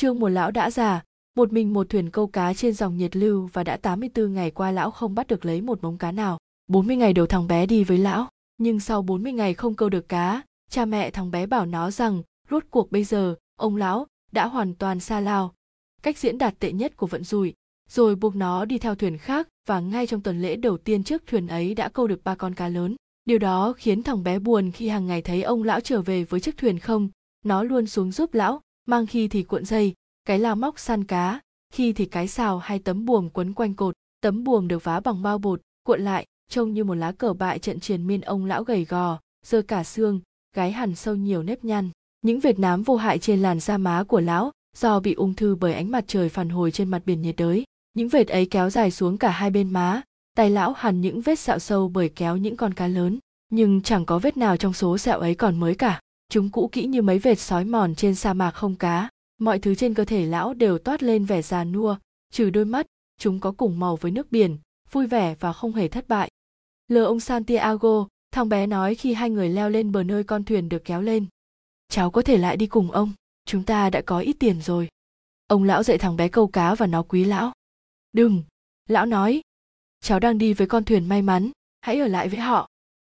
Trương một lão đã già, một mình một thuyền câu cá trên dòng nhiệt lưu và đã 84 ngày qua lão không bắt được lấy một mống cá nào. 40 ngày đầu thằng bé đi với lão, nhưng sau 40 ngày không câu được cá, cha mẹ thằng bé bảo nó rằng rốt cuộc bây giờ, ông lão đã hoàn toàn xa lao. Cách diễn đạt tệ nhất của vận rủi, rồi buộc nó đi theo thuyền khác và ngay trong tuần lễ đầu tiên trước thuyền ấy đã câu được ba con cá lớn. Điều đó khiến thằng bé buồn khi hàng ngày thấy ông lão trở về với chiếc thuyền không, nó luôn xuống giúp lão, mang khi thì cuộn dây, cái lao móc săn cá, khi thì cái xào hay tấm buồm quấn quanh cột, tấm buồm được vá bằng bao bột, cuộn lại, trông như một lá cờ bại trận triền miên ông lão gầy gò, dơ cả xương, gái hẳn sâu nhiều nếp nhăn. Những vệt nám vô hại trên làn da má của lão do bị ung thư bởi ánh mặt trời phản hồi trên mặt biển nhiệt đới. Những vệt ấy kéo dài xuống cả hai bên má, tay lão hằn những vết sẹo sâu bởi kéo những con cá lớn, nhưng chẳng có vết nào trong số sẹo ấy còn mới cả. Chúng cũ kỹ như mấy vệt sói mòn trên sa mạc không cá. Mọi thứ trên cơ thể lão đều toát lên vẻ già nua, trừ đôi mắt, chúng có cùng màu với nước biển, vui vẻ và không hề thất bại. Lờ ông Santiago, thằng bé nói khi hai người leo lên bờ nơi con thuyền được kéo lên. Cháu có thể lại đi cùng ông, chúng ta đã có ít tiền rồi. Ông lão dạy thằng bé câu cá và nó quý lão. Đừng, lão nói. Cháu đang đi với con thuyền may mắn, hãy ở lại với họ.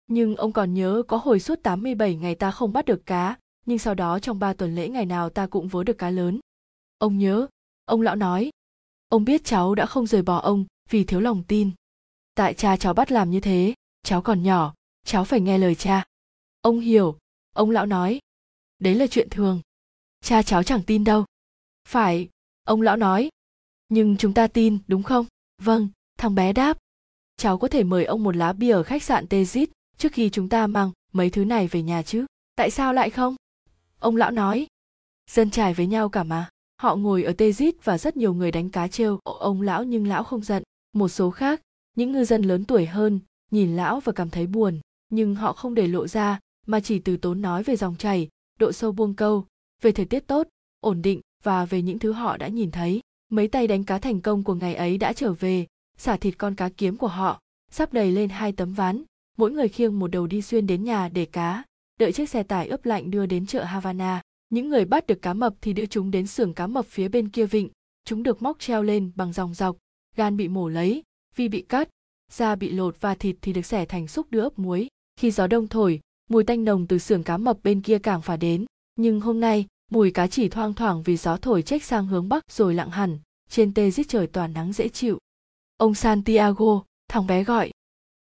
Nhưng ông còn nhớ có hồi suốt 87 ngày ta không bắt được cá, nhưng sau đó trong ba tuần lễ ngày nào ta cũng vớ được cá lớn. Ông nhớ, ông lão nói. Ông biết cháu đã không rời bỏ ông vì thiếu lòng tin. Tại cha cháu bắt làm như thế, cháu còn nhỏ, cháu phải nghe lời cha. Ông hiểu, ông lão nói. Đấy là chuyện thường. Cha cháu chẳng tin đâu. Phải, ông lão nói. Nhưng chúng ta tin, đúng không? Vâng, thằng bé đáp. Cháu có thể mời ông một lá bia ở khách sạn Tezit trước khi chúng ta mang mấy thứ này về nhà chứ. Tại sao lại không? Ông lão nói. Dân trải với nhau cả mà. Họ ngồi ở tê dít và rất nhiều người đánh cá trêu ông lão nhưng lão không giận. Một số khác, những ngư dân lớn tuổi hơn, nhìn lão và cảm thấy buồn, nhưng họ không để lộ ra, mà chỉ từ tốn nói về dòng chảy, độ sâu buông câu, về thời tiết tốt, ổn định và về những thứ họ đã nhìn thấy. Mấy tay đánh cá thành công của ngày ấy đã trở về, xả thịt con cá kiếm của họ, sắp đầy lên hai tấm ván, mỗi người khiêng một đầu đi xuyên đến nhà để cá, đợi chiếc xe tải ướp lạnh đưa đến chợ Havana. Những người bắt được cá mập thì đưa chúng đến xưởng cá mập phía bên kia vịnh, chúng được móc treo lên bằng dòng dọc, gan bị mổ lấy, vi bị cắt, da bị lột và thịt thì được xẻ thành xúc đưa ấp muối. Khi gió đông thổi, mùi tanh nồng từ xưởng cá mập bên kia càng phả đến. Nhưng hôm nay, mùi cá chỉ thoang thoảng vì gió thổi trách sang hướng bắc rồi lặng hẳn, trên tê giết trời toàn nắng dễ chịu. Ông Santiago, thằng bé gọi.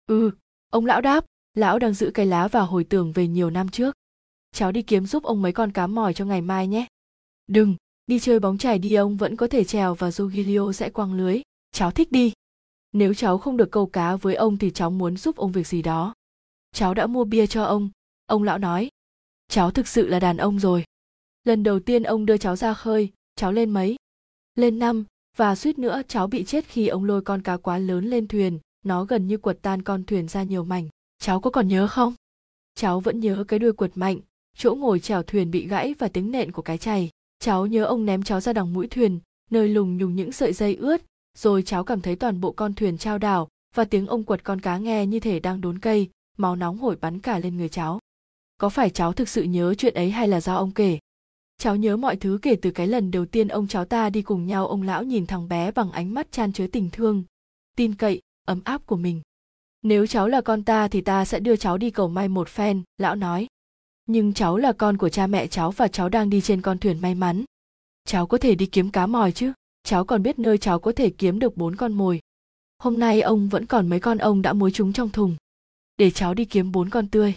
Ừ, ông lão đáp, lão đang giữ cây lá và hồi tưởng về nhiều năm trước. Cháu đi kiếm giúp ông mấy con cá mòi cho ngày mai nhé. Đừng, đi chơi bóng chảy đi ông vẫn có thể trèo và Jogilio sẽ quăng lưới. Cháu thích đi nếu cháu không được câu cá với ông thì cháu muốn giúp ông việc gì đó cháu đã mua bia cho ông ông lão nói cháu thực sự là đàn ông rồi lần đầu tiên ông đưa cháu ra khơi cháu lên mấy lên năm và suýt nữa cháu bị chết khi ông lôi con cá quá lớn lên thuyền nó gần như quật tan con thuyền ra nhiều mảnh. Cháu có còn nhớ không? Cháu vẫn nhớ cái đuôi quật mạnh, chỗ ngồi chèo thuyền bị gãy và tiếng nện của cái chày. Cháu nhớ ông ném cháu ra đằng mũi thuyền, nơi lùng nhùng những sợi dây ướt, rồi cháu cảm thấy toàn bộ con thuyền trao đảo và tiếng ông quật con cá nghe như thể đang đốn cây, máu nóng hổi bắn cả lên người cháu. Có phải cháu thực sự nhớ chuyện ấy hay là do ông kể? Cháu nhớ mọi thứ kể từ cái lần đầu tiên ông cháu ta đi cùng nhau ông lão nhìn thằng bé bằng ánh mắt chan chứa tình thương. Tin cậy ấm áp của mình nếu cháu là con ta thì ta sẽ đưa cháu đi cầu may một phen lão nói nhưng cháu là con của cha mẹ cháu và cháu đang đi trên con thuyền may mắn cháu có thể đi kiếm cá mòi chứ cháu còn biết nơi cháu có thể kiếm được bốn con mồi. Hôm nay ông vẫn còn mấy con ông đã muối chúng trong thùng. Để cháu đi kiếm bốn con tươi.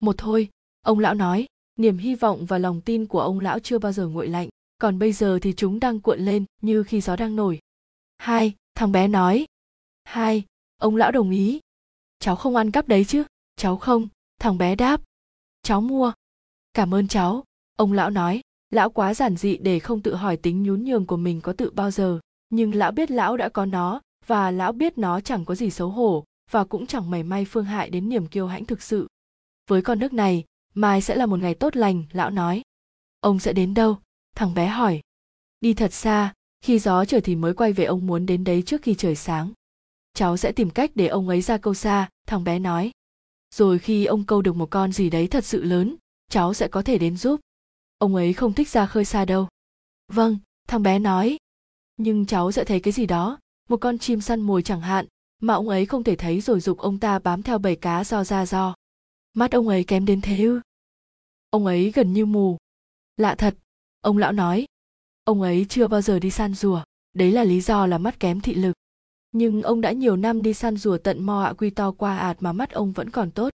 Một thôi, ông lão nói, niềm hy vọng và lòng tin của ông lão chưa bao giờ nguội lạnh, còn bây giờ thì chúng đang cuộn lên như khi gió đang nổi. Hai, thằng bé nói. Hai, ông lão đồng ý. Cháu không ăn cắp đấy chứ? Cháu không, thằng bé đáp. Cháu mua. Cảm ơn cháu, ông lão nói lão quá giản dị để không tự hỏi tính nhún nhường của mình có tự bao giờ nhưng lão biết lão đã có nó và lão biết nó chẳng có gì xấu hổ và cũng chẳng mảy may phương hại đến niềm kiêu hãnh thực sự với con nước này mai sẽ là một ngày tốt lành lão nói ông sẽ đến đâu thằng bé hỏi đi thật xa khi gió trời thì mới quay về ông muốn đến đấy trước khi trời sáng cháu sẽ tìm cách để ông ấy ra câu xa, thằng bé nói. Rồi khi ông câu được một con gì đấy thật sự lớn, cháu sẽ có thể đến giúp. Ông ấy không thích ra khơi xa đâu. Vâng thằng bé nói. Nhưng cháu sẽ thấy cái gì đó, một con chim săn mồi chẳng hạn, mà ông ấy không thể thấy rồi dục ông ta bám theo bầy cá do ra do. Mắt ông ấy kém đến thế ư. Ông ấy gần như mù. Lạ thật, ông lão nói. Ông ấy chưa bao giờ đi săn rùa. Đấy là lý do là mắt kém thị lực nhưng ông đã nhiều năm đi săn rùa tận mo ạ, quy to qua ạt mà mắt ông vẫn còn tốt.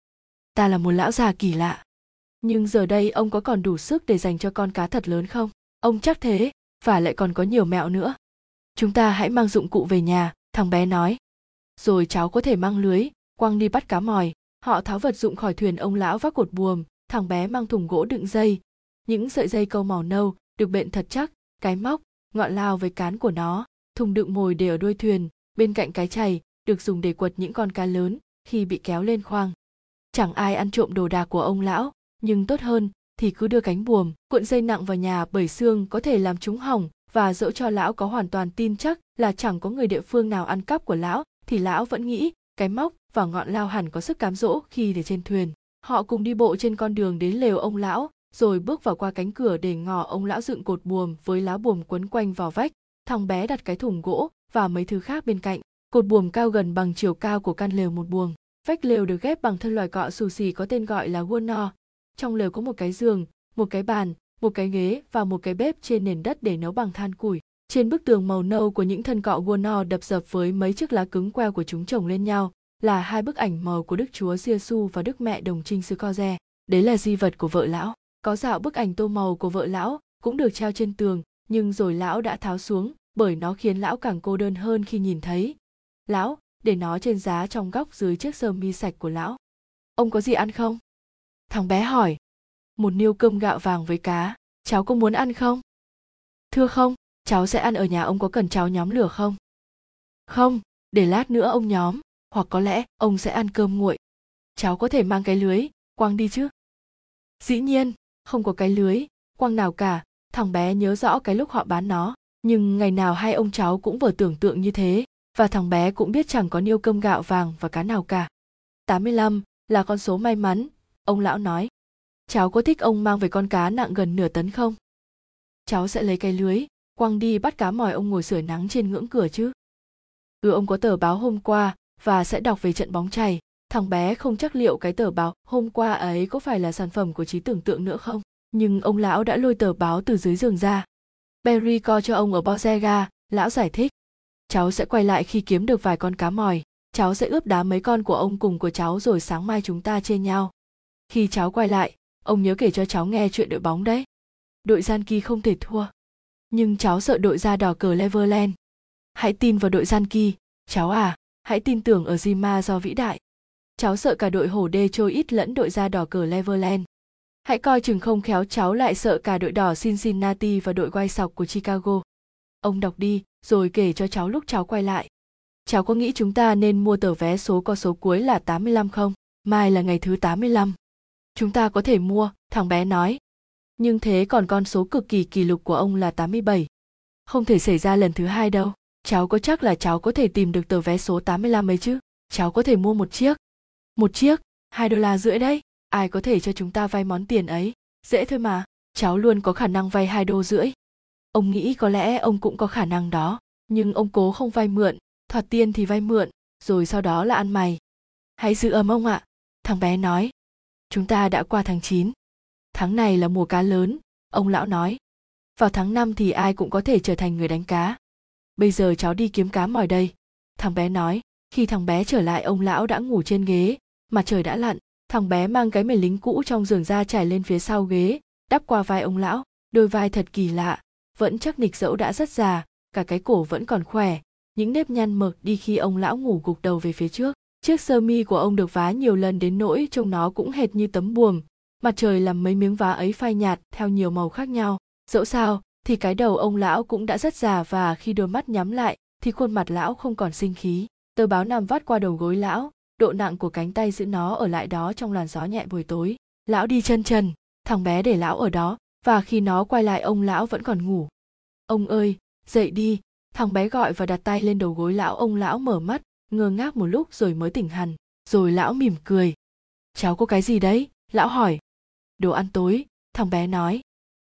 Ta là một lão già kỳ lạ. Nhưng giờ đây ông có còn đủ sức để dành cho con cá thật lớn không? Ông chắc thế, và lại còn có nhiều mẹo nữa. Chúng ta hãy mang dụng cụ về nhà, thằng bé nói. Rồi cháu có thể mang lưới, quăng đi bắt cá mòi. Họ tháo vật dụng khỏi thuyền ông lão vác cột buồm, thằng bé mang thùng gỗ đựng dây. Những sợi dây câu màu nâu, được bện thật chắc, cái móc, ngọn lao với cán của nó. Thùng đựng mồi để ở đuôi thuyền bên cạnh cái chày, được dùng để quật những con cá lớn, khi bị kéo lên khoang. Chẳng ai ăn trộm đồ đạc của ông lão, nhưng tốt hơn, thì cứ đưa cánh buồm, cuộn dây nặng vào nhà bởi xương có thể làm chúng hỏng, và dẫu cho lão có hoàn toàn tin chắc là chẳng có người địa phương nào ăn cắp của lão, thì lão vẫn nghĩ, cái móc và ngọn lao hẳn có sức cám dỗ khi để trên thuyền. Họ cùng đi bộ trên con đường đến lều ông lão, rồi bước vào qua cánh cửa để ngỏ ông lão dựng cột buồm với lá buồm quấn quanh vào vách. Thằng bé đặt cái thùng gỗ và mấy thứ khác bên cạnh. Cột buồm cao gần bằng chiều cao của căn lều một buồng. Vách lều được ghép bằng thân loài cọ xù xì có tên gọi là guano trong lều có một cái giường, một cái bàn, một cái ghế và một cái bếp trên nền đất để nấu bằng than củi. Trên bức tường màu nâu của những thân cọ guano đập dập với mấy chiếc lá cứng queo của chúng chồng lên nhau là hai bức ảnh màu của đức chúa giê -xu và đức mẹ đồng trinh sư co re đấy là di vật của vợ lão. Có dạo bức ảnh tô màu của vợ lão cũng được treo trên tường, nhưng rồi lão đã tháo xuống bởi nó khiến lão càng cô đơn hơn khi nhìn thấy. Lão, để nó trên giá trong góc dưới chiếc sơ mi sạch của lão. Ông có gì ăn không? Thằng bé hỏi. Một niêu cơm gạo vàng với cá. Cháu có muốn ăn không? Thưa không, cháu sẽ ăn ở nhà ông có cần cháu nhóm lửa không? Không, để lát nữa ông nhóm. Hoặc có lẽ, ông sẽ ăn cơm nguội. Cháu có thể mang cái lưới. Quăng đi chứ? Dĩ nhiên, không có cái lưới. Quăng nào cả. Thằng bé nhớ rõ cái lúc họ bán nó nhưng ngày nào hai ông cháu cũng vừa tưởng tượng như thế, và thằng bé cũng biết chẳng có niêu cơm gạo vàng và cá nào cả. 85 là con số may mắn, ông lão nói. Cháu có thích ông mang về con cá nặng gần nửa tấn không? Cháu sẽ lấy cái lưới, quăng đi bắt cá mòi ông ngồi sưởi nắng trên ngưỡng cửa chứ. Ừ ông có tờ báo hôm qua và sẽ đọc về trận bóng chày. Thằng bé không chắc liệu cái tờ báo hôm qua ấy có phải là sản phẩm của trí tưởng tượng nữa không? Nhưng ông lão đã lôi tờ báo từ dưới giường ra. Perry co cho ông ở Bozega, lão giải thích. Cháu sẽ quay lại khi kiếm được vài con cá mòi, cháu sẽ ướp đá mấy con của ông cùng của cháu rồi sáng mai chúng ta chê nhau. Khi cháu quay lại, ông nhớ kể cho cháu nghe chuyện đội bóng đấy. Đội Gian Kỳ không thể thua. Nhưng cháu sợ đội ra đỏ cờ Leverland. Hãy tin vào đội Gian Kỳ, cháu à, hãy tin tưởng ở Zima do vĩ đại. Cháu sợ cả đội hổ đê trôi ít lẫn đội ra đỏ cờ Leverland. Hãy coi chừng không khéo cháu lại sợ cả đội đỏ Cincinnati và đội quay sọc của Chicago. Ông đọc đi, rồi kể cho cháu lúc cháu quay lại. Cháu có nghĩ chúng ta nên mua tờ vé số có số cuối là 85 không? Mai là ngày thứ 85. Chúng ta có thể mua, thằng bé nói. Nhưng thế còn con số cực kỳ kỷ lục của ông là 87. Không thể xảy ra lần thứ hai đâu. Cháu có chắc là cháu có thể tìm được tờ vé số 85 ấy chứ? Cháu có thể mua một chiếc. Một chiếc, Hai đô la rưỡi đấy ai có thể cho chúng ta vay món tiền ấy dễ thôi mà cháu luôn có khả năng vay hai đô rưỡi ông nghĩ có lẽ ông cũng có khả năng đó nhưng ông cố không vay mượn thoạt tiên thì vay mượn rồi sau đó là ăn mày hãy giữ ấm ông ạ thằng bé nói chúng ta đã qua tháng 9. Tháng này là mùa cá lớn, ông lão nói. Vào tháng 5 thì ai cũng có thể trở thành người đánh cá. Bây giờ cháu đi kiếm cá mỏi đây. Thằng bé nói, khi thằng bé trở lại ông lão đã ngủ trên ghế, mà trời đã lặn, thằng bé mang cái mền lính cũ trong giường ra trải lên phía sau ghế, đắp qua vai ông lão, đôi vai thật kỳ lạ. Vẫn chắc nịch dẫu đã rất già, cả cái cổ vẫn còn khỏe. Những nếp nhăn mực đi khi ông lão ngủ gục đầu về phía trước. Chiếc sơ mi của ông được vá nhiều lần đến nỗi trông nó cũng hệt như tấm buồm. Mặt trời làm mấy miếng vá ấy phai nhạt, theo nhiều màu khác nhau. Dẫu sao, thì cái đầu ông lão cũng đã rất già và khi đôi mắt nhắm lại, thì khuôn mặt lão không còn sinh khí. Tờ báo nằm vắt qua đầu gối lão độ nặng của cánh tay giữ nó ở lại đó trong làn gió nhẹ buổi tối. Lão đi chân trần, thằng bé để lão ở đó, và khi nó quay lại ông lão vẫn còn ngủ. Ông ơi, dậy đi. Thằng bé gọi và đặt tay lên đầu gối lão, ông lão mở mắt, ngơ ngác một lúc rồi mới tỉnh hẳn, rồi lão mỉm cười. Cháu có cái gì đấy? Lão hỏi. Đồ ăn tối, thằng bé nói.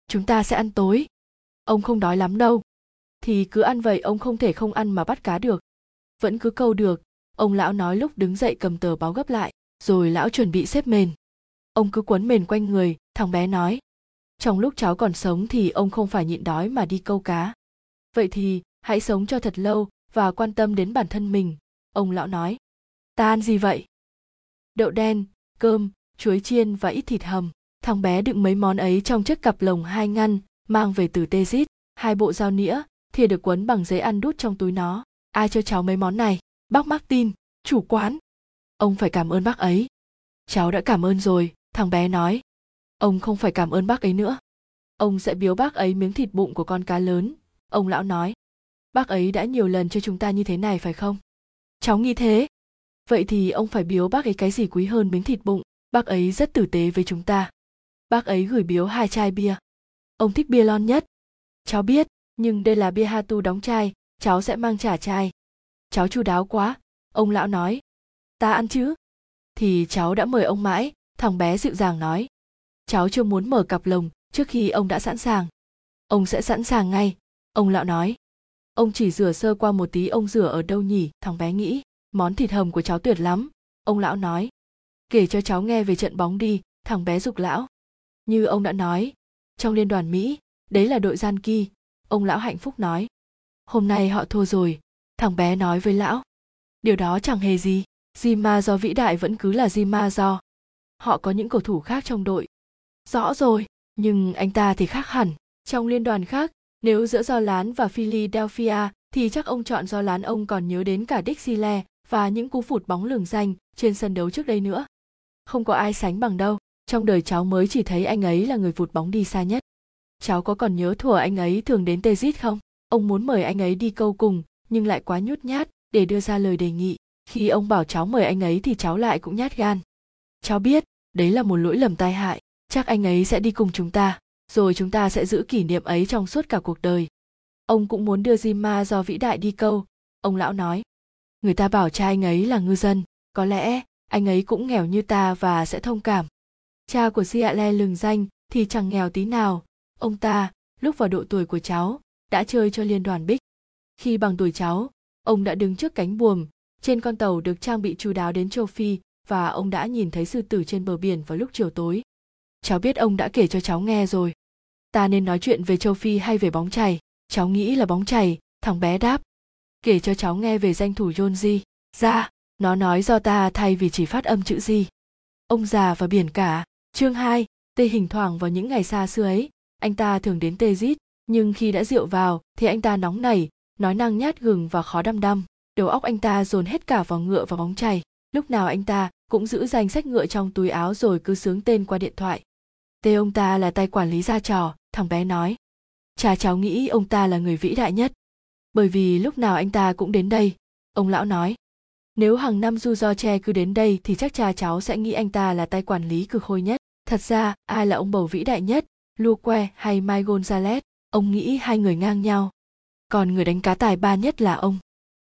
Chúng ta sẽ ăn tối. Ông không đói lắm đâu. Thì cứ ăn vậy, ông không thể không ăn mà bắt cá được. Vẫn cứ câu được ông lão nói lúc đứng dậy cầm tờ báo gấp lại, rồi lão chuẩn bị xếp mền. Ông cứ quấn mền quanh người, thằng bé nói, trong lúc cháu còn sống thì ông không phải nhịn đói mà đi câu cá. Vậy thì hãy sống cho thật lâu và quan tâm đến bản thân mình, ông lão nói. Ta ăn gì vậy? Đậu đen, cơm, chuối chiên và ít thịt hầm. Thằng bé đựng mấy món ấy trong chiếc cặp lồng hai ngăn, mang về từ tezit hai bộ dao nĩa, thìa được quấn bằng giấy ăn đút trong túi nó. Ai cho cháu mấy món này? Bác martin, chủ quán. Ông phải cảm ơn bác ấy. Cháu đã cảm ơn rồi, thằng bé nói. Ông không phải cảm ơn bác ấy nữa. Ông sẽ biếu bác ấy miếng thịt bụng của con cá lớn, ông lão nói. Bác ấy đã nhiều lần cho chúng ta như thế này phải không? Cháu nghĩ thế. Vậy thì ông phải biếu bác ấy cái gì quý hơn miếng thịt bụng? Bác ấy rất tử tế với chúng ta. Bác ấy gửi biếu hai chai bia. Ông thích bia lon nhất. Cháu biết, nhưng đây là bia hatu đóng chai, cháu sẽ mang trả chai cháu chu đáo quá, ông lão nói. Ta ăn chứ? Thì cháu đã mời ông mãi, thằng bé dịu dàng nói. Cháu chưa muốn mở cặp lồng trước khi ông đã sẵn sàng. Ông sẽ sẵn sàng ngay, ông lão nói. Ông chỉ rửa sơ qua một tí, ông rửa ở đâu nhỉ, thằng bé nghĩ. Món thịt hầm của cháu tuyệt lắm, ông lão nói. Kể cho cháu nghe về trận bóng đi, thằng bé dục lão. Như ông đã nói, trong liên đoàn mỹ, đấy là đội gian ki, ông lão hạnh phúc nói. Hôm nay họ thua rồi thằng bé nói với lão. Điều đó chẳng hề gì. Jima do vĩ đại vẫn cứ là Jima do. Họ có những cầu thủ khác trong đội. Rõ rồi, nhưng anh ta thì khác hẳn. Trong liên đoàn khác, nếu giữa do lán và philadelphia thì chắc ông chọn do lán ông còn nhớ đến cả dixie và những cú phụt bóng lường danh trên sân đấu trước đây nữa. Không có ai sánh bằng đâu. Trong đời cháu mới chỉ thấy anh ấy là người vụt bóng đi xa nhất. Cháu có còn nhớ thuở anh ấy thường đến tezit không? Ông muốn mời anh ấy đi câu cùng nhưng lại quá nhút nhát để đưa ra lời đề nghị. Khi ông bảo cháu mời anh ấy thì cháu lại cũng nhát gan. Cháu biết, đấy là một lỗi lầm tai hại, chắc anh ấy sẽ đi cùng chúng ta, rồi chúng ta sẽ giữ kỷ niệm ấy trong suốt cả cuộc đời. Ông cũng muốn đưa Jima do vĩ đại đi câu. Ông lão nói, người ta bảo cha anh ấy là ngư dân, có lẽ anh ấy cũng nghèo như ta và sẽ thông cảm. Cha của Siale lừng danh thì chẳng nghèo tí nào. Ông ta, lúc vào độ tuổi của cháu, đã chơi cho liên đoàn bích khi bằng tuổi cháu ông đã đứng trước cánh buồm trên con tàu được trang bị chu đáo đến châu phi và ông đã nhìn thấy sư tử trên bờ biển vào lúc chiều tối. Cháu biết ông đã kể cho cháu nghe rồi. Ta nên nói chuyện về châu phi hay về bóng chày? Cháu nghĩ là bóng chày thằng bé đáp. Kể cho cháu nghe về danh thủ Yonji. Ra, nó nói do ta thay vì chỉ phát âm chữ gì. Ông già và biển cả, chương 2, tê hình thoảng vào những ngày xa xưa ấy, anh ta thường đến tê rít, nhưng khi đã rượu vào thì anh ta nóng nảy, nói năng nhát gừng và khó đăm đăm. Đầu óc anh ta dồn hết cả vào ngựa và bóng chày. Lúc nào anh ta cũng giữ danh sách ngựa trong túi áo rồi cứ sướng tên qua điện thoại. Tê ông ta là tay quản lý gia trò, thằng bé nói. Cha cháu nghĩ ông ta là người vĩ đại nhất. Bởi vì lúc nào anh ta cũng đến đây, ông lão nói. Nếu hàng năm du do che cứ đến đây thì chắc cha cháu sẽ nghĩ anh ta là tay quản lý cực khôi nhất. Thật ra, ai là ông bầu vĩ đại nhất, Luque hay Mai Gonzalez, ông nghĩ hai người ngang nhau. Còn người đánh cá tài ba nhất là ông.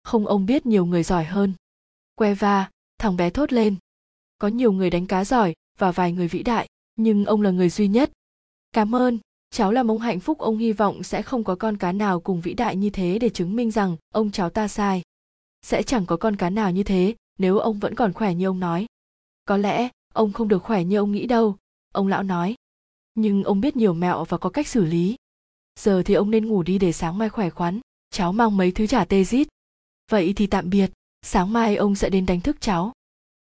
Không ông biết nhiều người giỏi hơn. Queva, thằng bé thốt lên. Có nhiều người đánh cá giỏi và vài người vĩ đại, nhưng ông là người duy nhất. Cảm ơn, cháu làm ông hạnh phúc ông hy vọng sẽ không có con cá nào cùng vĩ đại như thế để chứng minh rằng ông cháu ta sai sẽ chẳng có con cá nào như thế nếu ông vẫn còn khỏe như ông nói có lẽ ông không được khỏe như ông nghĩ đâu ông lão nói nhưng ông biết nhiều mẹo và có cách xử lý giờ thì ông nên ngủ đi để sáng mai khỏe khoắn. Cháu mang mấy thứ trả tê rít vậy thì tạm biệt. Sáng mai ông sẽ đến đánh thức cháu.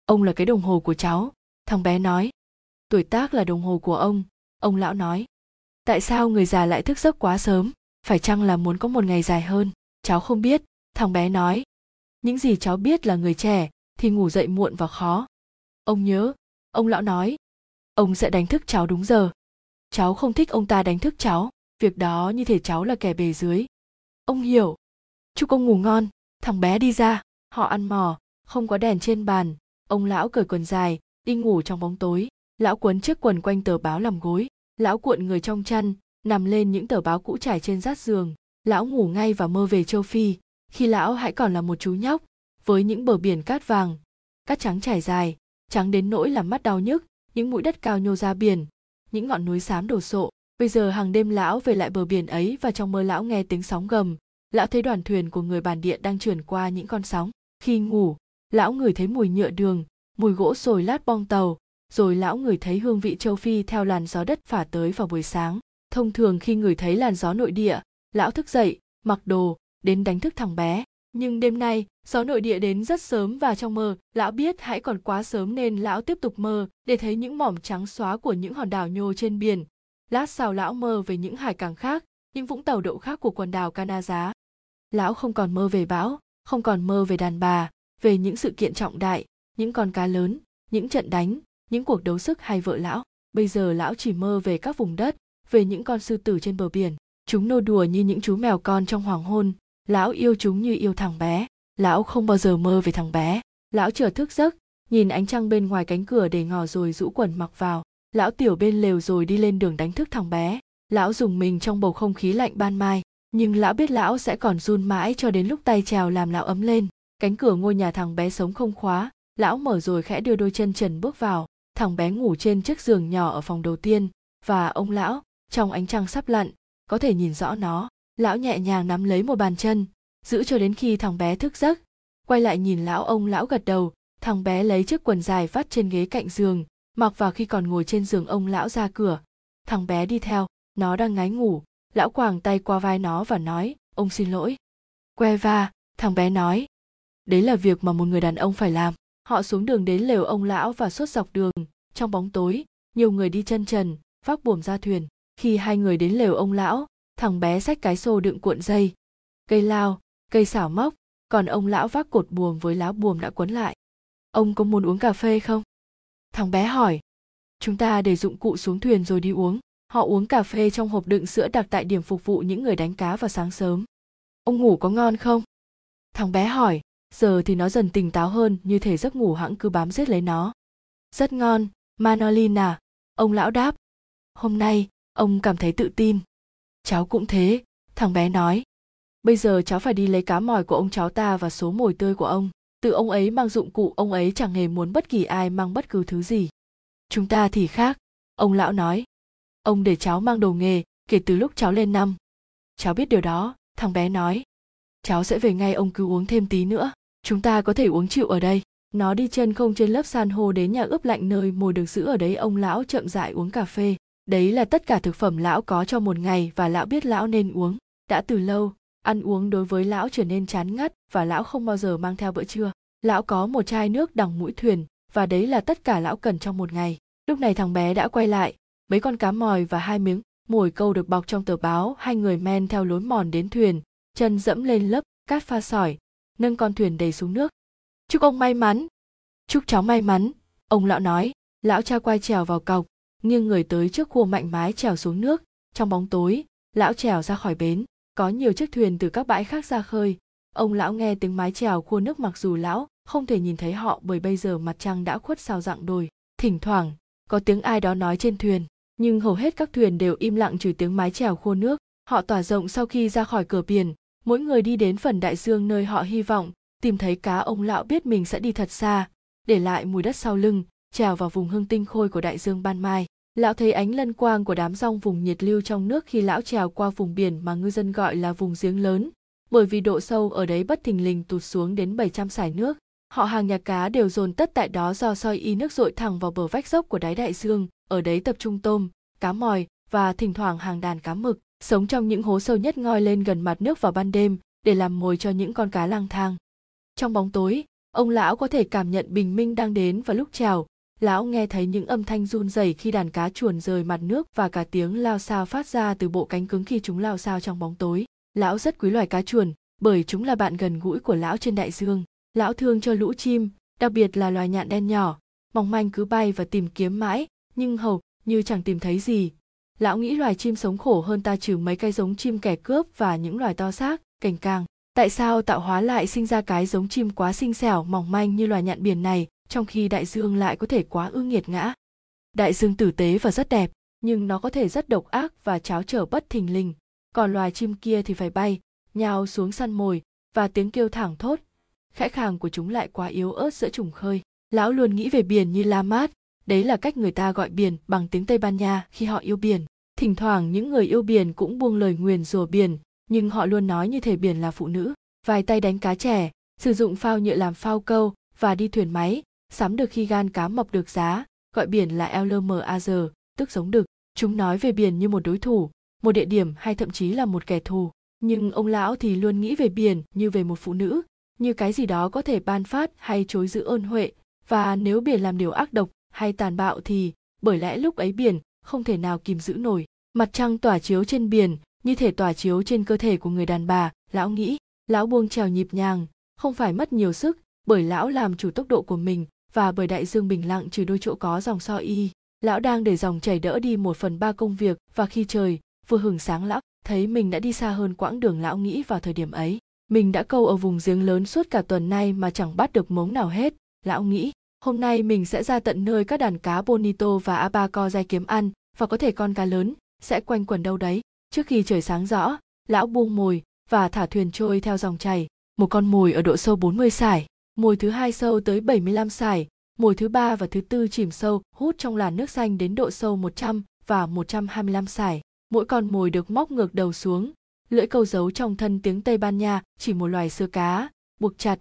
Ông là cái đồng hồ của cháu. Thằng bé nói. Tuổi tác là đồng hồ của ông ông lão nói. Tại sao người già lại thức giấc quá sớm? Phải chăng là muốn có một ngày dài hơn? Cháu không biết, thằng bé nói. Những gì cháu biết là người trẻ, thì ngủ dậy muộn và khó. Ông nhớ, ông lão nói. Ông sẽ đánh thức cháu đúng giờ. Cháu không thích ông ta đánh thức cháu việc đó như thể cháu là kẻ bề dưới. Ông hiểu. Chúc ông ngủ ngon. Thằng bé đi ra. Họ ăn mò. Không có đèn trên bàn. Ông lão cởi quần dài, đi ngủ trong bóng tối. Lão quấn chiếc quần quanh tờ báo làm gối. Lão cuộn người trong chăn, nằm lên những tờ báo cũ trải trên rát giường. Lão ngủ ngay và mơ về châu phi. Khi lão hãy còn là một chú nhóc, với những bờ biển cát vàng, cát trắng trải dài, trắng đến nỗi làm mắt đau nhức, những mũi đất cao nhô ra biển, những ngọn núi xám đổ sộ bây giờ hàng đêm lão về lại bờ biển ấy và trong mơ lão nghe tiếng sóng gầm. Lão thấy đoàn thuyền của người bản địa đang trườn qua những con sóng. Khi ngủ, lão ngửi thấy mùi nhựa đường, mùi gỗ sồi lát bong tàu, rồi lão ngửi thấy hương vị châu phi theo làn gió đất phả tới vào buổi sáng. Thông thường khi ngửi thấy làn gió nội địa, lão thức dậy, mặc đồ, đến đánh thức thằng bé. Nhưng đêm nay, gió nội địa đến rất sớm và trong mơ, lão biết hãy còn quá sớm nên lão tiếp tục mơ để thấy những mỏm trắng xóa của những hòn đảo nhô trên biển lát sau lão mơ về những hải cảng khác những vũng tàu đậu khác của quần đảo Canada. Lão không còn mơ về bão, không còn mơ về đàn bà, về những sự kiện trọng đại, những con cá lớn, những trận đánh, những cuộc đấu sức hay vợ lão. Bây giờ lão chỉ mơ về các vùng đất, về những con sư tử trên bờ biển. Chúng nô đùa như những chú mèo con trong hoàng hôn. Lão yêu chúng như yêu thằng bé. Lão không bao giờ mơ về thằng bé. Lão chợt thức giấc, nhìn ánh trăng bên ngoài cánh cửa để ngỏ rồi rũ quần mặc vào. Lão tiểu bên lều rồi đi lên đường đánh thức thằng bé. Lão dùng mình trong bầu không khí lạnh ban mai. Nhưng lão biết lão sẽ còn run mãi cho đến lúc tay trèo làm lão ấm lên. Cánh cửa ngôi nhà thằng bé sống không khóa. Lão mở rồi khẽ đưa đôi chân trần bước vào. Thằng bé ngủ trên chiếc giường nhỏ ở phòng đầu tiên. Và ông lão, trong ánh trăng sắp lặn, có thể nhìn rõ nó. Lão nhẹ nhàng nắm lấy một bàn chân. Giữ cho đến khi thằng bé thức giấc. Quay lại nhìn lão, ông lão gật đầu. Thằng bé lấy chiếc quần dài vắt trên ghế cạnh giường mặc vào khi còn ngồi trên giường ông lão ra cửa. Thằng bé đi theo, nó đang ngái ngủ. Lão quàng tay qua vai nó và nói, ông xin lỗi. Que va? thằng bé nói. Đấy là việc mà một người đàn ông phải làm. Họ xuống đường đến lều ông lão và suốt dọc đường. Trong bóng tối, nhiều người đi chân trần, vác buồm ra thuyền. Khi hai người đến lều ông lão, thằng bé xách cái xô đựng cuộn dây. Cây lao, cây xảo móc. Còn ông lão vác cột buồm với lá buồm đã quấn lại. Ông có muốn uống cà phê không? Thằng bé hỏi chúng ta để dụng cụ xuống thuyền rồi đi uống Họ uống cà phê trong hộp đựng sữa đặt tại điểm phục vụ những người đánh cá vào sáng sớm. Ông ngủ có ngon không? Thằng bé hỏi, giờ thì nó dần tỉnh táo hơn như thể giấc ngủ hãng cứ bám giết lấy nó. Rất ngon, Manolina, ông lão đáp. Hôm nay, ông cảm thấy tự tin. Cháu cũng thế, thằng bé nói. Bây giờ cháu phải đi lấy cá mòi của ông cháu ta và số mồi tươi của ông. Tự ông ấy mang dụng cụ ông ấy chẳng hề muốn bất kỳ ai mang bất cứ thứ gì. Chúng ta thì khác, ông lão nói. Ông để cháu mang đồ nghề kể từ lúc cháu lên năm. Cháu biết điều đó thằng bé nói. Cháu sẽ về ngay ông cứ uống thêm tí nữa chúng ta có thể uống chịu ở đây. Nó đi chân không trên lớp san hô đến nhà ướp lạnh nơi mồi được giữ ở đấy ông lão chậm dại uống cà phê. Đấy là tất cả thực phẩm lão có cho một ngày và lão biết lão nên uống. Đã từ lâu ăn uống đối với lão trở nên chán ngắt và lão không bao giờ mang theo bữa trưa. Lão có một chai nước đằng mũi thuyền và đấy là tất cả lão cần trong một ngày. Lúc này thằng bé đã quay lại, mấy con cá mòi và hai miếng mồi câu được bọc trong tờ báo, hai người men theo lối mòn đến thuyền, chân dẫm lên lớp cát pha sỏi, nâng con thuyền đầy xuống nước. Chúc ông may mắn, chúc cháu may mắn, ông lão nói. Lão cha quay trèo vào cọc, nghiêng người tới trước khua mạnh mái trèo xuống nước. Trong bóng tối, lão trèo ra khỏi bến có nhiều chiếc thuyền từ các bãi khác ra khơi. Ông lão nghe tiếng mái chèo khua nước mặc dù lão không thể nhìn thấy họ bởi bây giờ mặt trăng đã khuất sau dạng đồi. Thỉnh thoảng, có tiếng ai đó nói trên thuyền, nhưng hầu hết các thuyền đều im lặng trừ tiếng mái chèo khô nước. Họ tỏa rộng sau khi ra khỏi cửa biển. Mỗi người đi đến phần đại dương nơi họ hy vọng, tìm thấy cá ông lão biết mình sẽ đi thật xa, để lại mùi đất sau lưng, trèo vào vùng hương tinh khôi của đại dương ban mai lão thấy ánh lân quang của đám rong vùng nhiệt lưu trong nước khi lão trèo qua vùng biển mà ngư dân gọi là vùng giếng lớn bởi vì độ sâu ở đấy bất thình lình tụt xuống đến 700 sải nước. Họ hàng nhà cá đều dồn tất tại đó do soi y nước dội thẳng vào bờ vách dốc của đáy đại dương, ở đấy tập trung tôm, cá mòi và thỉnh thoảng hàng đàn cá mực, sống trong những hố sâu nhất ngoi lên gần mặt nước vào ban đêm để làm mồi cho những con cá lang thang. Trong bóng tối, ông lão có thể cảm nhận bình minh đang đến và lúc trèo, lão nghe thấy những âm thanh run rẩy khi đàn cá chuồn rời mặt nước và cả tiếng lao sao phát ra từ bộ cánh cứng khi chúng lao sao trong bóng tối. Lão rất quý loài cá chuồn, bởi chúng là bạn gần gũi của lão trên đại dương. Lão thương cho lũ chim, đặc biệt là loài nhạn đen nhỏ, mong manh cứ bay và tìm kiếm mãi, nhưng hầu như chẳng tìm thấy gì lão nghĩ loài chim sống khổ hơn ta trừ mấy cái giống chim kẻ cướp và những loài to xác cành càng tại sao tạo hóa lại sinh ra cái giống chim quá xinh xẻo mỏng manh như loài nhạn biển này trong khi đại dương lại có thể quá ư nghiệt ngã. Đại dương tử tế và rất đẹp, nhưng nó có thể rất độc ác và cháo trở bất thình lình. Còn loài chim kia thì phải bay, nhào xuống săn mồi và tiếng kêu thẳng thốt. Khẽ khàng của chúng lại quá yếu ớt giữa trùng khơi. Lão luôn nghĩ về biển như la mát. Đấy là cách người ta gọi biển bằng tiếng tây ban nha khi họ yêu biển. Thỉnh thoảng những người yêu biển cũng buông lời nguyền rủa biển, nhưng họ luôn nói như thể biển là phụ nữ. Vài tay đánh cá trẻ, sử dụng phao nhựa làm phao câu và đi thuyền máy sắm được khi gan cá mập được giá, gọi biển là lmaz tức giống đực chúng nói về biển như một đối thủ, một địa điểm hay thậm chí là một kẻ thù. Nhưng ông lão thì luôn nghĩ về biển như về một phụ nữ, như cái gì đó có thể ban phát hay chối giữ ơn huệ. Và nếu biển làm điều ác độc hay tàn bạo thì, bởi lẽ lúc ấy biển không thể nào kìm giữ nổi. Mặt trăng tỏa chiếu trên biển, như thể tỏa chiếu trên cơ thể của người đàn bà, lão nghĩ. Lão buông trèo nhịp nhàng, không phải mất nhiều sức, bởi lão làm chủ tốc độ của mình và bởi đại dương bình lặng trừ đôi chỗ có dòng so y, lão đang để dòng chảy đỡ đi một phần ba công việc. Và khi trời vừa hừng sáng lão thấy mình đã đi xa hơn quãng đường lão nghĩ vào thời điểm ấy. Mình đã câu ở vùng giếng lớn suốt cả tuần nay mà chẳng bắt được mống nào hết. Lão nghĩ, hôm nay mình sẽ ra tận nơi các đàn cá bonito và abaco kiếm ăn, và có thể con cá lớn sẽ quanh quẩn đâu đấy. Trước khi trời sáng rõ, lão buông mồi và thả thuyền trôi theo dòng chảy. Một con mồi ở độ sâu 40 sải mồi thứ hai sâu tới 75 sải mồi thứ ba và thứ tư chìm sâu, hút trong làn nước xanh đến độ sâu 100 và 125 sải. Mỗi con mồi được móc ngược đầu xuống. Lưỡi câu giấu trong thân tiếng tây ban nha chỉ một loài sơ cá, buộc chặt,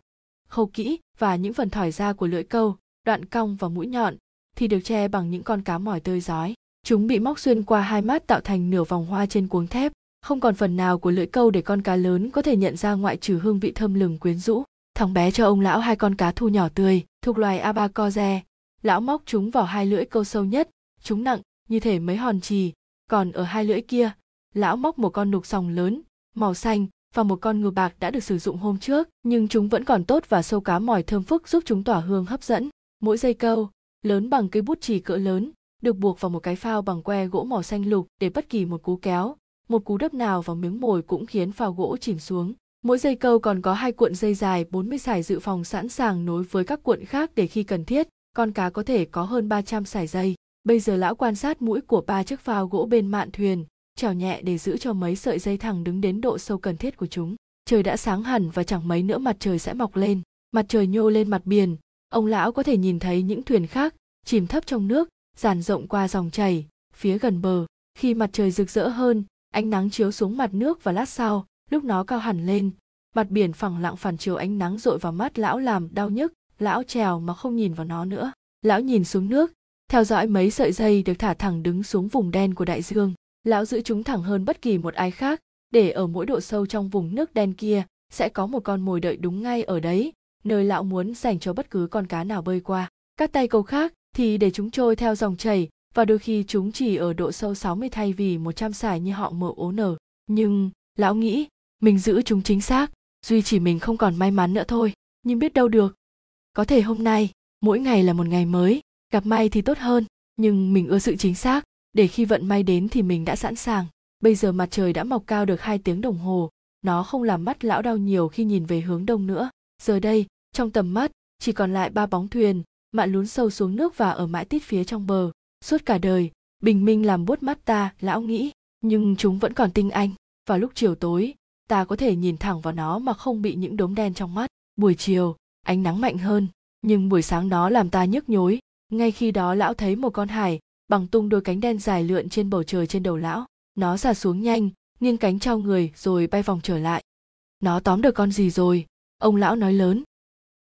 khâu kỹ và những phần thỏi ra của lưỡi câu, đoạn cong và mũi nhọn thì được che bằng những con cá mỏi tơi giói. Chúng bị móc xuyên qua hai mắt tạo thành nửa vòng hoa trên cuống thép. Không còn phần nào của lưỡi câu để con cá lớn có thể nhận ra ngoại trừ hương vị thơm lừng quyến rũ thằng bé cho ông lão hai con cá thu nhỏ tươi, thuộc loài abacoze lão móc chúng vào hai lưỡi câu sâu nhất, chúng nặng như thể mấy hòn trì, còn ở hai lưỡi kia, lão móc một con nục sòng lớn, màu xanh, và một con ngư bạc đã được sử dụng hôm trước, nhưng chúng vẫn còn tốt và sâu cá mỏi thơm phức giúp chúng tỏa hương hấp dẫn. Mỗi dây câu, lớn bằng cây bút chì cỡ lớn, được buộc vào một cái phao bằng que gỗ màu xanh lục để bất kỳ một cú kéo, một cú đấp nào vào miếng mồi cũng khiến phao gỗ chìm xuống mỗi dây câu còn có hai cuộn dây dài 40 sải dự phòng sẵn sàng nối với các cuộn khác để khi cần thiết, con cá có thể có hơn 300 sải dây. Bây giờ lão quan sát mũi của ba chiếc phao gỗ bên mạn thuyền, trèo nhẹ để giữ cho mấy sợi dây thẳng đứng đến độ sâu cần thiết của chúng. Trời đã sáng hẳn và chẳng mấy nữa mặt trời sẽ mọc lên. Mặt trời nhô lên mặt biển, ông lão có thể nhìn thấy những thuyền khác chìm thấp trong nước, dàn rộng qua dòng chảy, phía gần bờ. Khi mặt trời rực rỡ hơn, ánh nắng chiếu xuống mặt nước và lát sau, lúc nó cao hẳn lên, mặt biển phẳng lặng phản chiếu ánh nắng dội vào mắt lão làm đau nhức, lão trèo mà không nhìn vào nó nữa. Lão nhìn xuống nước, theo dõi mấy sợi dây được thả thẳng đứng xuống vùng đen của đại dương lão giữ chúng thẳng hơn bất kỳ một ai khác để ở mỗi độ sâu trong vùng nước đen kia sẽ có một con mồi đợi đúng ngay ở đấy nơi lão muốn dành cho bất cứ con cá nào bơi qua các tay câu khác thì để chúng trôi theo dòng chảy và đôi khi chúng chỉ ở độ sâu 60 thay vì 100 sải như họ mở ố nở. Nhưng, lão nghĩ, mình giữ chúng chính xác, duy chỉ mình không còn may mắn nữa thôi, nhưng biết đâu được. Có thể hôm nay, mỗi ngày là một ngày mới, gặp may thì tốt hơn, nhưng mình ưa sự chính xác, để khi vận may đến thì mình đã sẵn sàng. Bây giờ mặt trời đã mọc cao được hai tiếng đồng hồ nó không làm mắt lão đau nhiều khi nhìn về hướng đông nữa. Giờ đây trong tầm mắt chỉ còn lại ba bóng thuyền mạn lún sâu xuống nước và ở mãi tít phía trong bờ. Suốt cả đời bình minh làm buốt mắt ta lão nghĩ. Nhưng chúng vẫn còn tinh anh. Vào lúc chiều tối ta có thể nhìn thẳng vào nó mà không bị những đốm đen trong mắt. Buổi chiều, ánh nắng mạnh hơn, nhưng buổi sáng nó làm ta nhức nhối. Ngay khi đó lão thấy một con hải bằng tung đôi cánh đen dài lượn trên bầu trời trên đầu lão. Nó xà xuống nhanh, nghiêng cánh trao người rồi bay vòng trở lại. Nó tóm được con gì rồi? Ông lão nói lớn.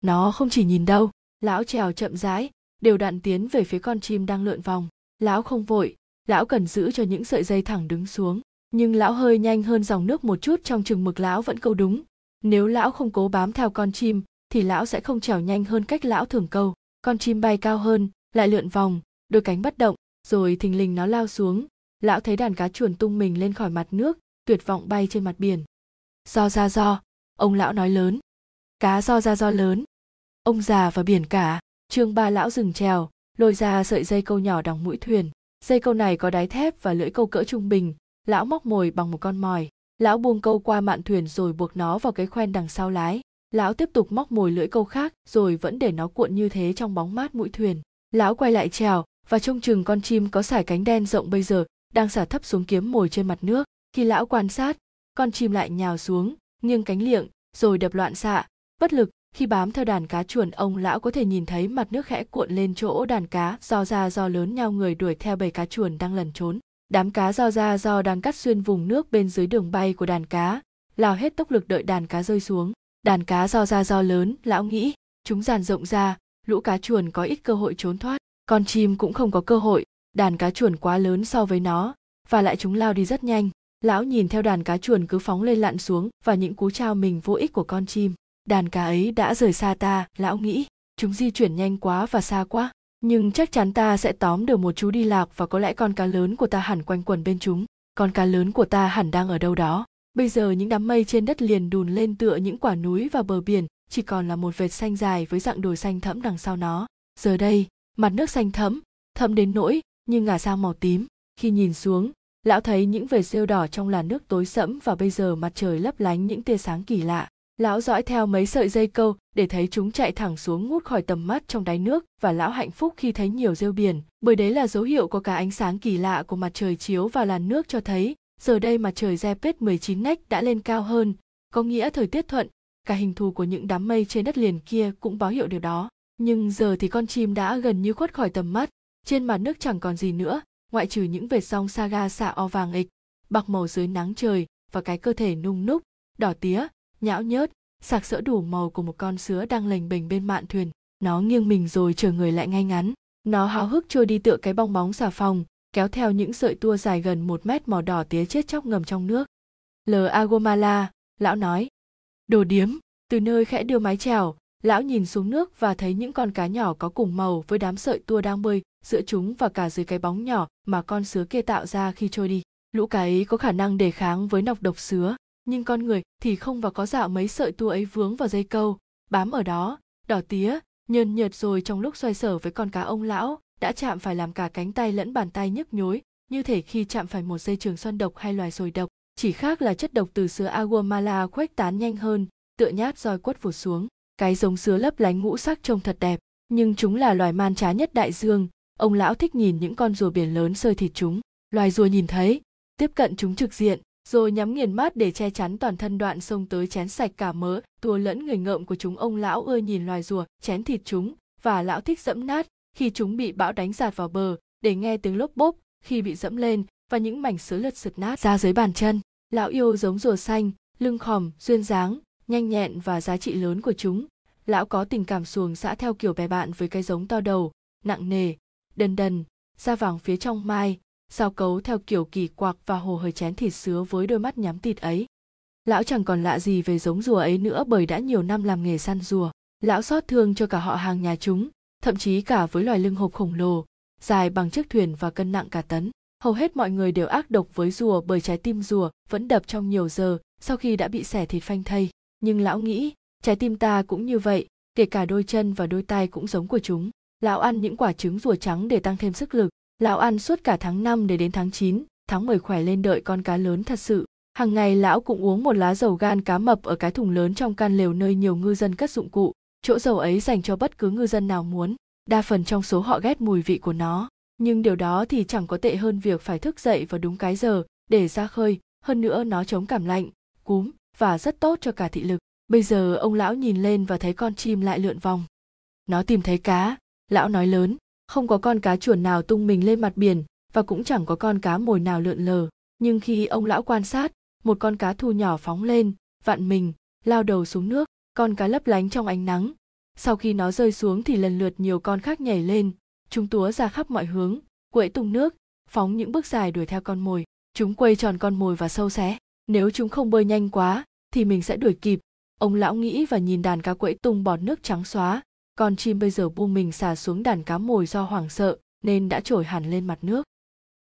Nó không chỉ nhìn đâu, lão trèo chậm rãi, đều đặn tiến về phía con chim đang lượn vòng. Lão không vội, lão cần giữ cho những sợi dây thẳng đứng xuống nhưng lão hơi nhanh hơn dòng nước một chút trong chừng mực lão vẫn câu đúng. Nếu lão không cố bám theo con chim, thì lão sẽ không trèo nhanh hơn cách lão thường câu. Con chim bay cao hơn, lại lượn vòng, đôi cánh bất động, rồi thình lình nó lao xuống. Lão thấy đàn cá chuồn tung mình lên khỏi mặt nước, tuyệt vọng bay trên mặt biển. Do ra do, ông lão nói lớn. Cá do ra do lớn. Ông già và biển cả trương ba lão dừng trèo, lôi ra sợi dây câu nhỏ đằng mũi thuyền. Dây câu này có đáy thép và lưỡi câu cỡ trung bình lão móc mồi bằng một con mòi lão buông câu qua mạn thuyền rồi buộc nó vào cái khoen đằng sau lái. Lão tiếp tục móc mồi lưỡi câu khác, rồi vẫn để nó cuộn như thế trong bóng mát mũi thuyền. Lão quay lại trèo và trông chừng con chim có sải cánh đen rộng bây giờ, đang xả thấp xuống kiếm mồi trên mặt nước. Khi lão quan sát, con chim lại nhào xuống, nghiêng cánh liệng, rồi đập loạn xạ. Bất lực, khi bám theo đàn cá chuồn, ông lão có thể nhìn thấy mặt nước khẽ cuộn lên chỗ đàn cá do ra do lớn nhau người đuổi theo bầy cá chuồn đang lẩn trốn đám cá do ra do đang cắt xuyên vùng nước bên dưới đường bay của đàn cá, lao hết tốc lực đợi đàn cá rơi xuống. Đàn cá do ra do lớn, lão nghĩ, chúng dàn rộng ra, lũ cá chuồn có ít cơ hội trốn thoát, con chim cũng không có cơ hội, đàn cá chuồn quá lớn so với nó, và lại chúng lao đi rất nhanh. Lão nhìn theo đàn cá chuồn cứ phóng lên lặn xuống, và những cú trao mình vô ích của con chim. Đàn cá ấy đã rời xa ta, lão nghĩ, chúng di chuyển nhanh quá và xa quá nhưng chắc chắn ta sẽ tóm được một chú đi lạc và có lẽ con cá lớn của ta hẳn quanh quẩn bên chúng. Con cá lớn của ta hẳn đang ở đâu đó. Bây giờ những đám mây trên đất liền đùn lên tựa những quả núi và bờ biển, chỉ còn là một vệt xanh dài với dạng đồi xanh thẫm đằng sau nó. Giờ đây, mặt nước xanh thẫm thẫm đến nỗi như ngả sang màu tím. Khi nhìn xuống, lão thấy những vệt rêu đỏ trong làn nước tối sẫm và bây giờ mặt trời lấp lánh những tia sáng kỳ lạ lão dõi theo mấy sợi dây câu để thấy chúng chạy thẳng xuống ngút khỏi tầm mắt trong đáy nước và lão hạnh phúc khi thấy nhiều rêu biển. Bởi đấy là dấu hiệu có cả ánh sáng kỳ lạ của mặt trời chiếu vào làn nước cho thấy giờ đây mặt trời Zepet 19 nách đã lên cao hơn, có nghĩa thời tiết thuận, cả hình thù của những đám mây trên đất liền kia cũng báo hiệu điều đó. Nhưng giờ thì con chim đã gần như khuất khỏi tầm mắt, trên mặt nước chẳng còn gì nữa, ngoại trừ những vệt song saga xạ o vàng ịch, bạc màu dưới nắng trời và cái cơ thể nung núc, đỏ tía, nhão nhớt, sạc sỡ đủ màu của một con sứa đang lềnh bềnh bên mạn thuyền. Nó nghiêng mình rồi chờ người lại ngay ngắn. Nó háo hức trôi đi tựa cái bong bóng xà phòng, kéo theo những sợi tua dài gần một mét màu đỏ tía chết chóc ngầm trong nước. L. Agomala, lão nói. Đồ điếm, từ nơi khẽ đưa mái trèo, lão nhìn xuống nước và thấy những con cá nhỏ có cùng màu với đám sợi tua đang bơi giữa chúng và cả dưới cái bóng nhỏ mà con sứa kia tạo ra khi trôi đi. Lũ cá ấy có khả năng đề kháng với nọc độc sứa, nhưng con người thì không và có dạo mấy sợi tua ấy vướng vào dây câu, bám ở đó, đỏ tía, nhơn nhợt rồi trong lúc xoay sở với con cá ông lão, đã chạm phải làm cả cánh tay lẫn bàn tay nhức nhối như thể khi chạm phải một dây trường xoăn độc hay loài sồi độc. Chỉ khác là chất độc từ sứa aguamala khuếch tán nhanh hơn tựa nhát roi quất vụt xuống. Cái giống sứa lấp lánh ngũ sắc trông thật đẹp nhưng chúng là loài man trá nhất đại dương. Ông lão thích nhìn những con rùa biển lớn sơi thịt chúng. Loài rùa nhìn thấy tiếp cận chúng trực diện rồi nhắm nghiền mắt để che chắn toàn thân đoạn sông tới chén sạch cả mớ, tua lẫn người ngợm của chúng ông lão ưa nhìn loài rùa, chén thịt chúng, và lão thích dẫm nát khi chúng bị bão đánh giạt vào bờ, để nghe tiếng lốp bốp khi bị dẫm lên, và những mảnh sứ lật sượt nát ra dưới bàn chân. Lão yêu giống rùa xanh, lưng khòm, duyên dáng, nhanh nhẹn và giá trị lớn của chúng. Lão có tình cảm xuồng xã theo kiểu bè bạn với cái giống to đầu, nặng nề, đần đần, da vàng phía trong mai sao cấu theo kiểu kỳ quặc và hồ hơi chén thịt sứa với đôi mắt nhắm tịt ấy lão chẳng còn lạ gì về giống rùa ấy nữa bởi đã nhiều năm làm nghề săn rùa lão xót thương cho cả họ hàng nhà chúng thậm chí cả với loài lưng hộp khổng lồ, dài bằng chiếc thuyền và cân nặng cả tấn. Hầu hết mọi người đều ác độc với rùa bởi trái tim rùa vẫn đập trong nhiều giờ sau khi đã bị xẻ thịt phanh thây. Nhưng lão nghĩ, trái tim ta cũng như vậy, kể cả đôi chân và đôi tay cũng giống của chúng. Lão ăn những quả trứng rùa trắng để tăng thêm sức lực. Lão ăn suốt cả tháng 5 để đến tháng 9, tháng 10 khỏe lên đợi con cá lớn thật sự. Hàng ngày lão cũng uống một lá dầu gan cá mập ở cái thùng lớn trong can lều nơi nhiều ngư dân cất dụng cụ chỗ dầu ấy dành cho bất cứ ngư dân nào muốn đa phần trong số họ ghét mùi vị của nó. Nhưng điều đó thì chẳng có tệ hơn việc phải thức dậy vào đúng cái giờ để ra khơi hơn nữa nó chống cảm lạnh cúm và rất tốt cho cả thị lực. Bây giờ ông lão nhìn lên và thấy con chim lại lượn vòng. Nó tìm thấy cá lão nói lớn không có con cá chuồn nào tung mình lên mặt biển, và cũng chẳng có con cá mồi nào lượn lờ. Nhưng khi ông lão quan sát, một con cá thu nhỏ phóng lên, vặn mình, lao đầu xuống nước, con cá lấp lánh trong ánh nắng. Sau khi nó rơi xuống thì lần lượt nhiều con khác nhảy lên, chúng túa ra khắp mọi hướng, quẫy tung nước, phóng những bước dài đuổi theo con mồi. Chúng quay tròn con mồi và sâu xé. Nếu chúng không bơi nhanh quá, thì mình sẽ đuổi kịp. Ông lão nghĩ và nhìn đàn cá quẫy tung bọt nước trắng xóa con chim bây giờ buông mình xả xuống đàn cá mồi do hoảng sợ, nên đã trồi hẳn lên mặt nước.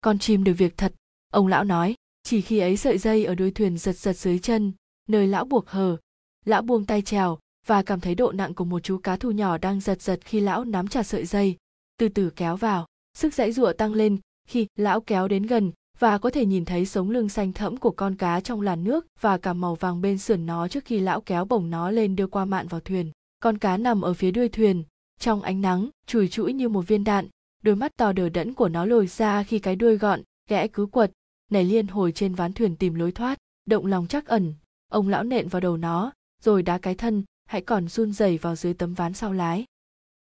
Con chim được việc thật, ông lão nói, chỉ khi ấy sợi dây ở đuôi thuyền giật giật dưới chân, nơi lão buộc hờ. Lão buông tay trèo và cảm thấy độ nặng của một chú cá thu nhỏ đang giật giật khi lão nắm chặt sợi dây. Từ từ kéo vào, sức dãy giụa tăng lên khi lão kéo đến gần, và có thể nhìn thấy sống lưng xanh thẫm của con cá trong làn nước và cả màu vàng bên sườn nó trước khi lão kéo bổng nó lên đưa qua mạn vào thuyền con cá nằm ở phía đuôi thuyền, trong ánh nắng, chùi chũi như một viên đạn, đôi mắt to đờ đẫn của nó lồi ra khi cái đuôi gọn ghẽ cứ quật, nảy liên hồi trên ván thuyền tìm lối thoát, động lòng chắc ẩn. Ông lão nện vào đầu nó, rồi đá cái thân, hãy còn run rẩy vào dưới tấm ván sau lái.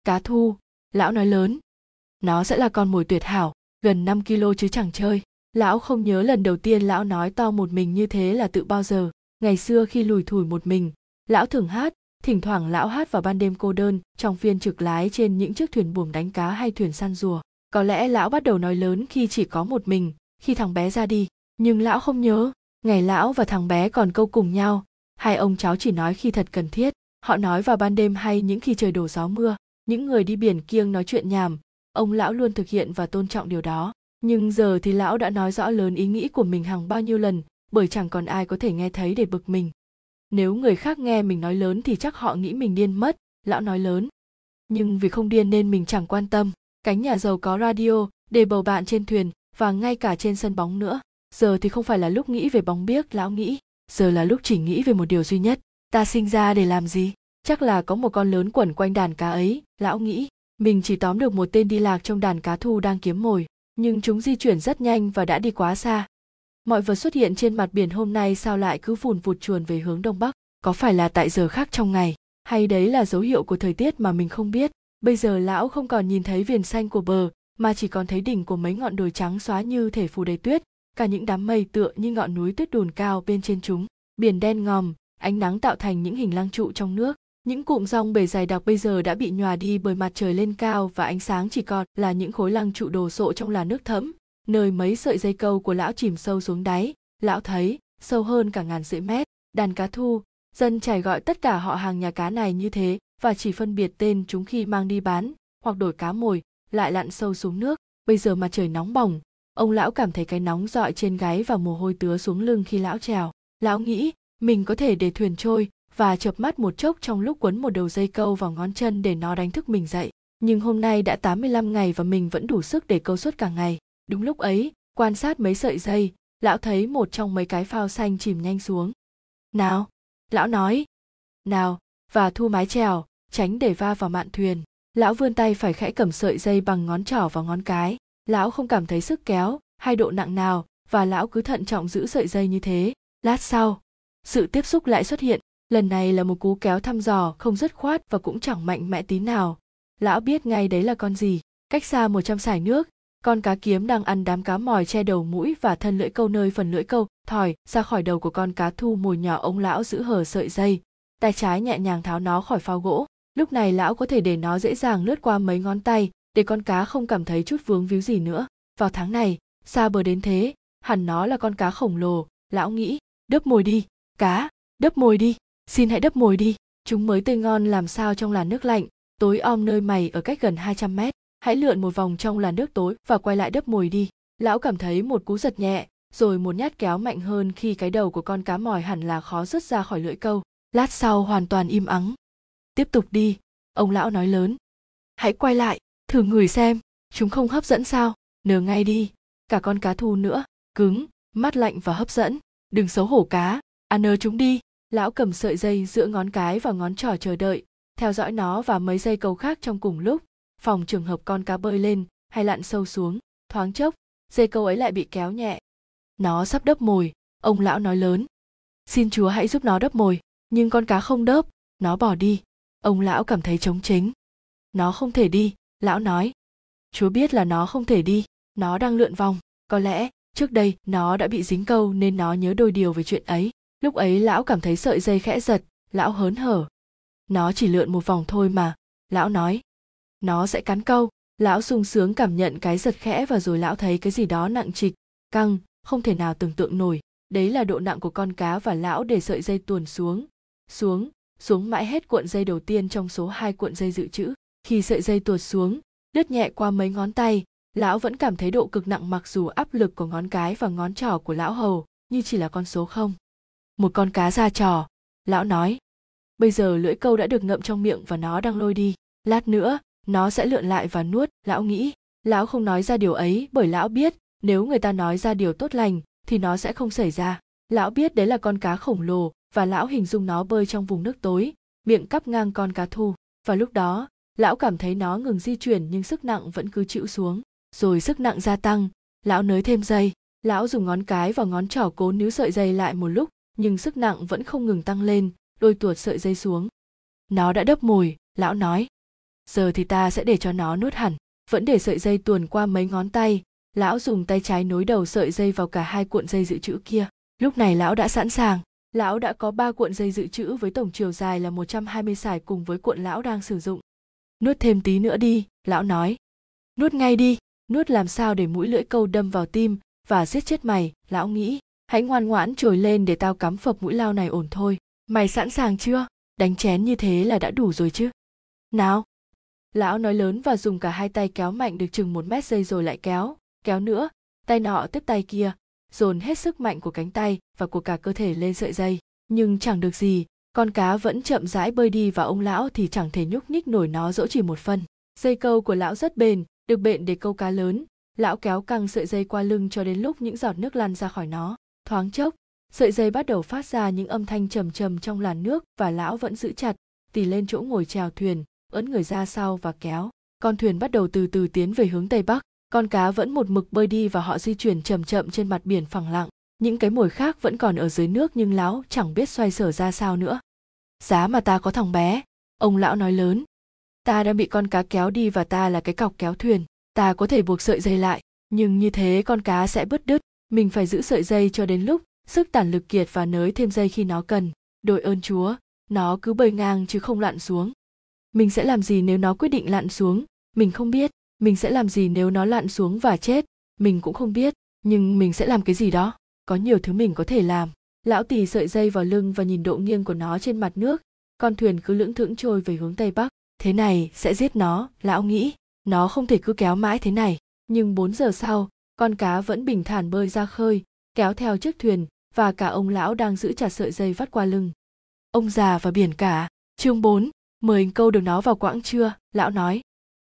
Cá thu, lão nói lớn, nó sẽ là con mồi tuyệt hảo, gần 5 kg chứ chẳng chơi. Lão không nhớ lần đầu tiên lão nói to một mình như thế là tự bao giờ. Ngày xưa khi lùi thủi một mình, lão thường hát thỉnh thoảng lão hát vào ban đêm cô đơn, trong phiên trực lái trên những chiếc thuyền buồm đánh cá hay thuyền săn rùa. Có lẽ lão bắt đầu nói lớn khi chỉ có một mình, khi thằng bé ra đi. Nhưng lão không nhớ, ngày lão và thằng bé còn câu cùng nhau. Hai ông cháu chỉ nói khi thật cần thiết. Họ nói vào ban đêm hay những khi trời đổ gió mưa. Những người đi biển kiêng nói chuyện nhảm. Ông lão luôn thực hiện và tôn trọng điều đó. Nhưng giờ thì lão đã nói rõ lớn ý nghĩ của mình hàng bao nhiêu lần, bởi chẳng còn ai có thể nghe thấy để bực mình nếu người khác nghe mình nói lớn thì chắc họ nghĩ mình điên mất, lão nói lớn. Nhưng vì không điên nên mình chẳng quan tâm. Cánh nhà giàu có radio, để bầu bạn trên thuyền, và ngay cả trên sân bóng nữa. Giờ thì không phải là lúc nghĩ về bóng biếc, lão nghĩ. Giờ là lúc chỉ nghĩ về một điều duy nhất. Ta sinh ra để làm gì? Chắc là có một con lớn quẩn quanh đàn cá ấy, lão nghĩ. Mình chỉ tóm được một tên đi lạc trong đàn cá thu đang kiếm mồi. Nhưng chúng di chuyển rất nhanh và đã đi quá xa mọi vật xuất hiện trên mặt biển hôm nay sao lại cứ vùn vụt chuồn về hướng đông bắc? Có phải là tại giờ khác trong ngày? Hay đấy là dấu hiệu của thời tiết mà mình không biết? Bây giờ lão không còn nhìn thấy viền xanh của bờ, mà chỉ còn thấy đỉnh của mấy ngọn đồi trắng xóa như thể phủ đầy tuyết. Cả những đám mây tựa như ngọn núi tuyết đùn cao bên trên chúng. Biển đen ngòm, ánh nắng tạo thành những hình lăng trụ trong nước. Những cụm rong bề dài đặc bây giờ đã bị nhòa đi bởi mặt trời lên cao và ánh sáng chỉ còn là những khối lăng trụ đồ sộ trong là nước thẫm nơi mấy sợi dây câu của lão chìm sâu xuống đáy lão thấy, sâu hơn cả ngàn rưỡi mét đàn cá thu, dân trải gọi tất cả họ hàng nhà cá này như thế và chỉ phân biệt tên chúng khi mang đi bán hoặc đổi cá mồi, lại lặn sâu xuống nước bây giờ mà trời nóng bỏng, ông lão cảm thấy cái nóng dọi trên gáy và mồ hôi tứa xuống lưng khi lão trèo lão nghĩ, mình có thể để thuyền trôi và chợp mắt một chốc trong lúc quấn một đầu dây câu vào ngón chân để nó đánh thức mình dậy. Nhưng hôm nay đã 85 ngày và mình vẫn đủ sức để câu suốt cả ngày. Đúng lúc ấy, quan sát mấy sợi dây, lão thấy một trong mấy cái phao xanh chìm nhanh xuống. Nào, lão nói. Nào, và thu mái chèo, tránh để va vào mạn thuyền. Lão vươn tay phải khẽ cầm sợi dây bằng ngón trỏ và ngón cái. Lão không cảm thấy sức kéo hay độ nặng nào và lão cứ thận trọng giữ sợi dây như thế. Lát sau, sự tiếp xúc lại xuất hiện lần này là một cú kéo thăm dò không dứt khoát và cũng chẳng mạnh mẽ tí nào lão biết ngay đấy là con gì cách xa một trăm sải nước con cá kiếm đang ăn đám cá mòi che đầu mũi và thân lưỡi câu nơi phần lưỡi câu Thòi, ra khỏi đầu của con cá thu mồi nhỏ ông lão giữ hở sợi dây. Tay trái nhẹ nhàng tháo nó khỏi phao gỗ. Lúc này lão có thể để nó dễ dàng lướt qua mấy ngón tay để con cá không cảm thấy chút vướng víu gì nữa. Vào tháng này xa bờ đến thế hẳn nó là con cá khổng lồ. Lão nghĩ đớp mồi đi cá đớp mồi đi xin hãy đớp mồi đi. Chúng mới tươi ngon làm sao trong làn nước lạnh tối om nơi mày ở cách gần 200 mét hãy lượn một vòng trong làn nước tối và quay lại đớp mồi đi. Lão cảm thấy một cú giật nhẹ, rồi một nhát kéo mạnh hơn khi cái đầu của con cá mòi hẳn là khó rứt ra khỏi lưỡi câu. Lát sau hoàn toàn im ắng. Tiếp tục đi, ông lão nói lớn. Hãy quay lại, thử ngửi xem, chúng không hấp dẫn sao? Nở ngay đi, cả con cá thu nữa, cứng, mát lạnh và hấp dẫn. Đừng xấu hổ cá, ăn nơ chúng đi. Lão cầm sợi dây giữa ngón cái và ngón trỏ chờ đợi, theo dõi nó và mấy dây câu khác trong cùng lúc phòng trường hợp con cá bơi lên hay lặn sâu xuống, thoáng chốc, dây câu ấy lại bị kéo nhẹ. Nó sắp đớp mồi, ông lão nói lớn. Xin chúa hãy giúp nó đớp mồi, nhưng con cá không đớp, nó bỏ đi. Ông lão cảm thấy trống chính nó không thể đi, lão nói. Chúa biết là nó không thể đi, nó đang lượn vòng. Có lẽ, trước đây, nó đã bị dính câu nên nó nhớ đôi điều về chuyện ấy. Lúc ấy lão cảm thấy sợi dây khẽ giật, lão hớn hở. Nó chỉ lượn một vòng thôi mà, lão nói nó sẽ cắn câu. Lão sung sướng cảm nhận cái giật khẽ và rồi lão thấy cái gì đó nặng trịch, căng, không thể nào tưởng tượng nổi. Đấy là độ nặng của con cá và lão để sợi dây tuồn xuống. Xuống xuống mãi hết cuộn dây đầu tiên trong số hai cuộn dây dự trữ. Khi sợi dây tuột xuống, đứt nhẹ qua mấy ngón tay, lão vẫn cảm thấy độ cực nặng mặc dù áp lực của ngón cái và ngón trỏ của lão hầu như chỉ là con số không. Một con cá ra trò, lão nói. Bây giờ lưỡi câu đã được ngậm trong miệng và nó đang lôi đi. Lát nữa nó sẽ lượn lại và nuốt, lão nghĩ. Lão không nói ra điều ấy bởi lão biết, nếu người ta nói ra điều tốt lành, thì nó sẽ không xảy ra. Lão biết đấy là con cá khổng lồ, và lão hình dung nó bơi trong vùng nước tối, miệng cắp ngang con cá thu. Và lúc đó, lão cảm thấy nó ngừng di chuyển nhưng sức nặng vẫn cứ chịu xuống. Rồi sức nặng gia tăng, lão nới thêm dây. Lão dùng ngón cái và ngón trỏ cố níu sợi dây lại một lúc, nhưng sức nặng vẫn không ngừng tăng lên, đôi tuột sợi dây xuống. Nó đã đấp mồi, lão nói giờ thì ta sẽ để cho nó nuốt hẳn vẫn để sợi dây tuồn qua mấy ngón tay lão dùng tay trái nối đầu sợi dây vào cả hai cuộn dây dự trữ kia lúc này lão đã sẵn sàng Lão đã có ba cuộn dây dự trữ với tổng chiều dài là 120 sải cùng với cuộn lão đang sử dụng. Nuốt thêm tí nữa đi, lão nói. Nuốt ngay đi, nuốt làm sao để mũi lưỡi câu đâm vào tim và giết chết mày, lão nghĩ. Hãy ngoan ngoãn trồi lên để tao cắm phập mũi lao này ổn thôi. Mày sẵn sàng chưa? Đánh chén như thế là đã đủ rồi chứ. Nào, lão nói lớn và dùng cả hai tay kéo mạnh được chừng một mét dây rồi lại kéo kéo nữa, tay nọ tiếp tay kia, dồn hết sức mạnh của cánh tay và của cả cơ thể lên sợi dây. Nhưng chẳng được gì, con cá vẫn chậm rãi bơi đi và ông lão thì chẳng thể nhúc nhích nổi nó dỗ chỉ một phân. Dây câu của lão rất bền, được bện để câu cá lớn. Lão kéo căng sợi dây qua lưng cho đến lúc những giọt nước lăn ra khỏi nó. Thoáng chốc, sợi dây bắt đầu phát ra những âm thanh trầm trầm trong làn nước và lão vẫn giữ chặt, tì lên chỗ ngồi chèo thuyền ấn người ra sau và kéo. Con thuyền bắt đầu từ từ tiến về hướng tây bắc. Con cá vẫn một mực bơi đi và họ di chuyển chậm chậm trên mặt biển phẳng lặng. Những cái mồi khác vẫn còn ở dưới nước nhưng lão chẳng biết xoay sở ra sao nữa. Giá mà ta có thằng bé, ông lão nói lớn. Ta đã bị con cá kéo đi và ta là cái cọc kéo thuyền. Ta có thể buộc sợi dây lại, nhưng như thế con cá sẽ bứt đứt. Mình phải giữ sợi dây cho đến lúc sức tản lực kiệt và nới thêm dây khi nó cần. Đội ơn chúa, nó cứ bơi ngang chứ không lặn xuống mình sẽ làm gì nếu nó quyết định lặn xuống? Mình không biết. Mình sẽ làm gì nếu nó lặn xuống và chết? Mình cũng không biết. Nhưng mình sẽ làm cái gì đó? Có nhiều thứ mình có thể làm. Lão tì sợi dây vào lưng và nhìn độ nghiêng của nó trên mặt nước. Con thuyền cứ lững thững trôi về hướng tây bắc. Thế này sẽ giết nó lão nghĩ. Nó không thể cứ kéo mãi thế này. Nhưng 4 giờ sau con cá vẫn bình thản bơi ra khơi kéo theo chiếc thuyền và cả ông lão đang giữ chặt sợi dây vắt qua lưng. Ông già và biển cả chương 4, mời câu được nó vào quãng chưa lão nói.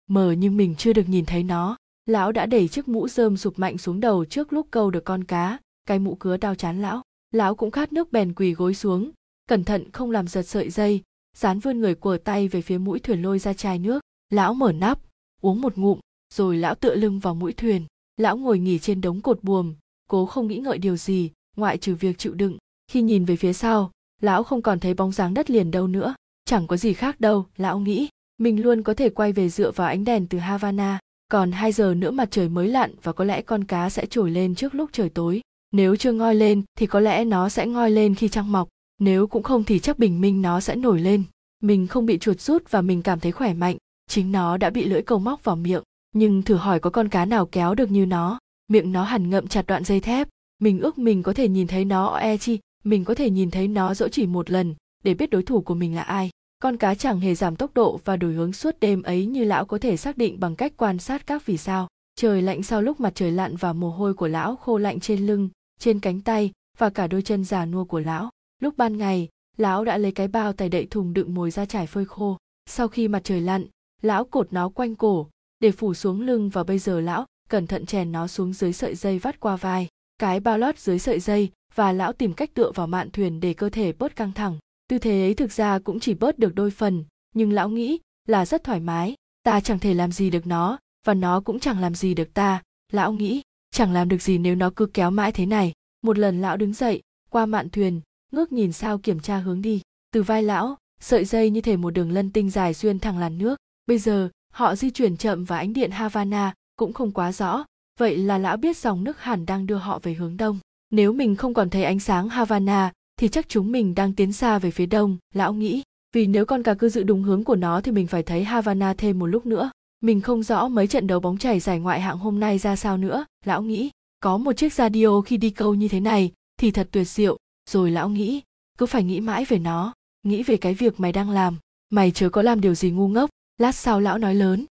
Mờ nhưng mình chưa được nhìn thấy nó. Lão đã đẩy chiếc mũ rơm sụp mạnh xuống đầu trước lúc câu được con cá. Cái mũ cứa đau chán lão. Lão cũng khát nước bèn quỳ gối xuống. Cẩn thận không làm giật sợi dây. Dán vươn người quờ tay về phía mũi thuyền lôi ra chai nước. Lão mở nắp, uống một ngụm, rồi lão tựa lưng vào mũi thuyền. Lão ngồi nghỉ trên đống cột buồm. Cố không nghĩ ngợi điều gì, ngoại trừ việc chịu đựng. Khi nhìn về phía sau, lão không còn thấy bóng dáng đất liền đâu nữa chẳng có gì khác đâu, lão nghĩ. Mình luôn có thể quay về dựa vào ánh đèn từ havana. Còn 2 giờ nữa mặt trời mới lặn và có lẽ con cá sẽ trồi lên trước lúc trời tối. Nếu chưa ngoi lên, thì có lẽ nó sẽ ngoi lên khi trăng mọc. Nếu cũng không thì chắc bình minh nó sẽ nổi lên. Mình không bị chuột rút và mình cảm thấy khỏe mạnh. Chính nó đã bị lưỡi câu móc vào miệng. Nhưng thử hỏi có con cá nào kéo được như nó? Miệng nó hẳn ngậm chặt đoạn dây thép. Mình ước mình có thể nhìn thấy nó e chi, mình có thể nhìn thấy nó dỗ chỉ một lần, để biết đối thủ của mình là ai con cá chẳng hề giảm tốc độ và đổi hướng suốt đêm ấy như lão có thể xác định bằng cách quan sát các vì sao. Trời lạnh sau lúc mặt trời lặn và mồ hôi của lão khô lạnh trên lưng, trên cánh tay và cả đôi chân già nua của lão. Lúc ban ngày, lão đã lấy cái bao tài đậy thùng đựng mồi ra trải phơi khô. Sau khi mặt trời lặn, lão cột nó quanh cổ để phủ xuống lưng và bây giờ lão cẩn thận chèn nó xuống dưới sợi dây vắt qua vai. Cái bao lót dưới sợi dây và lão tìm cách tựa vào mạn thuyền để cơ thể bớt căng thẳng tư thế ấy thực ra cũng chỉ bớt được đôi phần, nhưng lão nghĩ là rất thoải mái. Ta chẳng thể làm gì được nó, và nó cũng chẳng làm gì được ta. Lão nghĩ, chẳng làm được gì nếu nó cứ kéo mãi thế này. Một lần lão đứng dậy, qua mạn thuyền, ngước nhìn sao kiểm tra hướng đi. Từ vai lão, sợi dây như thể một đường lân tinh dài xuyên thẳng làn nước. Bây giờ, họ di chuyển chậm và ánh điện havana cũng không quá rõ. Vậy là lão biết dòng nước hẳn đang đưa họ về hướng đông. Nếu mình không còn thấy ánh sáng havana thì chắc chúng mình đang tiến xa về phía đông, lão nghĩ. Vì nếu con cá cứ giữ đúng hướng của nó thì mình phải thấy havana thêm một lúc nữa. Mình không rõ mấy trận đấu bóng chảy giải ngoại hạng hôm nay ra sao nữa, lão nghĩ. Có một chiếc radio khi đi câu như thế này, thì thật tuyệt diệu. Rồi lão nghĩ, cứ phải nghĩ mãi về nó, nghĩ về cái việc mày đang làm. Mày chớ có làm điều gì ngu ngốc. Lát sau lão nói lớn.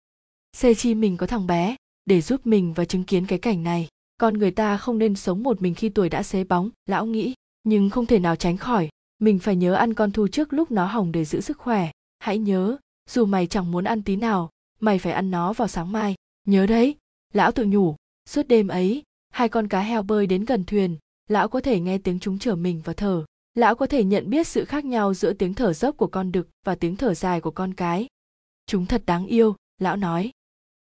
Xê chi mình có thằng bé, để giúp mình và chứng kiến cái cảnh này. Con người ta không nên sống một mình khi tuổi đã xế bóng, lão nghĩ nhưng không thể nào tránh khỏi, mình phải nhớ ăn con thu trước lúc nó hỏng để giữ sức khỏe. Hãy nhớ, dù mày chẳng muốn ăn tí nào, mày phải ăn nó vào sáng mai. Nhớ đấy, lão tự nhủ, suốt đêm ấy, hai con cá heo bơi đến gần thuyền, lão có thể nghe tiếng chúng chở mình và thở. Lão có thể nhận biết sự khác nhau giữa tiếng thở dốc của con đực và tiếng thở dài của con cái. Chúng thật đáng yêu, lão nói.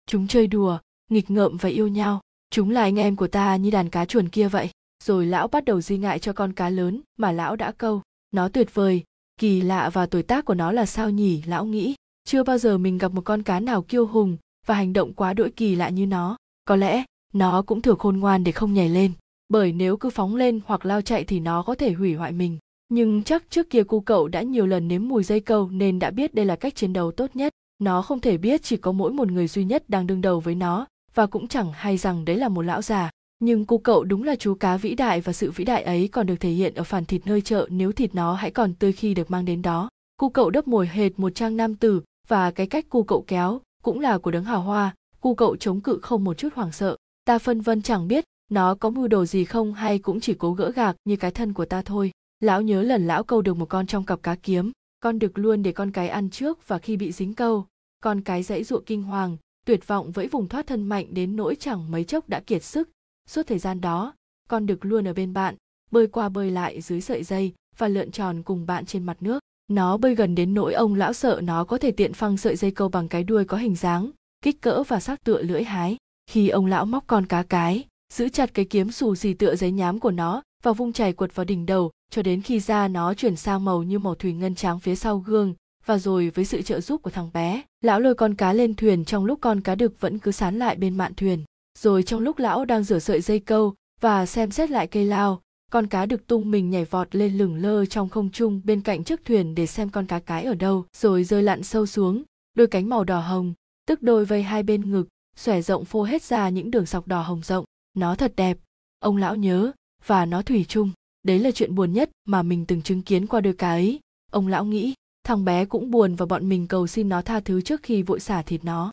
Chúng chơi đùa, nghịch ngợm và yêu nhau. Chúng là anh em của ta như đàn cá chuồn kia vậy rồi lão bắt đầu di ngại cho con cá lớn mà lão đã câu. Nó tuyệt vời, kỳ lạ và tuổi tác của nó là sao nhỉ, lão nghĩ. Chưa bao giờ mình gặp một con cá nào kiêu hùng và hành động quá đỗi kỳ lạ như nó. Có lẽ, nó cũng thừa khôn ngoan để không nhảy lên. Bởi nếu cứ phóng lên hoặc lao chạy thì nó có thể hủy hoại mình. Nhưng chắc trước kia cu cậu đã nhiều lần nếm mùi dây câu nên đã biết đây là cách chiến đấu tốt nhất. Nó không thể biết chỉ có mỗi một người duy nhất đang đương đầu với nó và cũng chẳng hay rằng đấy là một lão già nhưng cu cậu đúng là chú cá vĩ đại và sự vĩ đại ấy còn được thể hiện ở phản thịt nơi chợ. Nếu thịt nó hãy còn tươi khi được mang đến đó. Cu cậu đấp mồi hệt một trang nam tử và cái cách cu cậu kéo cũng là của đấng hào hoa. Cu cậu chống cự không một chút hoảng sợ. Ta phân vân chẳng biết nó có mưu đồ gì không hay cũng chỉ cố gỡ gạc như cái thân của ta thôi. Lão nhớ lần lão câu được một con trong cặp cá kiếm. Con được luôn để con cái ăn trước và khi bị dính câu, con cái dãy ruộng kinh hoàng, tuyệt vọng vẫy vùng thoát thân mạnh đến nỗi chẳng mấy chốc đã kiệt sức suốt thời gian đó, con đực luôn ở bên bạn, bơi qua bơi lại dưới sợi dây và lượn tròn cùng bạn trên mặt nước. Nó bơi gần đến nỗi ông lão sợ nó có thể tiện phăng sợi dây câu bằng cái đuôi có hình dáng, kích cỡ và sắc tựa lưỡi hái. Khi ông lão móc con cá cái, giữ chặt cái kiếm xù xì tựa giấy nhám của nó và vung chảy quật vào đỉnh đầu, cho đến khi da nó chuyển sang màu như màu thủy ngân trắng phía sau gương và rồi với sự trợ giúp của thằng bé, lão lôi con cá lên thuyền trong lúc con cá đực vẫn cứ sán lại bên mạn thuyền rồi trong lúc lão đang rửa sợi dây câu và xem xét lại cây lao, con cá được tung mình nhảy vọt lên lửng lơ trong không trung bên cạnh chiếc thuyền để xem con cá cái ở đâu. Rồi rơi lặn sâu xuống, đôi cánh màu đỏ hồng, tức đôi vây hai bên ngực, xòe rộng phô hết ra những đường sọc đỏ hồng rộng. Nó thật đẹp, ông lão nhớ, và nó thủy chung. Đấy là chuyện buồn nhất mà mình từng chứng kiến qua đôi cá ấy. Ông lão nghĩ, thằng bé cũng buồn và bọn mình cầu xin nó tha thứ trước khi vội xả thịt nó.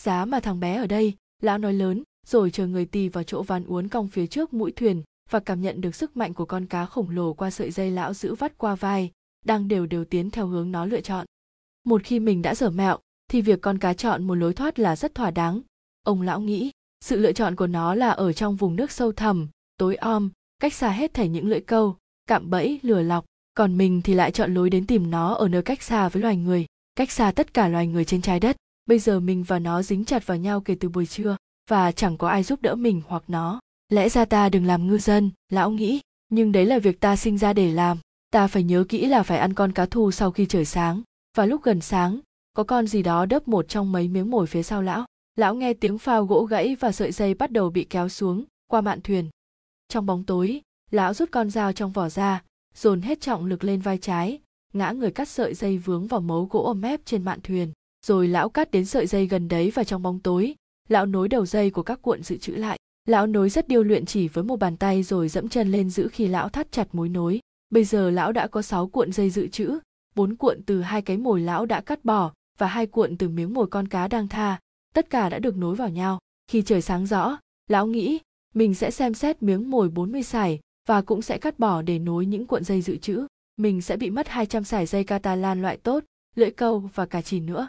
Giá mà thằng bé ở đây, lão nói lớn rồi chờ người tì vào chỗ ván uốn cong phía trước mũi thuyền và cảm nhận được sức mạnh của con cá khổng lồ qua sợi dây lão giữ vắt qua vai, đang đều đều tiến theo hướng nó lựa chọn. Một khi mình đã dở mẹo, thì việc con cá chọn một lối thoát là rất thỏa đáng. Ông lão nghĩ, sự lựa chọn của nó là ở trong vùng nước sâu thẳm, tối om, cách xa hết thảy những lưỡi câu, cạm bẫy, lừa lọc. Còn mình thì lại chọn lối đến tìm nó ở nơi cách xa với loài người, cách xa tất cả loài người trên trái đất. Bây giờ mình và nó dính chặt vào nhau kể từ buổi trưa và chẳng có ai giúp đỡ mình hoặc nó. Lẽ ra ta đừng làm ngư dân, lão nghĩ, nhưng đấy là việc ta sinh ra để làm. Ta phải nhớ kỹ là phải ăn con cá thu sau khi trời sáng. Và lúc gần sáng, có con gì đó đớp một trong mấy miếng mồi phía sau lão. Lão nghe tiếng phao gỗ gãy và sợi dây bắt đầu bị kéo xuống, qua mạn thuyền. Trong bóng tối, lão rút con dao trong vỏ ra, dồn hết trọng lực lên vai trái, ngã người cắt sợi dây vướng vào mấu gỗ ôm mép trên mạn thuyền. Rồi lão cắt đến sợi dây gần đấy và trong bóng tối lão nối đầu dây của các cuộn dự trữ lại. Lão nối rất điêu luyện chỉ với một bàn tay rồi dẫm chân lên giữ khi lão thắt chặt mối nối. Bây giờ lão đã có sáu cuộn dây dự trữ bốn cuộn từ hai cái mồi lão đã cắt bỏ và hai cuộn từ miếng mồi con cá đang tha. Tất cả đã được nối vào nhau. Khi trời sáng rõ lão nghĩ mình sẽ xem xét miếng mồi 40 sải và cũng sẽ cắt bỏ để nối những cuộn dây dự trữ. Mình sẽ bị mất 200 sải dây Catalan loại tốt, lưỡi câu và cả chỉ nữa.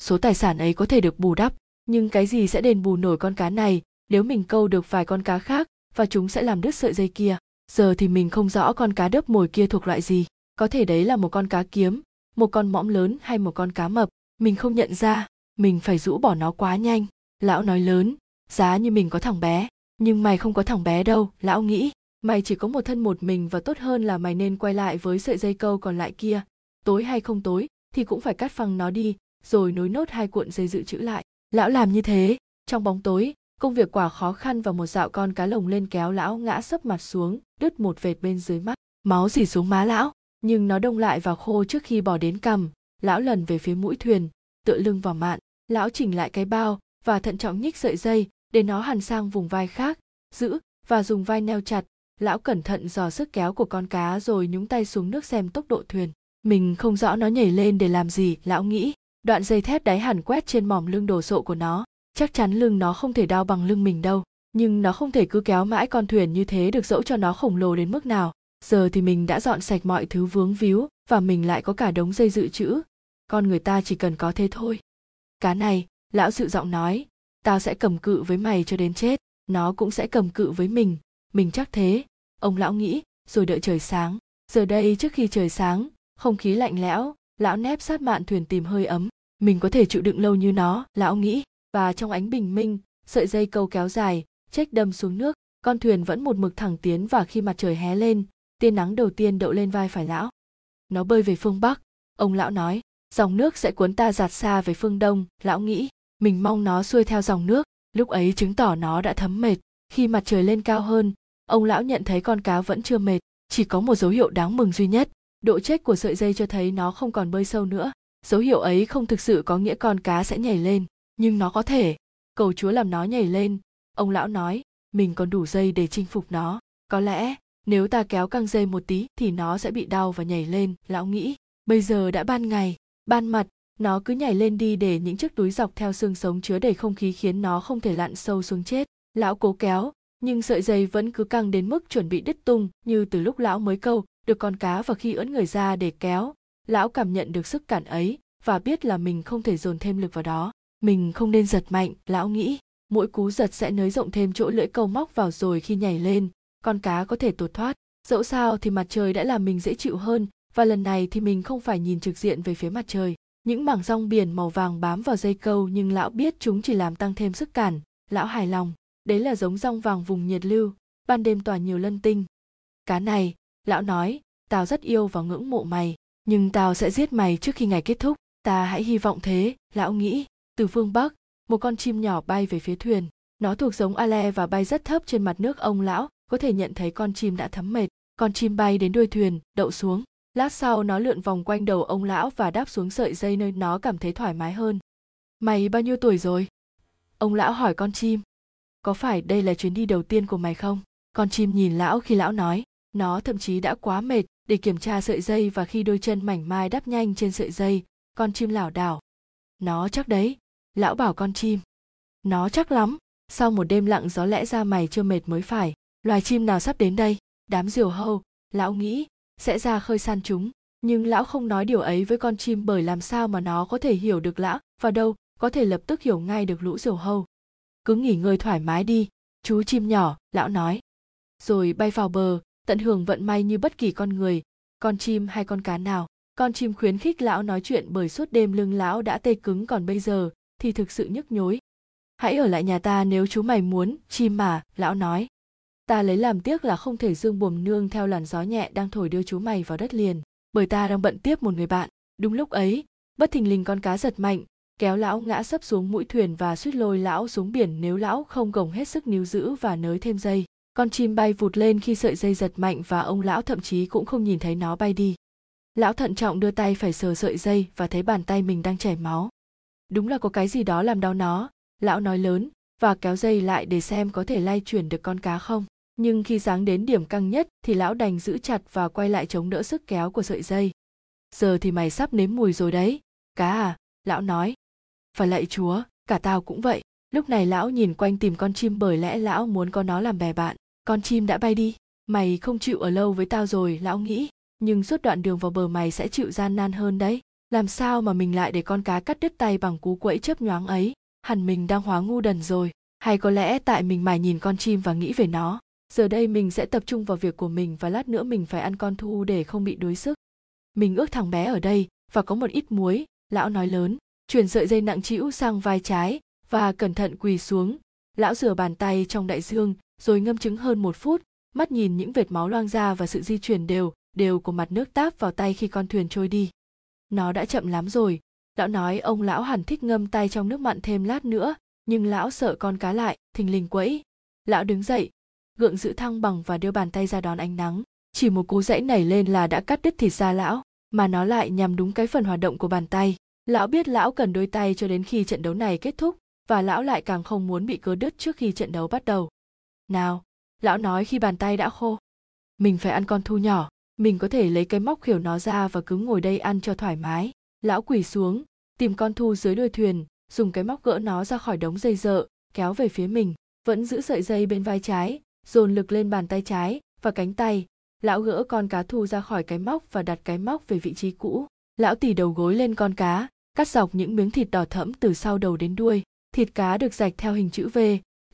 Số tài sản ấy có thể được bù đắp, nhưng cái gì sẽ đền bù nổi con cá này nếu mình câu được vài con cá khác và chúng sẽ làm đứt sợi dây kia. Giờ thì mình không rõ con cá đớp mồi kia thuộc loại gì. Có thể đấy là một con cá kiếm, một con mõm lớn hay một con cá mập. Mình không nhận ra, mình phải rũ bỏ nó quá nhanh. Lão nói lớn, giá như mình có thằng bé, nhưng mày không có thằng bé đâu, lão nghĩ mày chỉ có một thân một mình và tốt hơn là mày nên quay lại với sợi dây câu còn lại kia tối hay không tối thì cũng phải cắt phăng nó đi rồi nối nốt hai cuộn dây dự trữ lại lão làm như thế. Trong bóng tối, công việc quả khó khăn và một dạo con cá lồng lên kéo lão ngã sấp mặt xuống, đứt một vệt bên dưới mắt. Máu dỉ xuống má lão, nhưng nó đông lại và khô trước khi bỏ đến cằm. Lão lần về phía mũi thuyền, tựa lưng vào mạn. Lão chỉnh lại cái bao và thận trọng nhích sợi dây để nó hằn sang vùng vai khác, giữ và dùng vai neo chặt. Lão cẩn thận dò sức kéo của con cá rồi nhúng tay xuống nước xem tốc độ thuyền. Mình không rõ nó nhảy lên để làm gì, lão nghĩ đoạn dây thép đáy hẳn quét trên mỏm lưng đồ sộ của nó. Chắc chắn lưng nó không thể đau bằng lưng mình đâu. Nhưng nó không thể cứ kéo mãi con thuyền như thế được dẫu cho nó khổng lồ đến mức nào. Giờ thì mình đã dọn sạch mọi thứ vướng víu và mình lại có cả đống dây dự trữ. Con người ta chỉ cần có thế thôi. Cá này, lão sự giọng nói, tao sẽ cầm cự với mày cho đến chết. Nó cũng sẽ cầm cự với mình. Mình chắc thế. Ông lão nghĩ, rồi đợi trời sáng. Giờ đây trước khi trời sáng, không khí lạnh lẽo lão nép sát mạn thuyền tìm hơi ấm. Mình có thể chịu đựng lâu như nó, lão nghĩ. Và trong ánh bình minh, sợi dây câu kéo dài trách đâm xuống nước, con thuyền vẫn một mực thẳng tiến và khi mặt trời hé lên, tia nắng đầu tiên đậu lên vai phải lão. Nó bơi về phương bắc, ông lão nói. Dòng nước sẽ cuốn ta giạt xa về phương đông, lão nghĩ. Mình mong nó xuôi theo dòng nước. Lúc ấy chứng tỏ nó đã thấm mệt. Khi mặt trời lên cao hơn, ông lão nhận thấy con cá vẫn chưa mệt, chỉ có một dấu hiệu đáng mừng duy nhất độ chết của sợi dây cho thấy nó không còn bơi sâu nữa. Dấu hiệu ấy không thực sự có nghĩa con cá sẽ nhảy lên, nhưng nó có thể. Cầu chúa làm nó nhảy lên. Ông lão nói, mình còn đủ dây để chinh phục nó. Có lẽ, nếu ta kéo căng dây một tí thì nó sẽ bị đau và nhảy lên. Lão nghĩ, bây giờ đã ban ngày, ban mặt, nó cứ nhảy lên đi để những chiếc túi dọc theo xương sống chứa đầy không khí khiến nó không thể lặn sâu xuống chết. Lão cố kéo, nhưng sợi dây vẫn cứ căng đến mức chuẩn bị đứt tung, như từ lúc lão mới câu được con cá và khi ưỡn người ra để kéo, lão cảm nhận được sức cản ấy và biết là mình không thể dồn thêm lực vào đó. Mình không nên giật mạnh, lão nghĩ. Mỗi cú giật sẽ nới rộng thêm chỗ lưỡi câu móc vào rồi khi nhảy lên, con cá có thể tột thoát. Dẫu sao thì mặt trời đã làm mình dễ chịu hơn và lần này thì mình không phải nhìn trực diện về phía mặt trời. Những mảng rong biển màu vàng bám vào dây câu nhưng lão biết chúng chỉ làm tăng thêm sức cản, lão hài lòng. Đấy là giống rong vàng vùng nhiệt lưu, ban đêm tỏa nhiều lân tinh. Cá này lão nói, tao rất yêu và ngưỡng mộ mày, nhưng tao sẽ giết mày trước khi ngày kết thúc. Ta hãy hy vọng thế. Lão nghĩ, từ phương bắc, một con chim nhỏ bay về phía thuyền. Nó thuộc giống ale và bay rất thấp trên mặt nước ông lão, có thể nhận thấy con chim đã thấm mệt. Con chim bay đến đuôi thuyền, đậu xuống. Lát sau nó lượn vòng quanh đầu ông lão và đáp xuống sợi dây nơi nó cảm thấy thoải mái hơn. Mày bao nhiêu tuổi rồi? Ông lão hỏi con chim. Có phải đây là chuyến đi đầu tiên của mày không? Con chim nhìn lão khi lão nói nó thậm chí đã quá mệt để kiểm tra sợi dây và khi đôi chân mảnh mai đắp nhanh trên sợi dây, con chim lảo đảo. Nó chắc đấy, lão bảo con chim. Nó chắc lắm, sau một đêm lặng gió lẽ ra mày chưa mệt mới phải, loài chim nào sắp đến đây? Đám diều hâu, lão nghĩ, sẽ ra khơi săn chúng. Nhưng lão không nói điều ấy với con chim bởi làm sao mà nó có thể hiểu được lão và đâu có thể lập tức hiểu ngay được lũ diều hâu. Cứ nghỉ ngơi thoải mái đi, chú chim nhỏ, lão nói. Rồi bay vào bờ tận hưởng vận may như bất kỳ con người, con chim hay con cá nào. Con chim khuyến khích lão nói chuyện bởi suốt đêm lưng lão đã tê cứng, còn bây giờ thì thực sự nhức nhối. Hãy ở lại nhà ta nếu chú mày muốn, chim mà, lão nói. Ta lấy làm tiếc là không thể dương buồm nương theo làn gió nhẹ đang thổi đưa chú mày vào đất liền, bởi ta đang bận tiếp một người bạn. Đúng lúc ấy, bất thình lình con cá giật mạnh, kéo lão ngã sấp xuống mũi thuyền và suýt lôi lão xuống biển nếu lão không gồng hết sức níu giữ và nới thêm dây con chim bay vụt lên khi sợi dây giật mạnh và ông lão thậm chí cũng không nhìn thấy nó bay đi. Lão thận trọng đưa tay phải sờ sợi dây và thấy bàn tay mình đang chảy máu. Đúng là có cái gì đó làm đau nó, lão nói lớn, và kéo dây lại để xem có thể lay chuyển được con cá không. Nhưng khi giáng đến điểm căng nhất thì lão đành giữ chặt và quay lại chống đỡ sức kéo của sợi dây. Giờ thì mày sắp nếm mùi rồi đấy. Cá à lão nói. Phải lạy chúa, cả tao cũng vậy lúc này lão nhìn quanh tìm con chim bởi lẽ lão muốn có nó làm bè bạn. Con chim đã bay đi. Mày không chịu ở lâu với tao rồi, lão nghĩ. Nhưng suốt đoạn đường vào bờ mày sẽ chịu gian nan hơn đấy. Làm sao mà mình lại để con cá cắt đứt tay bằng cú quẫy chớp nhoáng ấy? Hẳn mình đang hóa ngu đần rồi. Hay có lẽ tại mình mải nhìn con chim và nghĩ về nó. Giờ đây mình sẽ tập trung vào việc của mình và lát nữa mình phải ăn con thu để không bị đuối sức. Mình ước thằng bé ở đây và có một ít muối, lão nói lớn. Chuyển sợi dây nặng trĩu sang vai trái và cẩn thận quỳ xuống. Lão rửa bàn tay trong đại dương, rồi ngâm trứng hơn một phút. Mắt nhìn những vệt máu loang ra và sự di chuyển đều đều của mặt nước táp vào tay khi con thuyền trôi đi. Nó đã chậm lắm rồi. Lão nói ông lão hẳn thích ngâm tay trong nước mặn thêm lát nữa, nhưng lão sợ con cá lại, thình lình quẫy. Lão đứng dậy, gượng giữ thăng bằng và đưa bàn tay ra đón ánh nắng. Chỉ một cú dãy nảy lên là đã cắt đứt thịt da lão, mà nó lại nhằm đúng cái phần hoạt động của bàn tay. Lão biết lão cần đôi tay cho đến khi trận đấu này kết thúc và lão lại càng không muốn bị cớ đứt trước khi trận đấu bắt đầu. Nào, lão nói khi bàn tay đã khô. Mình phải ăn con thu nhỏ, mình có thể lấy cái móc khiểu nó ra và cứ ngồi đây ăn cho thoải mái. Lão quỳ xuống, tìm con thu dưới đuôi thuyền, dùng cái móc gỡ nó ra khỏi đống dây dợ, kéo về phía mình, vẫn giữ sợi dây bên vai trái, dồn lực lên bàn tay trái và cánh tay. Lão gỡ con cá thu ra khỏi cái móc và đặt cái móc về vị trí cũ. Lão tỉ đầu gối lên con cá, cắt dọc những miếng thịt đỏ thẫm từ sau đầu đến đuôi thịt cá được rạch theo hình chữ v,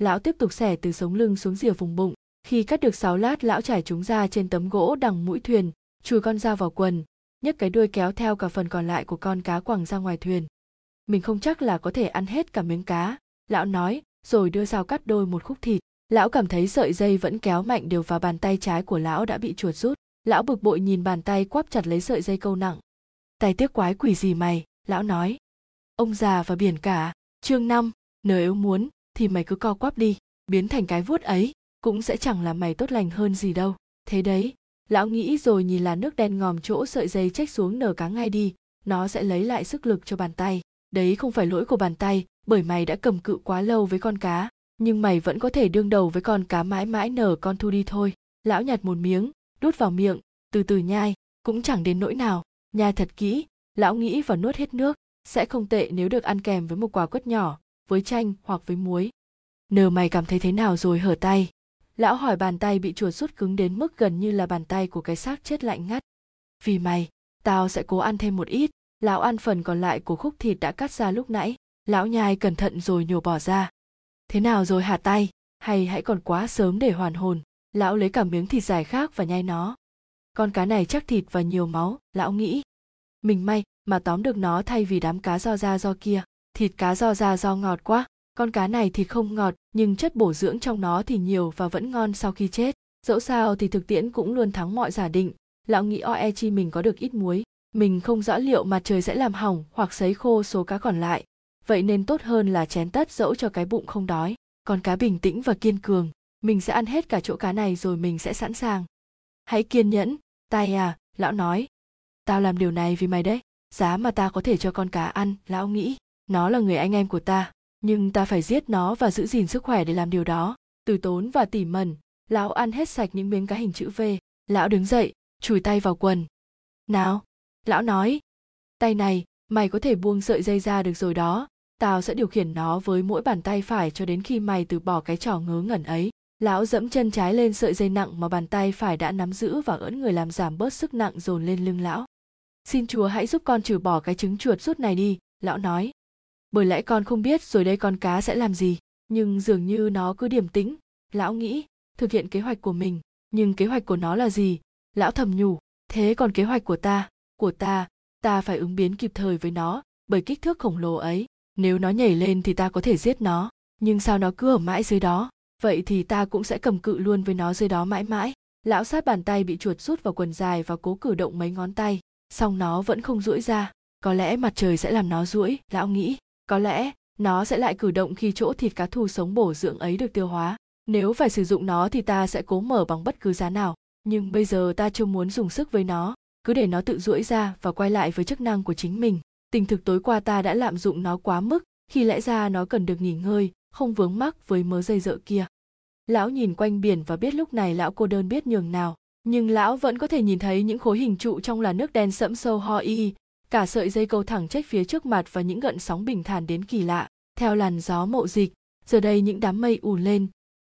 lão tiếp tục xẻ từ sống lưng xuống rìa vùng bụng. Khi cắt được sáu lát, lão trải chúng ra trên tấm gỗ đằng mũi thuyền, chùi con dao vào quần, nhấc cái đuôi kéo theo cả phần còn lại của con cá quẳng ra ngoài thuyền. Mình không chắc là có thể ăn hết cả miếng cá, lão nói, rồi đưa dao cắt đôi một khúc thịt. Lão cảm thấy sợi dây vẫn kéo mạnh đều vào bàn tay trái của lão đã bị chuột rút. Lão bực bội nhìn bàn tay quắp chặt lấy sợi dây câu nặng. Tay tiếc quái quỷ gì mày? Lão nói. Ông già và biển cả chương năm nếu muốn, thì mày cứ co quắp đi, biến thành cái vuốt ấy, cũng sẽ chẳng làm mày tốt lành hơn gì đâu. Thế đấy, lão nghĩ rồi nhìn là nước đen ngòm chỗ sợi dây trách xuống nở cá ngay đi, nó sẽ lấy lại sức lực cho bàn tay. Đấy không phải lỗi của bàn tay, bởi mày đã cầm cự quá lâu với con cá, nhưng mày vẫn có thể đương đầu với con cá mãi mãi nở con thu đi thôi. Lão nhặt một miếng, đút vào miệng, từ từ nhai, cũng chẳng đến nỗi nào. Nhai thật kỹ, lão nghĩ và nuốt hết nước sẽ không tệ nếu được ăn kèm với một quả quất nhỏ, với chanh hoặc với muối. Nờ mày cảm thấy thế nào rồi hở tay? Lão hỏi bàn tay bị chuột rút cứng đến mức gần như là bàn tay của cái xác chết lạnh ngắt. Vì mày, tao sẽ cố ăn thêm một ít, lão ăn phần còn lại của khúc thịt đã cắt ra lúc nãy, lão nhai cẩn thận rồi nhổ bỏ ra. Thế nào rồi hả tay? Hay hãy còn quá sớm để hoàn hồn, lão lấy cả miếng thịt dài khác và nhai nó. Con cá này chắc thịt và nhiều máu, lão nghĩ. Mình may mà tóm được nó thay vì đám cá do ra do kia. Thịt cá do ra do ngọt quá, con cá này thì không ngọt, nhưng chất bổ dưỡng trong nó thì nhiều và vẫn ngon sau khi chết. Dẫu sao thì thực tiễn cũng luôn thắng mọi giả định, lão nghĩ oe chi mình có được ít muối. Mình không rõ liệu mặt trời sẽ làm hỏng hoặc sấy khô số cá còn lại. Vậy nên tốt hơn là chén tất dẫu cho cái bụng không đói. Còn cá bình tĩnh và kiên cường. Mình sẽ ăn hết cả chỗ cá này rồi mình sẽ sẵn sàng. Hãy kiên nhẫn, tai à lão nói. Tao làm điều này vì mày đấy giá mà ta có thể cho con cá ăn, lão nghĩ, nó là người anh em của ta, nhưng ta phải giết nó và giữ gìn sức khỏe để làm điều đó. Từ tốn và tỉ mẩn, lão ăn hết sạch những miếng cá hình chữ v. Lão đứng dậy, chùi tay vào quần. Nào, lão nói, tay này, mày có thể buông sợi dây ra được rồi đó. Tao sẽ điều khiển nó với mỗi bàn tay phải cho đến khi mày từ bỏ cái trò ngớ ngẩn ấy. Lão dẫm chân trái lên sợi dây nặng mà bàn tay phải đã nắm giữ và ưỡn người làm giảm bớt sức nặng dồn lên lưng lão xin chúa hãy giúp con trừ bỏ cái trứng chuột rút này đi, lão nói. Bởi lẽ con không biết rồi đây con cá sẽ làm gì, nhưng dường như nó cứ điềm tĩnh. Lão nghĩ, thực hiện kế hoạch của mình, nhưng kế hoạch của nó là gì? Lão thầm nhủ, thế còn kế hoạch của ta? Của ta ta phải ứng biến kịp thời với nó, bởi kích thước khổng lồ ấy. Nếu nó nhảy lên thì ta có thể giết nó, nhưng sao nó cứ ở mãi dưới đó? Vậy thì ta cũng sẽ cầm cự luôn với nó dưới đó mãi mãi. Lão sát bàn tay bị chuột rút vào quần dài và cố cử động mấy ngón tay song nó vẫn không duỗi ra. Có lẽ mặt trời sẽ làm nó duỗi, lão nghĩ. Có lẽ nó sẽ lại cử động khi chỗ thịt cá thu sống bổ dưỡng ấy được tiêu hóa. Nếu phải sử dụng nó thì ta sẽ cố mở bằng bất cứ giá nào. Nhưng bây giờ ta chưa muốn dùng sức với nó. Cứ để nó tự duỗi ra và quay lại với chức năng của chính mình. Tình thực tối qua ta đã lạm dụng nó quá mức, khi lẽ ra nó cần được nghỉ ngơi, không vướng mắc với mớ dây dợ kia. Lão nhìn quanh biển và biết lúc này lão cô đơn biết nhường nào nhưng lão vẫn có thể nhìn thấy những khối hình trụ trong là nước đen sẫm sâu ho y cả sợi dây câu thẳng trách phía trước mặt và những gợn sóng bình thản đến kỳ lạ, theo làn gió mậu dịch. Giờ đây những đám mây ùn lên.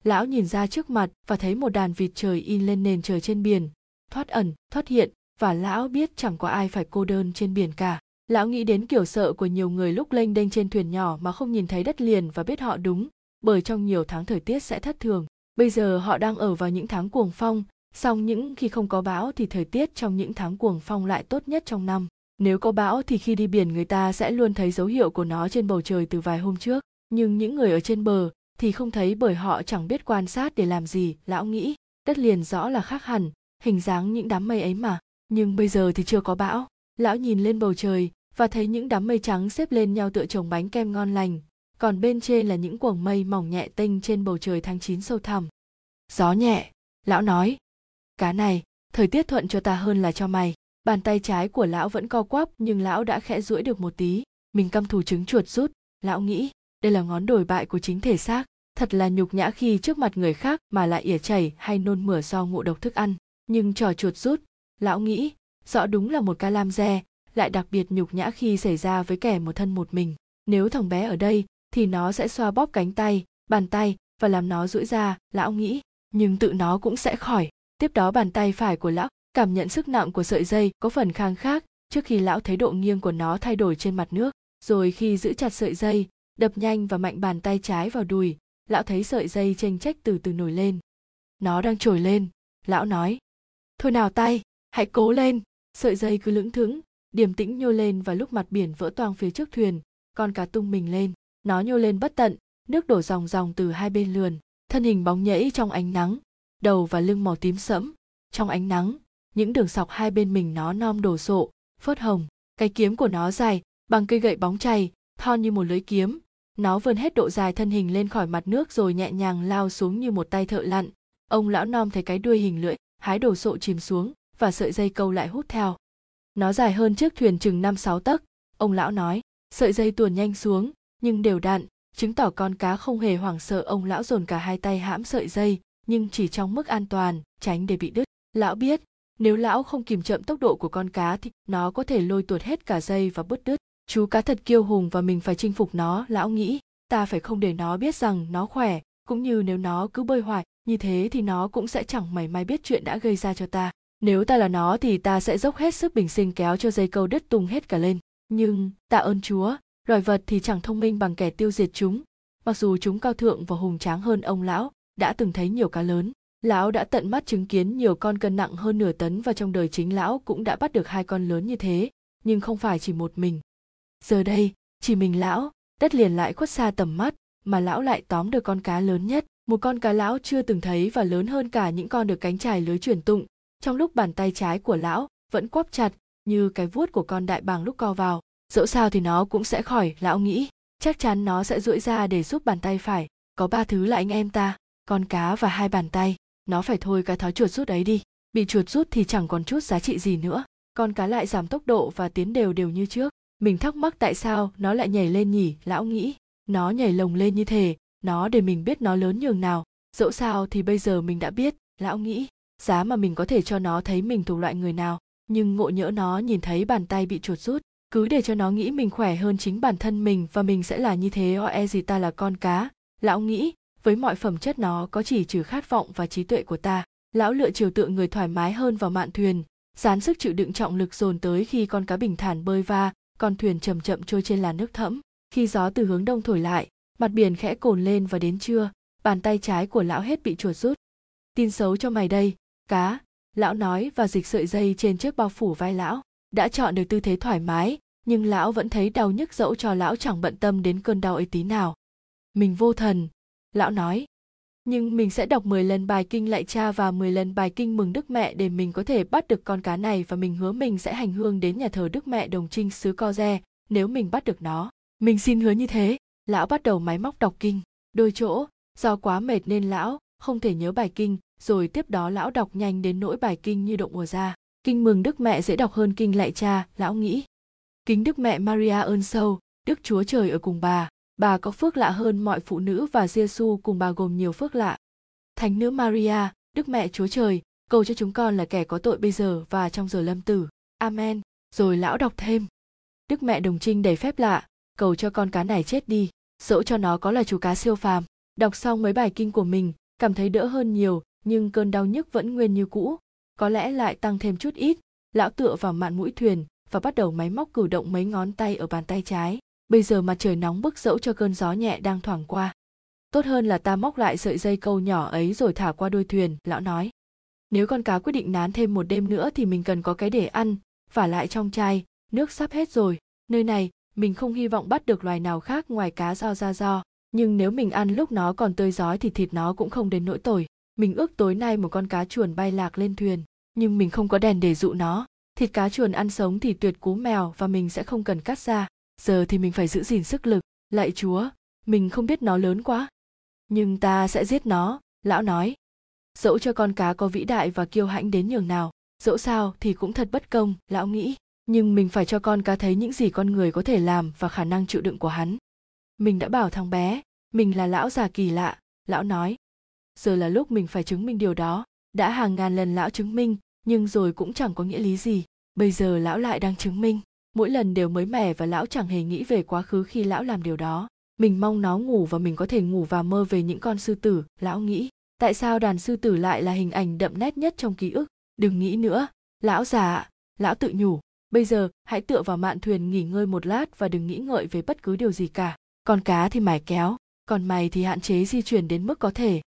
Lão nhìn ra trước mặt và thấy một đàn vịt trời in lên nền trời trên biển. Thoát ẩn, thoát hiện, và lão biết chẳng có ai phải cô đơn trên biển cả. Lão nghĩ đến kiểu sợ của nhiều người lúc lênh đênh trên thuyền nhỏ mà không nhìn thấy đất liền và biết họ đúng, bởi trong nhiều tháng thời tiết sẽ thất thường. Bây giờ họ đang ở vào những tháng cuồng phong song những khi không có bão thì thời tiết trong những tháng cuồng phong lại tốt nhất trong năm. Nếu có bão thì khi đi biển người ta sẽ luôn thấy dấu hiệu của nó trên bầu trời từ vài hôm trước. Nhưng những người ở trên bờ thì không thấy bởi họ chẳng biết quan sát để làm gì lão nghĩ. Đất liền rõ là khác hẳn hình dáng những đám mây ấy mà. Nhưng bây giờ thì chưa có bão. Lão nhìn lên bầu trời và thấy những đám mây trắng xếp lên nhau tựa chồng bánh kem ngon lành. Còn bên trên là những quầng mây mỏng nhẹ tinh trên bầu trời tháng 9 sâu thẳm. Gió nhẹ, lão nói. Cá này, thời tiết thuận cho ta hơn là cho mày. Bàn tay trái của lão vẫn co quắp nhưng lão đã khẽ duỗi được một tí. Mình căm thù trứng chuột rút, lão nghĩ, đây là ngón đổi bại của chính thể xác. Thật là nhục nhã khi trước mặt người khác mà lại ỉa chảy hay nôn mửa do ngộ độc thức ăn. Nhưng trò chuột rút, lão nghĩ, rõ đúng là một ca lam re, lại đặc biệt nhục nhã khi xảy ra với kẻ một thân một mình. Nếu thằng bé ở đây thì nó sẽ xoa bóp cánh tay bàn tay và làm nó duỗi ra lão nghĩ nhưng tự nó cũng sẽ khỏi tiếp đó bàn tay phải của lão cảm nhận sức nặng của sợi dây có phần khang khác trước khi lão thấy độ nghiêng của nó thay đổi trên mặt nước. Rồi khi giữ chặt sợi dây, đập nhanh và mạnh bàn tay trái vào đùi, lão thấy sợi dây chênh trách từ từ nổi lên. Nó đang trồi lên, lão nói. Thôi nào tay, hãy cố lên. Sợi dây cứ lững thững, điềm tĩnh nhô lên và lúc mặt biển vỡ toang phía trước thuyền, con cá tung mình lên. Nó nhô lên bất tận, nước đổ ròng ròng từ hai bên lườn, thân hình bóng nhẫy trong ánh nắng đầu và lưng màu tím sẫm. Trong ánh nắng, những đường sọc hai bên mình nó non đổ sộ, phớt hồng. Cái kiếm của nó dài, bằng cây gậy bóng chày thon như một lưỡi kiếm. Nó vươn hết độ dài thân hình lên khỏi mặt nước rồi nhẹ nhàng lao xuống như một tay thợ lặn. Ông lão nom thấy cái đuôi hình lưỡi, hái đồ sộ chìm xuống và sợi dây câu lại hút theo. Nó dài hơn chiếc thuyền chừng năm sáu tấc, ông lão nói. Sợi dây tuồn nhanh xuống, nhưng đều đặn chứng tỏ con cá không hề hoảng sợ ông lão dồn cả hai tay hãm sợi dây nhưng chỉ trong mức an toàn, tránh để bị đứt. Lão biết, nếu lão không kìm chậm tốc độ của con cá thì nó có thể lôi tuột hết cả dây và bứt đứt. Chú cá thật kiêu hùng và mình phải chinh phục nó, lão nghĩ. Ta phải không để nó biết rằng nó khỏe, cũng như nếu nó cứ bơi hoài, như thế thì nó cũng sẽ chẳng mảy may biết chuyện đã gây ra cho ta. Nếu ta là nó thì ta sẽ dốc hết sức bình sinh kéo cho dây câu đứt tung hết cả lên. Nhưng, tạ ơn chúa, loài vật thì chẳng thông minh bằng kẻ tiêu diệt chúng. Mặc dù chúng cao thượng và hùng tráng hơn ông lão đã từng thấy nhiều cá lớn. Lão đã tận mắt chứng kiến nhiều con cân nặng hơn nửa tấn và trong đời chính lão cũng đã bắt được hai con lớn như thế, nhưng không phải chỉ một mình. Giờ đây, chỉ mình lão, đất liền lại khuất xa tầm mắt, mà lão lại tóm được con cá lớn nhất. Một con cá lão chưa từng thấy và lớn hơn cả những con được cánh trải lưới truyền tụng. Trong lúc bàn tay trái của lão vẫn quắp chặt như cái vuốt của con đại bàng lúc co vào, dẫu sao thì nó cũng sẽ khỏi, lão nghĩ. Chắc chắn nó sẽ duỗi ra để giúp bàn tay phải. Có ba thứ là anh em ta con cá và hai bàn tay. Nó phải thôi cái thói chuột rút ấy đi. Bị chuột rút thì chẳng còn chút giá trị gì nữa. Con cá lại giảm tốc độ và tiến đều đều như trước. Mình thắc mắc tại sao nó lại nhảy lên nhỉ, lão nghĩ. Nó nhảy lồng lên như thế nó để mình biết nó lớn nhường nào. Dẫu sao thì bây giờ mình đã biết, lão nghĩ. Giá mà mình có thể cho nó thấy mình thuộc loại người nào. Nhưng ngộ nhỡ nó nhìn thấy bàn tay bị chuột rút, cứ để cho nó nghĩ mình khỏe hơn chính bản thân mình và mình sẽ là như thế o e gì ta là con cá. Lão nghĩ với mọi phẩm chất nó có chỉ trừ khát vọng và trí tuệ của ta, lão lựa chiều tượng người thoải mái hơn vào mạn thuyền, dán sức chịu đựng trọng lực dồn tới khi con cá bình thản bơi va, con thuyền chậm chậm trôi trên làn nước thẫm. Khi gió từ hướng đông thổi lại, mặt biển khẽ cồn lên và đến trưa, bàn tay trái của lão hết bị chuột rút. Tin xấu cho mày đây, cá, lão nói và dịch sợi dây trên chiếc bao phủ vai lão. Đã chọn được tư thế thoải mái, nhưng lão vẫn thấy đau nhức dẫu cho lão chẳng bận tâm đến cơn đau ấy tí nào. Mình vô thần lão nói nhưng mình sẽ đọc 10 lần bài kinh lạy cha và 10 lần bài kinh mừng Đức Mẹ để mình có thể bắt được con cá này và mình hứa mình sẽ hành hương đến nhà thờ Đức Mẹ Đồng Trinh xứ Co Re nếu mình bắt được nó. Mình xin hứa như thế. Lão bắt đầu máy móc đọc kinh. Đôi chỗ, do quá mệt nên lão không thể nhớ bài kinh, rồi tiếp đó lão đọc nhanh đến nỗi bài kinh như động ùa ra. Kinh mừng Đức Mẹ dễ đọc hơn kinh lạy cha, lão nghĩ. Kính Đức Mẹ Maria ơn sâu, Đức Chúa Trời ở cùng bà, bà có phước lạ hơn mọi phụ nữ và Giêsu cùng bà gồm nhiều phước lạ. Thánh nữ Maria, Đức Mẹ Chúa Trời, cầu cho chúng con là kẻ có tội bây giờ và trong giờ lâm tử. Amen. Rồi lão đọc thêm. Đức Mẹ Đồng Trinh đầy phép lạ, cầu cho con cá này chết đi, dẫu cho nó có là chú cá siêu phàm. Đọc xong mấy bài kinh của mình, cảm thấy đỡ hơn nhiều, nhưng cơn đau nhức vẫn nguyên như cũ, có lẽ lại tăng thêm chút ít. Lão tựa vào mạn mũi thuyền và bắt đầu máy móc cử động mấy ngón tay ở bàn tay trái bây giờ mặt trời nóng bức dẫu cho cơn gió nhẹ đang thoảng qua. Tốt hơn là ta móc lại sợi dây câu nhỏ ấy rồi thả qua đuôi thuyền, lão nói. Nếu con cá quyết định nán thêm một đêm nữa thì mình cần có cái để ăn và lại trong chai, nước sắp hết rồi. Nơi này, mình không hy vọng bắt được loài nào khác ngoài cá do ra do, nhưng nếu mình ăn lúc nó còn tươi giói thì thịt nó cũng không đến nỗi tồi. Mình ước tối nay một con cá chuồn bay lạc lên thuyền, nhưng mình không có đèn để dụ nó. Thịt cá chuồn ăn sống thì tuyệt cú mèo và mình sẽ không cần cắt ra giờ thì mình phải giữ gìn sức lực. Lạy chúa, mình không biết nó lớn quá. Nhưng ta sẽ giết nó, lão nói. Dẫu cho con cá có vĩ đại và kiêu hãnh đến nhường nào, dẫu sao thì cũng thật bất công, lão nghĩ. Nhưng mình phải cho con cá thấy những gì con người có thể làm và khả năng chịu đựng của hắn. Mình đã bảo thằng bé, mình là lão già kỳ lạ, lão nói. Giờ là lúc mình phải chứng minh điều đó. Đã hàng ngàn lần lão chứng minh, nhưng rồi cũng chẳng có nghĩa lý gì. Bây giờ lão lại đang chứng minh mỗi lần đều mới mẻ và lão chẳng hề nghĩ về quá khứ khi lão làm điều đó. Mình mong nó ngủ và mình có thể ngủ và mơ về những con sư tử, lão nghĩ. Tại sao đàn sư tử lại là hình ảnh đậm nét nhất trong ký ức? Đừng nghĩ nữa. Lão già lão tự nhủ. Bây giờ, hãy tựa vào mạn thuyền nghỉ ngơi một lát và đừng nghĩ ngợi về bất cứ điều gì cả. Con cá thì mải kéo, còn mày thì hạn chế di chuyển đến mức có thể.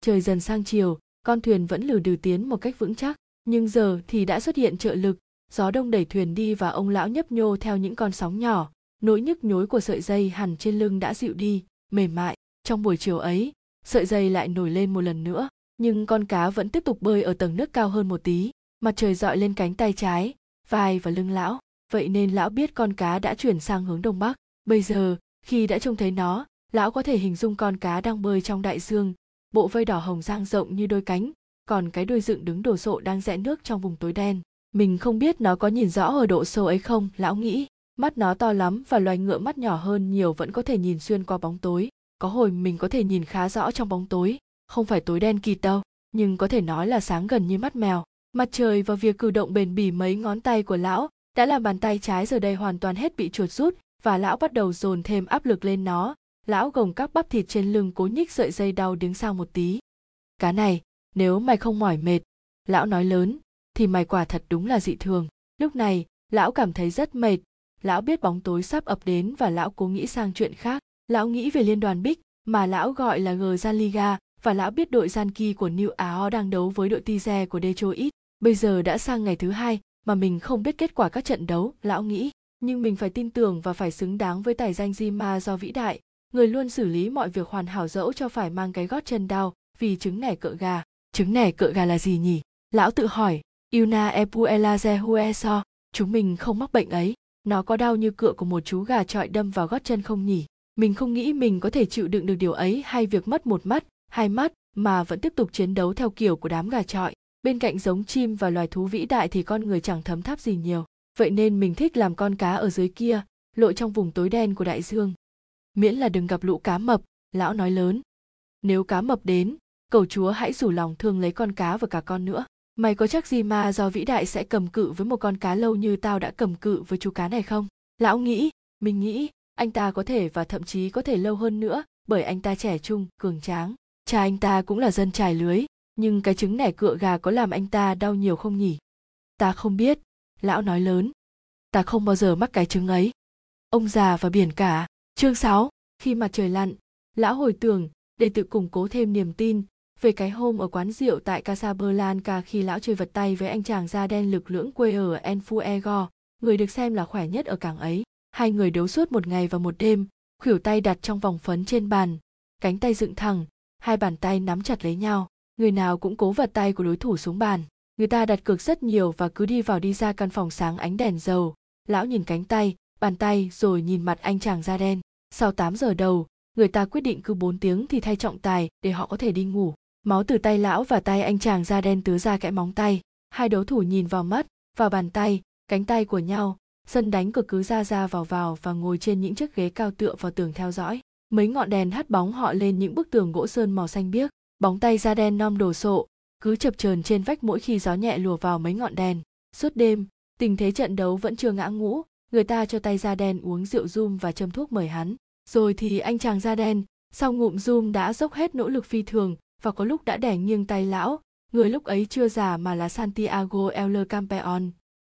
Trời dần sang chiều, con thuyền vẫn lừ đừ tiến một cách vững chắc. Nhưng giờ thì đã xuất hiện trợ lực gió đông đẩy thuyền đi và ông lão nhấp nhô theo những con sóng nhỏ. Nỗi nhức nhối của sợi dây hẳn trên lưng đã dịu đi, mềm mại. Trong buổi chiều ấy, sợi dây lại nổi lên một lần nữa, nhưng con cá vẫn tiếp tục bơi ở tầng nước cao hơn một tí. Mặt trời dọi lên cánh tay trái, vai và lưng lão. Vậy nên lão biết con cá đã chuyển sang hướng đông bắc. Bây giờ, khi đã trông thấy nó, lão có thể hình dung con cá đang bơi trong đại dương. Bộ vây đỏ hồng dang rộng như đôi cánh, còn cái đuôi dựng đứng đồ sộ đang rẽ nước trong vùng tối đen mình không biết nó có nhìn rõ ở độ sâu ấy không, lão nghĩ. Mắt nó to lắm và loài ngựa mắt nhỏ hơn nhiều vẫn có thể nhìn xuyên qua bóng tối. Có hồi mình có thể nhìn khá rõ trong bóng tối. Không phải tối đen kịt đâu, nhưng có thể nói là sáng gần như mắt mèo. Mặt trời và việc cử động bền bỉ mấy ngón tay của lão đã làm bàn tay trái giờ đây hoàn toàn hết bị chuột rút và lão bắt đầu dồn thêm áp lực lên nó. Lão gồng các bắp thịt trên lưng cố nhích sợi dây đau đứng sang một tí. Cá này, nếu mày không mỏi mệt, lão nói lớn thì mày quả thật đúng là dị thường lúc này lão cảm thấy rất mệt lão biết bóng tối sắp ập đến và lão cố nghĩ sang chuyện khác lão nghĩ về liên đoàn bích mà lão gọi là g liga và lão biết đội gian kỳ của New Áo đang đấu với đội Tize của Detroit. Bây giờ đã sang ngày thứ hai mà mình không biết kết quả các trận đấu, lão nghĩ. Nhưng mình phải tin tưởng và phải xứng đáng với tài danh Zima do vĩ đại. Người luôn xử lý mọi việc hoàn hảo dẫu cho phải mang cái gót chân đau vì trứng nẻ cựa gà. Trứng nẻ cựa gà là gì nhỉ? Lão tự hỏi. Yuna epuela zehueso. Chúng mình không mắc bệnh ấy. Nó có đau như cựa của một chú gà trọi đâm vào gót chân không nhỉ? Mình không nghĩ mình có thể chịu đựng được điều ấy hay việc mất một mắt, hai mắt mà vẫn tiếp tục chiến đấu theo kiểu của đám gà trọi bên cạnh giống chim và loài thú vĩ đại thì con người chẳng thấm tháp gì nhiều vậy nên mình thích làm con cá ở dưới kia lội trong vùng tối đen của đại dương miễn là đừng gặp lũ cá mập lão nói lớn nếu cá mập đến cầu chúa hãy rủ lòng thương lấy con cá và cả con nữa mày có chắc gì mà do vĩ đại sẽ cầm cự với một con cá lâu như tao đã cầm cự với chú cá này không? Lão nghĩ mình nghĩ anh ta có thể và thậm chí có thể lâu hơn nữa bởi anh ta trẻ trung cường tráng. Cha anh ta cũng là dân trải lưới nhưng cái trứng nẻ cựa gà có làm anh ta đau nhiều không nhỉ? Ta không biết. Lão nói lớn. Ta không bao giờ mắc cái trứng ấy. Ông già và biển cả. Chương 6, khi mặt trời lặn lão hồi tưởng để tự củng cố thêm niềm tin về cái hôm ở quán rượu tại Casablanca khi lão chơi vật tay với anh chàng da đen lực lưỡng quê ở Enfuego, người được xem là khỏe nhất ở cảng ấy. Hai người đấu suốt một ngày và một đêm, khuỷu tay đặt trong vòng phấn trên bàn, cánh tay dựng thẳng, hai bàn tay nắm chặt lấy nhau. Người nào cũng cố vật tay của đối thủ xuống bàn. Người ta đặt cược rất nhiều và cứ đi vào đi ra căn phòng sáng ánh đèn dầu. Lão nhìn cánh tay bàn tay rồi nhìn mặt anh chàng da đen. Sau 8 giờ đầu người ta quyết định cứ 4 tiếng thì thay trọng tài để họ có thể đi ngủ máu từ tay lão và tay anh chàng da đen tứa ra kẽ móng tay. Hai đấu thủ nhìn vào mắt, vào bàn tay, cánh tay của nhau, sân đánh cực cứ ra ra vào vào và ngồi trên những chiếc ghế cao tựa vào tường theo dõi. Mấy ngọn đèn hắt bóng họ lên những bức tường gỗ sơn màu xanh biếc. Bóng tay da đen non đồ sộ, cứ chập chờn trên vách mỗi khi gió nhẹ lùa vào mấy ngọn đèn. Suốt đêm, tình thế trận đấu vẫn chưa ngã ngũ, người ta cho tay da đen uống rượu rum và châm thuốc mời hắn. Rồi thì anh chàng da đen, sau ngụm rum đã dốc hết nỗ lực phi thường và có lúc đã đẻ nghiêng tay lão, người lúc ấy chưa già mà là santiago el campeon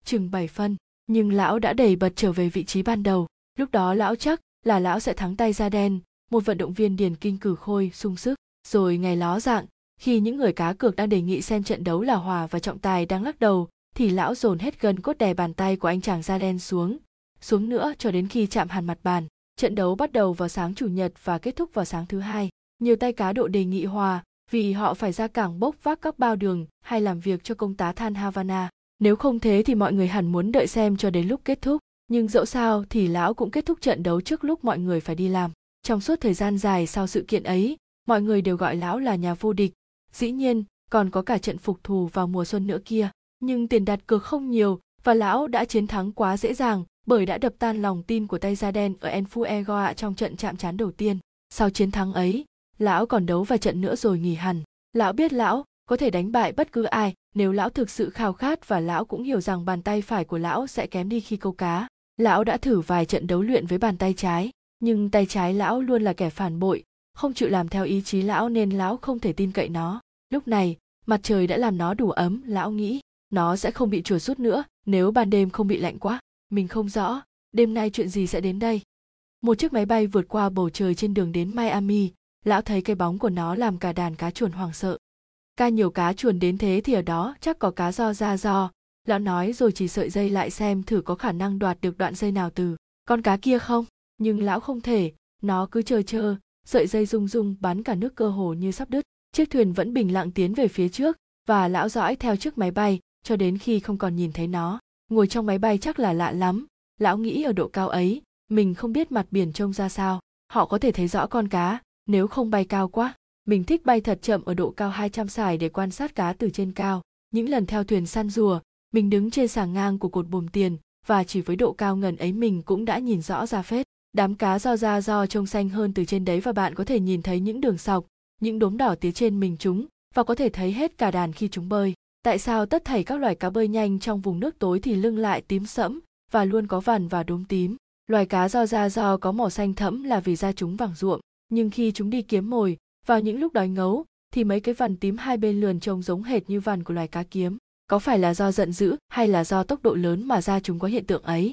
chừng 7 phân, nhưng lão đã đẩy bật trở về vị trí ban đầu. Lúc đó lão chắc là lão sẽ thắng tay da đen, một vận động viên điền kinh cử khôi, sung sức. Rồi ngày ló dạng, khi những người cá cược đang đề nghị xem trận đấu là hòa và trọng tài đang lắc đầu, thì lão dồn hết gần cốt đè bàn tay của anh chàng da đen xuống. Xuống nữa cho đến khi chạm hẳn mặt bàn, trận đấu bắt đầu vào sáng chủ nhật và kết thúc vào sáng thứ hai. Nhiều tay cá độ đề nghị hòa vì họ phải ra cảng bốc vác các bao đường hay làm việc cho công tá than havana. Nếu không thế thì mọi người hẳn muốn đợi xem cho đến lúc kết thúc. Nhưng dẫu sao thì lão cũng kết thúc trận đấu trước lúc mọi người phải đi làm. Trong suốt thời gian dài sau sự kiện ấy mọi người đều gọi lão là nhà vô địch. Dĩ nhiên còn có cả trận phục thù vào mùa xuân nữa kia. Nhưng tiền đặt cược không nhiều và lão đã chiến thắng quá dễ dàng bởi đã đập tan lòng tin của tay da đen ở Enfuegoa trong trận chạm trán đầu tiên. Sau chiến thắng ấy, lão còn đấu vài trận nữa rồi nghỉ hẳn. Lão biết lão có thể đánh bại bất cứ ai nếu lão thực sự khao khát và lão cũng hiểu rằng bàn tay phải của lão sẽ kém đi khi câu cá. Lão đã thử vài trận đấu luyện với bàn tay trái, nhưng tay trái lão luôn là kẻ phản bội, không chịu làm theo ý chí lão nên lão không thể tin cậy nó. Lúc này, mặt trời đã làm nó đủ ấm, lão nghĩ, nó sẽ không bị chuột rút nữa nếu ban đêm không bị lạnh quá. Mình không rõ, đêm nay chuyện gì sẽ đến đây. Một chiếc máy bay vượt qua bầu trời trên đường đến Miami, lão thấy cái bóng của nó làm cả đàn cá chuồn hoảng sợ. Ca nhiều cá chuồn đến thế thì ở đó chắc có cá do ra do, lão nói rồi chỉ sợi dây lại xem thử có khả năng đoạt được đoạn dây nào từ con cá kia không. Nhưng lão không thể nó cứ chờ chờ sợi dây rung rung bắn cả nước cơ hồ như sắp đứt. Chiếc thuyền vẫn bình lặng tiến về phía trước và lão dõi theo chiếc máy bay cho đến khi không còn nhìn thấy nó. Ngồi trong máy bay chắc là lạ lắm. Lão nghĩ ở độ cao ấy mình không biết mặt biển trông ra sao. Họ có thể thấy rõ con cá nếu không bay cao quá Mình thích bay thật chậm ở độ cao 200 sải để quan sát cá từ trên cao. Những lần theo thuyền săn rùa, mình đứng trên sàng ngang của cột buồm tiền và chỉ với độ cao ngần ấy mình cũng đã nhìn rõ ra phết. Đám cá do ra do trông xanh hơn từ trên đấy và bạn có thể nhìn thấy những đường sọc, những đốm đỏ tía trên mình chúng và có thể thấy hết cả đàn khi chúng bơi. Tại sao tất thảy các loài cá bơi nhanh trong vùng nước tối thì lưng lại tím sẫm và luôn có vằn và đốm tím? Loài cá do da do có màu xanh thẫm là vì da chúng vàng ruộm, nhưng khi chúng đi kiếm mồi, vào những lúc đói ngấu, thì mấy cái vằn tím hai bên lườn trông giống hệt như vằn của loài cá kiếm. Có phải là do giận dữ hay là do tốc độ lớn mà ra chúng có hiện tượng ấy?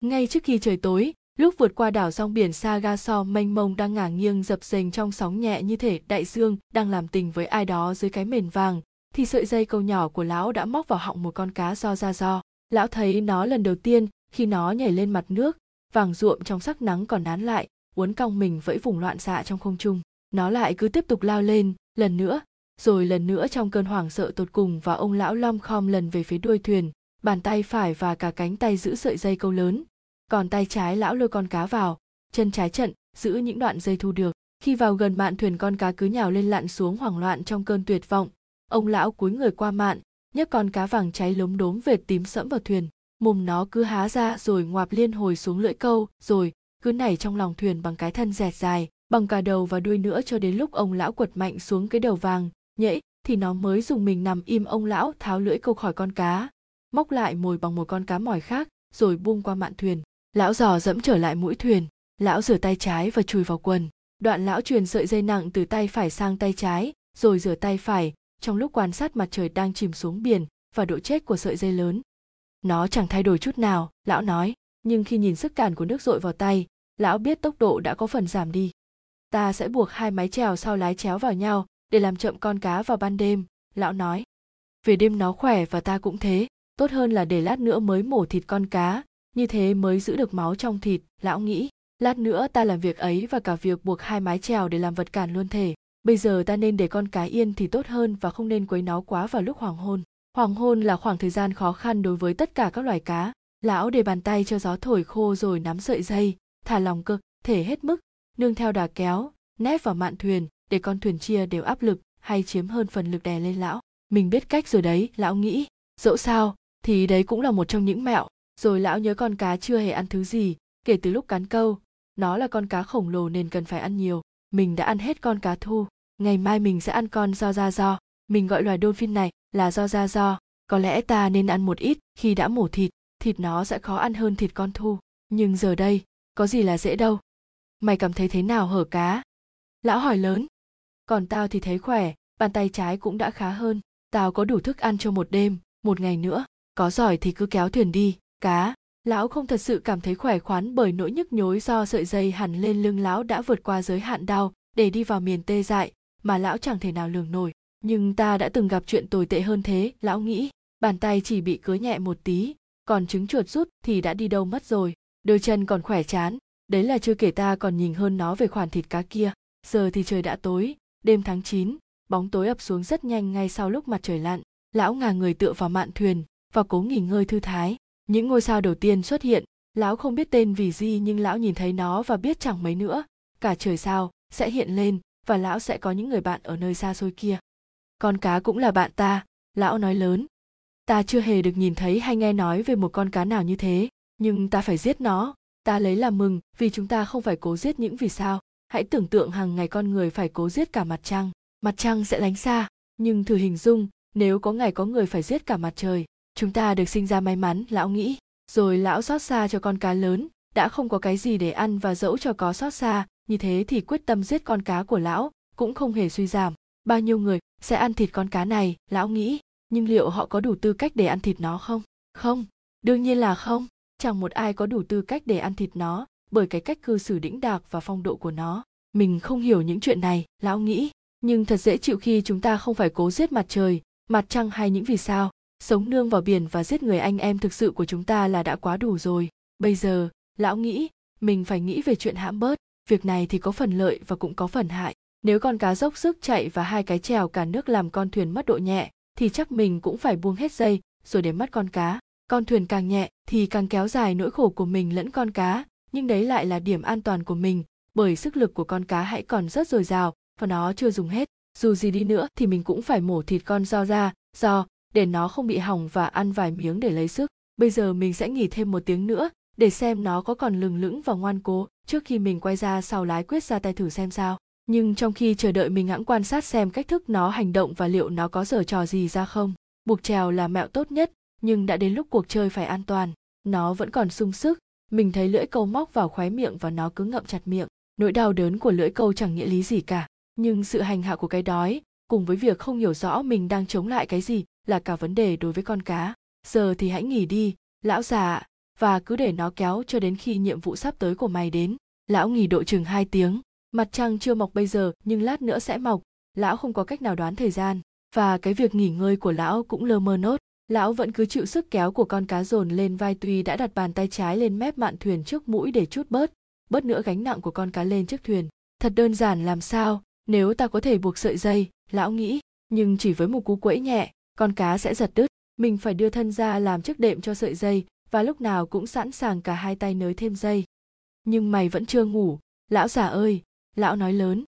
Ngay trước khi trời tối, lúc vượt qua đảo song biển Sagaso mênh mông đang ngả nghiêng dập dềnh trong sóng nhẹ như thể đại dương đang làm tình với ai đó dưới cái mền vàng, thì sợi dây câu nhỏ của lão đã móc vào họng một con cá do ra do. Lão thấy nó lần đầu tiên khi nó nhảy lên mặt nước, vàng ruộm trong sắc nắng còn nán lại, uốn cong mình vẫy vùng loạn xạ trong không trung. Nó lại cứ tiếp tục lao lên, lần nữa, rồi lần nữa trong cơn hoảng sợ tột cùng và ông lão lom khom lần về phía đuôi thuyền, bàn tay phải và cả cánh tay giữ sợi dây câu lớn, còn tay trái lão lôi con cá vào, chân trái trận giữ những đoạn dây thu được. Khi vào gần mạn thuyền con cá cứ nhào lên lặn xuống hoảng loạn trong cơn tuyệt vọng, ông lão cúi người qua mạn, nhấc con cá vàng cháy lốm đốm vệt tím sẫm vào thuyền mồm nó cứ há ra rồi ngoạp liên hồi xuống lưỡi câu rồi cứ nảy trong lòng thuyền bằng cái thân dẹt dài, bằng cả đầu và đuôi nữa cho đến lúc ông lão quật mạnh xuống cái đầu vàng. Nhễ, thì nó mới dùng mình nằm im ông lão, tháo lưỡi câu khỏi con cá. Móc lại mồi bằng một con cá mỏi khác, rồi buông qua mạn thuyền. Lão dò dẫm trở lại mũi thuyền. Lão rửa tay trái và chùi vào quần. Đoạn lão truyền sợi dây nặng từ tay phải sang tay trái, rồi rửa tay phải, trong lúc quan sát mặt trời đang chìm xuống biển và độ chết của sợi dây lớn. Nó chẳng thay đổi chút nào, lão nói, nhưng khi nhìn sức cản của nước dội vào tay lão biết tốc độ đã có phần giảm đi. Ta sẽ buộc hai mái chèo sau lái chéo vào nhau để làm chậm con cá vào ban đêm lão nói. Về đêm nó khỏe và ta cũng thế. Tốt hơn là để lát nữa mới mổ thịt con cá. Như thế mới giữ được máu trong thịt lão nghĩ. Lát nữa ta làm việc ấy và cả việc buộc hai mái chèo để làm vật cản luôn thể bây giờ ta nên để con cá yên thì tốt hơn và không nên quấy nó quá vào lúc hoàng hôn. Hoàng hôn là khoảng thời gian khó khăn đối với tất cả các loài cá. Lão để bàn tay cho gió thổi khô rồi nắm sợi dây, thả lòng cơ, thể hết mức, nương theo đà kéo, nép vào mạn thuyền để con thuyền chia đều áp lực hay chiếm hơn phần lực đè lên lão. Mình biết cách rồi đấy, lão nghĩ. Dẫu sao, thì đấy cũng là một trong những mẹo. Rồi lão nhớ con cá chưa hề ăn thứ gì, kể từ lúc cắn câu. Nó là con cá khổng lồ nên cần phải ăn nhiều. Mình đã ăn hết con cá thu. Ngày mai mình sẽ ăn con do ra do. Mình gọi loài dolphin này là do ra do có lẽ ta nên ăn một ít khi đã mổ thịt thịt nó sẽ khó ăn hơn thịt con thu nhưng giờ đây có gì là dễ đâu. Mày cảm thấy thế nào hở cá? Lão hỏi lớn. Còn tao thì thấy khỏe, bàn tay trái cũng đã khá hơn. Tao có đủ thức ăn cho một đêm, một ngày nữa. Có giỏi thì cứ kéo thuyền đi, cá. Lão không thật sự cảm thấy khỏe khoắn bởi nỗi nhức nhối do sợi dây hẳn lên lưng lão đã vượt qua giới hạn đau để đi vào miền tê dại, mà lão chẳng thể nào lường nổi. Nhưng ta đã từng gặp chuyện tồi tệ hơn thế, lão nghĩ. Bàn tay chỉ bị cứa nhẹ một tí, còn trứng chuột rút thì đã đi đâu mất rồi đôi chân còn khỏe chán. Đấy là chưa kể ta còn nhìn hơn nó về khoản thịt cá kia. Giờ thì trời đã tối đêm tháng 9, bóng tối ập xuống rất nhanh ngay sau lúc mặt trời lặn. Lão ngả người tựa vào mạn thuyền và cố nghỉ ngơi thư thái. Những ngôi sao đầu tiên xuất hiện lão không biết tên vì gì nhưng lão nhìn thấy nó và biết chẳng mấy nữa. Cả trời sao sẽ hiện lên và lão sẽ có những người bạn ở nơi xa xôi kia. Con cá cũng là bạn ta lão nói lớn. Ta chưa hề được nhìn thấy hay nghe nói về một con cá nào như thế nhưng ta phải giết nó. Ta lấy làm mừng, vì chúng ta không phải cố giết những vì sao. Hãy tưởng tượng hàng ngày con người phải cố giết cả mặt trăng. Mặt trăng sẽ lánh xa, nhưng thử hình dung, nếu có ngày có người phải giết cả mặt trời, chúng ta được sinh ra may mắn, lão nghĩ. Rồi lão xót xa cho con cá lớn, đã không có cái gì để ăn và dẫu cho có xót xa, như thế thì quyết tâm giết con cá của lão cũng không hề suy giảm. Bao nhiêu người sẽ ăn thịt con cá này, lão nghĩ. Nhưng liệu họ có đủ tư cách để ăn thịt nó không? Không, đương nhiên là không chẳng một ai có đủ tư cách để ăn thịt nó, bởi cái cách cư xử đĩnh đạc và phong độ của nó. Mình không hiểu những chuyện này, lão nghĩ. Nhưng thật dễ chịu khi chúng ta không phải cố giết mặt trời, mặt trăng hay những vì sao. Sống nương vào biển và giết người anh em thực sự của chúng ta là đã quá đủ rồi. Bây giờ, lão nghĩ, mình phải nghĩ về chuyện hãm bớt. Việc này thì có phần lợi và cũng có phần hại. Nếu con cá dốc sức chạy và hai cái chèo cả nước làm con thuyền mất độ nhẹ, thì chắc mình cũng phải buông hết dây rồi để mất con cá con thuyền càng nhẹ thì càng kéo dài nỗi khổ của mình lẫn con cá, nhưng đấy lại là điểm an toàn của mình, bởi sức lực của con cá hãy còn rất dồi dào và nó chưa dùng hết. Dù gì đi nữa thì mình cũng phải mổ thịt con do ra, do, để nó không bị hỏng và ăn vài miếng để lấy sức. Bây giờ mình sẽ nghỉ thêm một tiếng nữa, để xem nó có còn lừng lững và ngoan cố trước khi mình quay ra sau lái quyết ra tay thử xem sao. Nhưng trong khi chờ đợi mình hãng quan sát xem cách thức nó hành động và liệu nó có giở trò gì ra không buộc trèo là mẹo tốt nhất nhưng đã đến lúc cuộc chơi phải an toàn. Nó vẫn còn sung sức. Mình thấy lưỡi câu móc vào khóe miệng và nó cứ ngậm chặt miệng. Nỗi đau đớn của lưỡi câu chẳng nghĩa lý gì cả. Nhưng sự hành hạ của cái đói, cùng với việc không hiểu rõ mình đang chống lại cái gì, là cả vấn đề đối với con cá. Giờ thì hãy nghỉ đi, lão già và cứ để nó kéo cho đến khi nhiệm vụ sắp tới của mày đến. Lão nghỉ độ chừng hai tiếng. Mặt trăng chưa mọc bây giờ, nhưng lát nữa sẽ mọc. Lão không có cách nào đoán thời gian. Và cái việc nghỉ ngơi của lão cũng lơ mơ nốt lão vẫn cứ chịu sức kéo của con cá dồn lên vai tuy đã đặt bàn tay trái lên mép mạn thuyền trước mũi để chút bớt bớt nữa gánh nặng của con cá lên chiếc thuyền. Thật đơn giản làm sao, nếu ta có thể buộc sợi dây, lão nghĩ, nhưng chỉ với một cú quẫy nhẹ, con cá sẽ giật đứt. Mình phải đưa thân ra làm chiếc đệm cho sợi dây, và lúc nào cũng sẵn sàng cả hai tay nới thêm dây. Nhưng mày vẫn chưa ngủ, lão già ơi, lão nói lớn.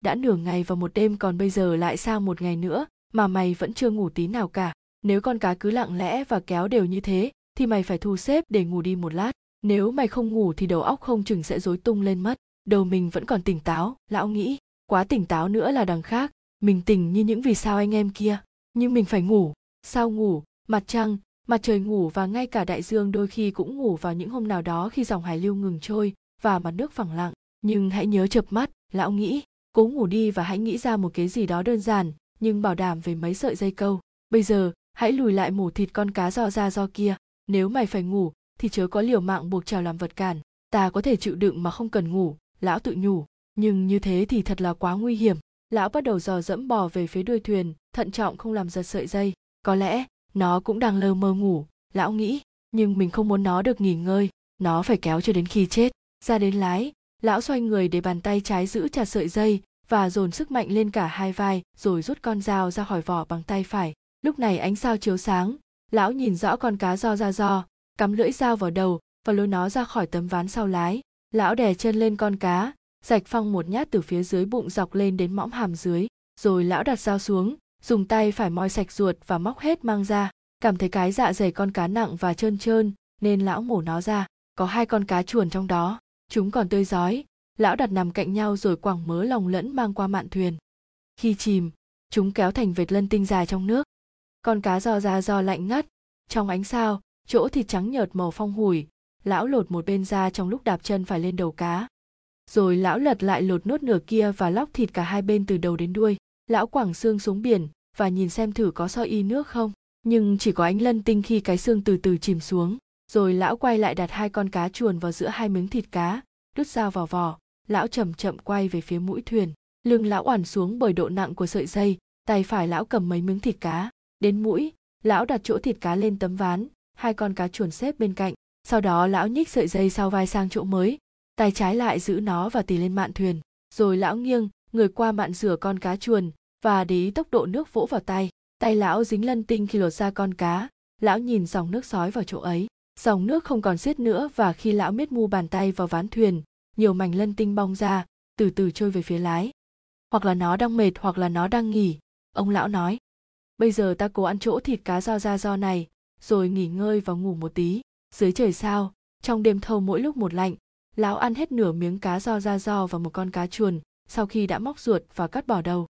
Đã nửa ngày và một đêm còn bây giờ lại sao một ngày nữa, mà mày vẫn chưa ngủ tí nào cả nếu con cá cứ lặng lẽ và kéo đều như thế, thì mày phải thu xếp để ngủ đi một lát. Nếu mày không ngủ thì đầu óc không chừng sẽ rối tung lên mất. Đầu mình vẫn còn tỉnh táo, lão nghĩ. Quá tỉnh táo nữa là đằng khác. Mình tỉnh như những vì sao anh em kia. Nhưng mình phải ngủ. Sao ngủ? Mặt trăng. Mặt trời ngủ và ngay cả đại dương đôi khi cũng ngủ vào những hôm nào đó khi dòng hải lưu ngừng trôi và mặt nước phẳng lặng. Nhưng hãy nhớ chập mắt, lão nghĩ. Cố ngủ đi và hãy nghĩ ra một cái gì đó đơn giản, nhưng bảo đảm về mấy sợi dây câu. Bây giờ hãy lùi lại mổ thịt con cá do ra do kia. Nếu mày phải ngủ, thì chớ có liều mạng buộc trèo làm vật cản. Ta có thể chịu đựng mà không cần ngủ, lão tự nhủ. Nhưng như thế thì thật là quá nguy hiểm. Lão bắt đầu dò dẫm bò về phía đuôi thuyền, thận trọng không làm giật sợi dây. Có lẽ, nó cũng đang lơ mơ ngủ. Lão nghĩ, nhưng mình không muốn nó được nghỉ ngơi. Nó phải kéo cho đến khi chết. Ra đến lái, lão xoay người để bàn tay trái giữ chặt sợi dây và dồn sức mạnh lên cả hai vai rồi rút con dao ra khỏi vỏ bằng tay phải lúc này ánh sao chiếu sáng, lão nhìn rõ con cá do ra do, cắm lưỡi dao vào đầu và lôi nó ra khỏi tấm ván sau lái. Lão đè chân lên con cá, rạch phong một nhát từ phía dưới bụng dọc lên đến mõm hàm dưới, rồi lão đặt dao xuống, dùng tay phải moi sạch ruột và móc hết mang ra. Cảm thấy cái dạ dày con cá nặng và trơn trơn, nên lão mổ nó ra. Có hai con cá chuồn trong đó, chúng còn tươi giói lão đặt nằm cạnh nhau rồi quẳng mớ lòng lẫn mang qua mạn thuyền. Khi chìm, chúng kéo thành vệt lân tinh dài trong nước con cá giò ra giò lạnh ngắt. Trong ánh sao, chỗ thịt trắng nhợt màu phong hủi, lão lột một bên ra trong lúc đạp chân phải lên đầu cá. Rồi lão lật lại lột nốt nửa kia và lóc thịt cả hai bên từ đầu đến đuôi. Lão quẳng xương xuống biển và nhìn xem thử có soi y nước không. Nhưng chỉ có ánh lân tinh khi cái xương từ từ chìm xuống. Rồi lão quay lại đặt hai con cá chuồn vào giữa hai miếng thịt cá, đút dao vào vỏ. Lão chậm chậm quay về phía mũi thuyền. Lưng lão oằn xuống bởi độ nặng của sợi dây, tay phải lão cầm mấy miếng thịt cá đến mũi, lão đặt chỗ thịt cá lên tấm ván, hai con cá chuồn xếp bên cạnh, sau đó lão nhích sợi dây sau vai sang chỗ mới, tay trái lại giữ nó và tì lên mạn thuyền, rồi lão nghiêng, người qua mạn rửa con cá chuồn, và để ý tốc độ nước vỗ vào tay tay lão dính lân tinh khi lột ra con cá, lão nhìn dòng nước sói vào chỗ ấy, dòng nước không còn xiết nữa và khi lão miết mu bàn tay vào ván thuyền, nhiều mảnh lân tinh bong ra, từ từ trôi về phía lái. Hoặc là nó đang mệt hoặc là nó đang nghỉ, ông lão nói bây giờ ta cố ăn chỗ thịt cá do ra do này, rồi nghỉ ngơi và ngủ một tí. Dưới trời sao, trong đêm thâu mỗi lúc một lạnh, lão ăn hết nửa miếng cá do ra do và một con cá chuồn sau khi đã móc ruột và cắt bỏ đầu.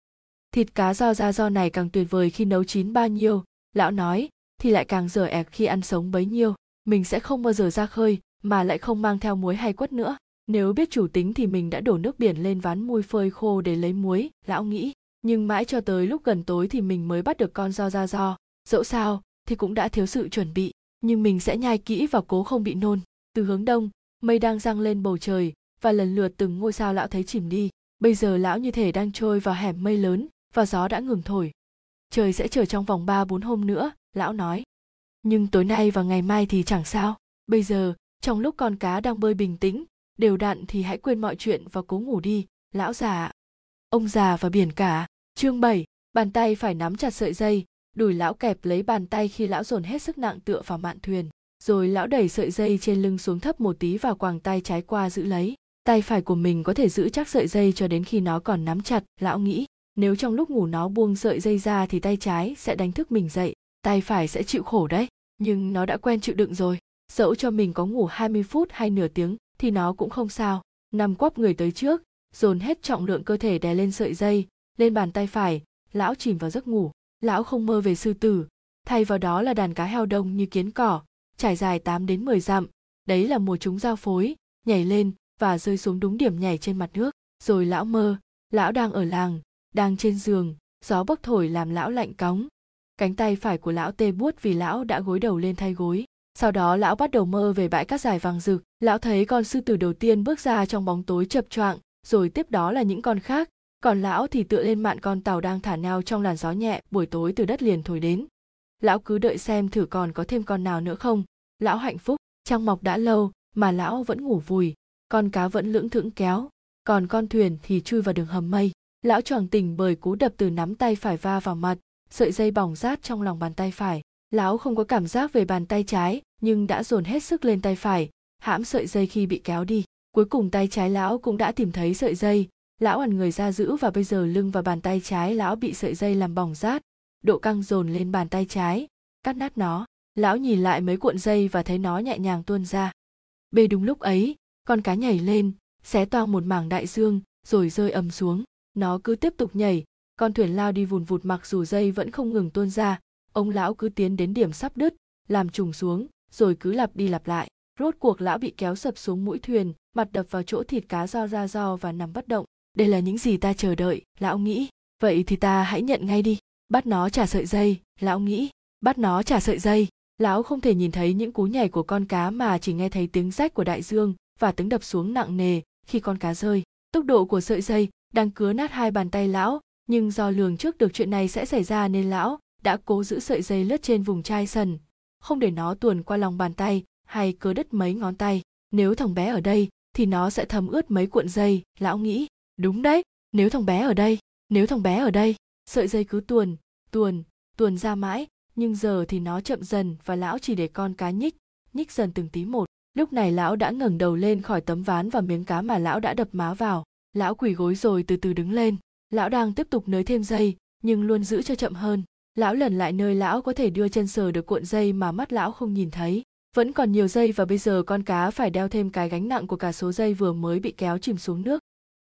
Thịt cá do ra do này càng tuyệt vời khi nấu chín bao nhiêu, lão nói, thì lại càng dở ẹc khi ăn sống bấy nhiêu. Mình sẽ không bao giờ ra khơi, mà lại không mang theo muối hay quất nữa. Nếu biết chủ tính thì mình đã đổ nước biển lên ván mui phơi khô để lấy muối, lão nghĩ nhưng mãi cho tới lúc gần tối thì mình mới bắt được con do ra do. Dẫu sao, thì cũng đã thiếu sự chuẩn bị, nhưng mình sẽ nhai kỹ và cố không bị nôn. Từ hướng đông, mây đang răng lên bầu trời, và lần lượt từng ngôi sao lão thấy chìm đi. Bây giờ lão như thể đang trôi vào hẻm mây lớn, và gió đã ngừng thổi. Trời sẽ trở trong vòng ba bốn hôm nữa, lão nói. Nhưng tối nay và ngày mai thì chẳng sao. Bây giờ, trong lúc con cá đang bơi bình tĩnh, đều đặn thì hãy quên mọi chuyện và cố ngủ đi, lão già ông già và biển cả. Chương 7, bàn tay phải nắm chặt sợi dây. Đùi lão kẹp lấy bàn tay khi lão dồn hết sức nặng tựa vào mạn thuyền. Rồi lão đẩy sợi dây trên lưng xuống thấp một tí và quàng tay trái qua giữ lấy. Tay phải của mình có thể giữ chắc sợi dây cho đến khi nó còn nắm chặt lão nghĩ. Nếu trong lúc ngủ nó buông sợi dây ra thì tay trái sẽ đánh thức mình dậy tay phải sẽ chịu khổ đấy. Nhưng nó đã quen chịu đựng rồi. Dẫu cho mình có ngủ 20 phút hay nửa tiếng thì nó cũng không sao. Nằm quắp người tới trước dồn hết trọng lượng cơ thể đè lên sợi dây, lên bàn tay phải, lão chìm vào giấc ngủ. Lão không mơ về sư tử. Thay vào đó là đàn cá heo đông như kiến cỏ, trải dài 8 đến 10 dặm. Đấy là mùa chúng giao phối, nhảy lên và rơi xuống đúng điểm nhảy trên mặt nước. Rồi lão mơ, lão đang ở làng, đang trên giường, gió bấc thổi làm lão lạnh cóng cánh tay phải của lão tê buốt vì lão đã gối đầu lên thay gối. Sau đó lão bắt đầu mơ về bãi cát dài vàng rực. Lão thấy con sư tử đầu tiên bước ra trong bóng tối chập choạng rồi tiếp đó là những con khác. Còn lão thì tựa lên mạn con tàu đang thả neo trong làn gió nhẹ, buổi tối từ đất liền thổi đến. Lão cứ đợi xem thử còn có thêm con nào nữa không. Lão hạnh phúc trăng mọc đã lâu, mà lão vẫn ngủ vùi. Con cá vẫn lưỡng thững kéo. Còn con thuyền thì chui vào đường hầm mây. Lão choàng tỉnh bởi cú đập từ nắm tay phải va vào mặt, sợi dây bỏng rát trong lòng bàn tay phải. Lão không có cảm giác về bàn tay trái, nhưng đã dồn hết sức lên tay phải, hãm sợi dây khi bị kéo đi cuối cùng tay trái lão cũng đã tìm thấy sợi dây. Lão ẩn người ra giữ và bây giờ lưng và bàn tay trái lão bị sợi dây làm bỏng rát. Độ căng dồn lên bàn tay trái. Cắt nát nó. Lão nhìn lại mấy cuộn dây và thấy nó nhẹ nhàng tuôn ra. Bê đúng lúc ấy, con cá nhảy lên, xé toang một mảng đại dương, rồi rơi ầm xuống. Nó cứ tiếp tục nhảy. Con thuyền lao đi vùn vụt mặc dù dây vẫn không ngừng tuôn ra. Ông lão cứ tiến đến điểm sắp đứt, làm trùng xuống, rồi cứ lặp đi lặp lại rốt cuộc lão bị kéo sập xuống mũi thuyền, mặt đập vào chỗ thịt cá do ra do và nằm bất động. Đây là những gì ta chờ đợi, lão nghĩ. Vậy thì ta hãy nhận ngay đi. Bắt nó trả sợi dây, lão nghĩ. Bắt nó trả sợi dây. Lão không thể nhìn thấy những cú nhảy của con cá mà chỉ nghe thấy tiếng rách của đại dương và tiếng đập xuống nặng nề khi con cá rơi. Tốc độ của sợi dây đang cứa nát hai bàn tay lão, nhưng do lường trước được chuyện này sẽ xảy ra nên lão đã cố giữ sợi dây lướt trên vùng chai sần, không để nó tuồn qua lòng bàn tay hay cớ đứt mấy ngón tay. Nếu thằng bé ở đây, thì nó sẽ thấm ướt mấy cuộn dây, lão nghĩ. Đúng đấy, nếu thằng bé ở đây, nếu thằng bé ở đây. Sợi dây cứ tuồn tuồn tuồn ra mãi, nhưng giờ thì nó chậm dần và lão chỉ để con cá nhích nhích dần từng tí một. Lúc này lão đã ngẩng đầu lên khỏi tấm ván và miếng cá mà lão đã đập má vào. Lão quỳ gối rồi từ từ đứng lên. Lão đang tiếp tục nới thêm dây, nhưng luôn giữ cho chậm hơn. Lão lần lại nơi lão có thể đưa chân sờ được cuộn dây mà mắt lão không nhìn thấy vẫn còn nhiều dây và bây giờ con cá phải đeo thêm cái gánh nặng của cả số dây vừa mới bị kéo chìm xuống nước.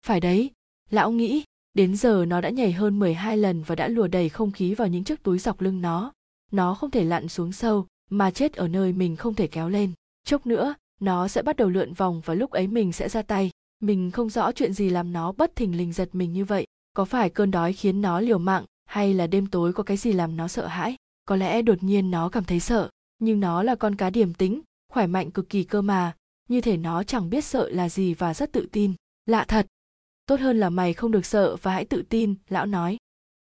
Phải đấy, lão nghĩ, đến giờ nó đã nhảy hơn 12 lần và đã lùa đầy không khí vào những chiếc túi dọc lưng nó. Nó không thể lặn xuống sâu, mà chết ở nơi mình không thể kéo lên. Chốc nữa, nó sẽ bắt đầu lượn vòng và lúc ấy mình sẽ ra tay. Mình không rõ chuyện gì làm nó bất thình lình giật mình như vậy. Có phải cơn đói khiến nó liều mạng, hay là đêm tối có cái gì làm nó sợ hãi? Có lẽ đột nhiên nó cảm thấy sợ nhưng nó là con cá điềm tĩnh, khỏe mạnh cực kỳ cơ mà. Như thể nó chẳng biết sợ là gì và rất tự tin. Lạ thật. Tốt hơn là mày không được sợ và hãy tự tin, lão nói.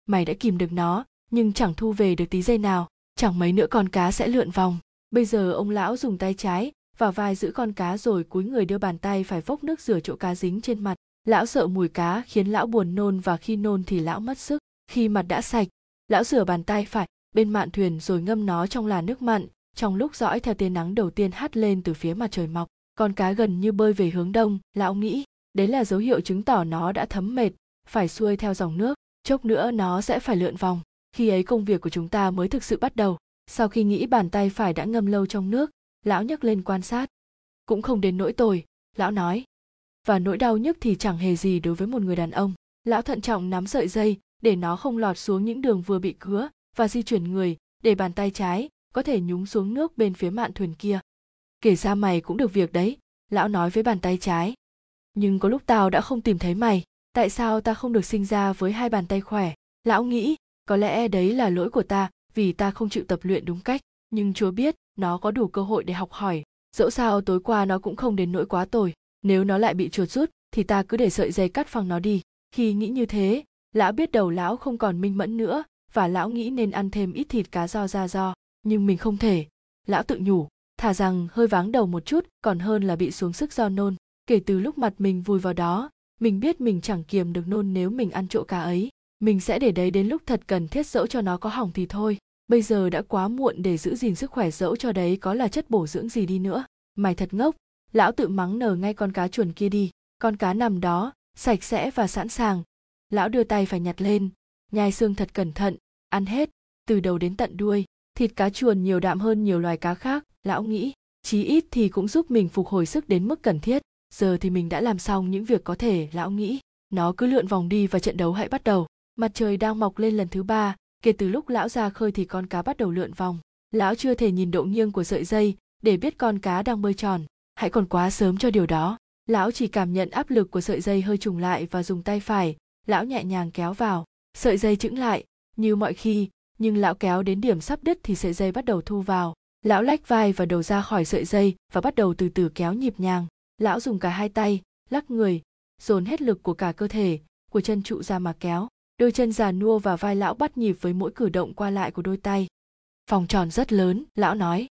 Mày đã kìm được nó, nhưng chẳng thu về được tí dây nào. Chẳng mấy nữa con cá sẽ lượn vòng. Bây giờ ông lão dùng tay trái và vai giữ con cá rồi cúi người đưa bàn tay phải vốc nước rửa chỗ cá dính trên mặt. Lão sợ mùi cá khiến lão buồn nôn và khi nôn thì lão mất sức. Khi mặt đã sạch, lão rửa bàn tay phải, bên mạn thuyền rồi ngâm nó trong làn nước mặn trong lúc dõi theo tia nắng đầu tiên hắt lên từ phía mặt trời mọc, con cá gần như bơi về hướng đông, lão nghĩ, đấy là dấu hiệu chứng tỏ nó đã thấm mệt, phải xuôi theo dòng nước, chốc nữa nó sẽ phải lượn vòng. Khi ấy công việc của chúng ta mới thực sự bắt đầu. Sau khi nghĩ bàn tay phải đã ngâm lâu trong nước, lão nhấc lên quan sát. Cũng không đến nỗi tồi, lão nói. Và nỗi đau nhức thì chẳng hề gì đối với một người đàn ông. Lão thận trọng nắm sợi dây, để nó không lọt xuống những đường vừa bị cứa và di chuyển người, để bàn tay trái có thể nhúng xuống nước bên phía mạn thuyền kia. Kể ra mày cũng được việc đấy, lão nói với bàn tay trái. Nhưng có lúc tao đã không tìm thấy mày, tại sao ta không được sinh ra với hai bàn tay khỏe? Lão nghĩ, có lẽ đấy là lỗi của ta, vì ta không chịu tập luyện đúng cách. Nhưng chúa biết, nó có đủ cơ hội để học hỏi. Dẫu sao tối qua nó cũng không đến nỗi quá tồi. Nếu nó lại bị chuột rút, thì ta cứ để sợi dây cắt phăng nó đi. Khi nghĩ như thế, lão biết đầu lão không còn minh mẫn nữa, và lão nghĩ nên ăn thêm ít thịt cá do ra do nhưng mình không thể. Lão tự nhủ, thà rằng hơi váng đầu một chút còn hơn là bị xuống sức do nôn. Kể từ lúc mặt mình vùi vào đó, mình biết mình chẳng kiềm được nôn nếu mình ăn chỗ cá ấy. Mình sẽ để đấy đến lúc thật cần thiết dẫu cho nó có hỏng thì thôi. Bây giờ đã quá muộn để giữ gìn sức khỏe dẫu cho đấy có là chất bổ dưỡng gì đi nữa. Mày thật ngốc. Lão tự mắng nở ngay con cá chuồn kia đi. Con cá nằm đó, sạch sẽ và sẵn sàng. Lão đưa tay phải nhặt lên. Nhai xương thật cẩn thận. Ăn hết. Từ đầu đến tận đuôi thịt cá chuồn nhiều đạm hơn nhiều loài cá khác, lão nghĩ, chí ít thì cũng giúp mình phục hồi sức đến mức cần thiết. Giờ thì mình đã làm xong những việc có thể, lão nghĩ. Nó cứ lượn vòng đi và trận đấu hãy bắt đầu. Mặt trời đang mọc lên lần thứ ba, kể từ lúc lão ra khơi thì con cá bắt đầu lượn vòng. Lão chưa thể nhìn độ nghiêng của sợi dây để biết con cá đang bơi tròn. Hãy còn quá sớm cho điều đó. Lão chỉ cảm nhận áp lực của sợi dây hơi trùng lại và dùng tay phải. Lão nhẹ nhàng kéo vào. Sợi dây chững lại, như mọi khi nhưng lão kéo đến điểm sắp đứt thì sợi dây bắt đầu thu vào. Lão lách vai và đầu ra khỏi sợi dây và bắt đầu từ từ kéo nhịp nhàng. Lão dùng cả hai tay, lắc người, dồn hết lực của cả cơ thể, của chân trụ ra mà kéo. Đôi chân già nua và vai lão bắt nhịp với mỗi cử động qua lại của đôi tay. Vòng tròn rất lớn, lão nói.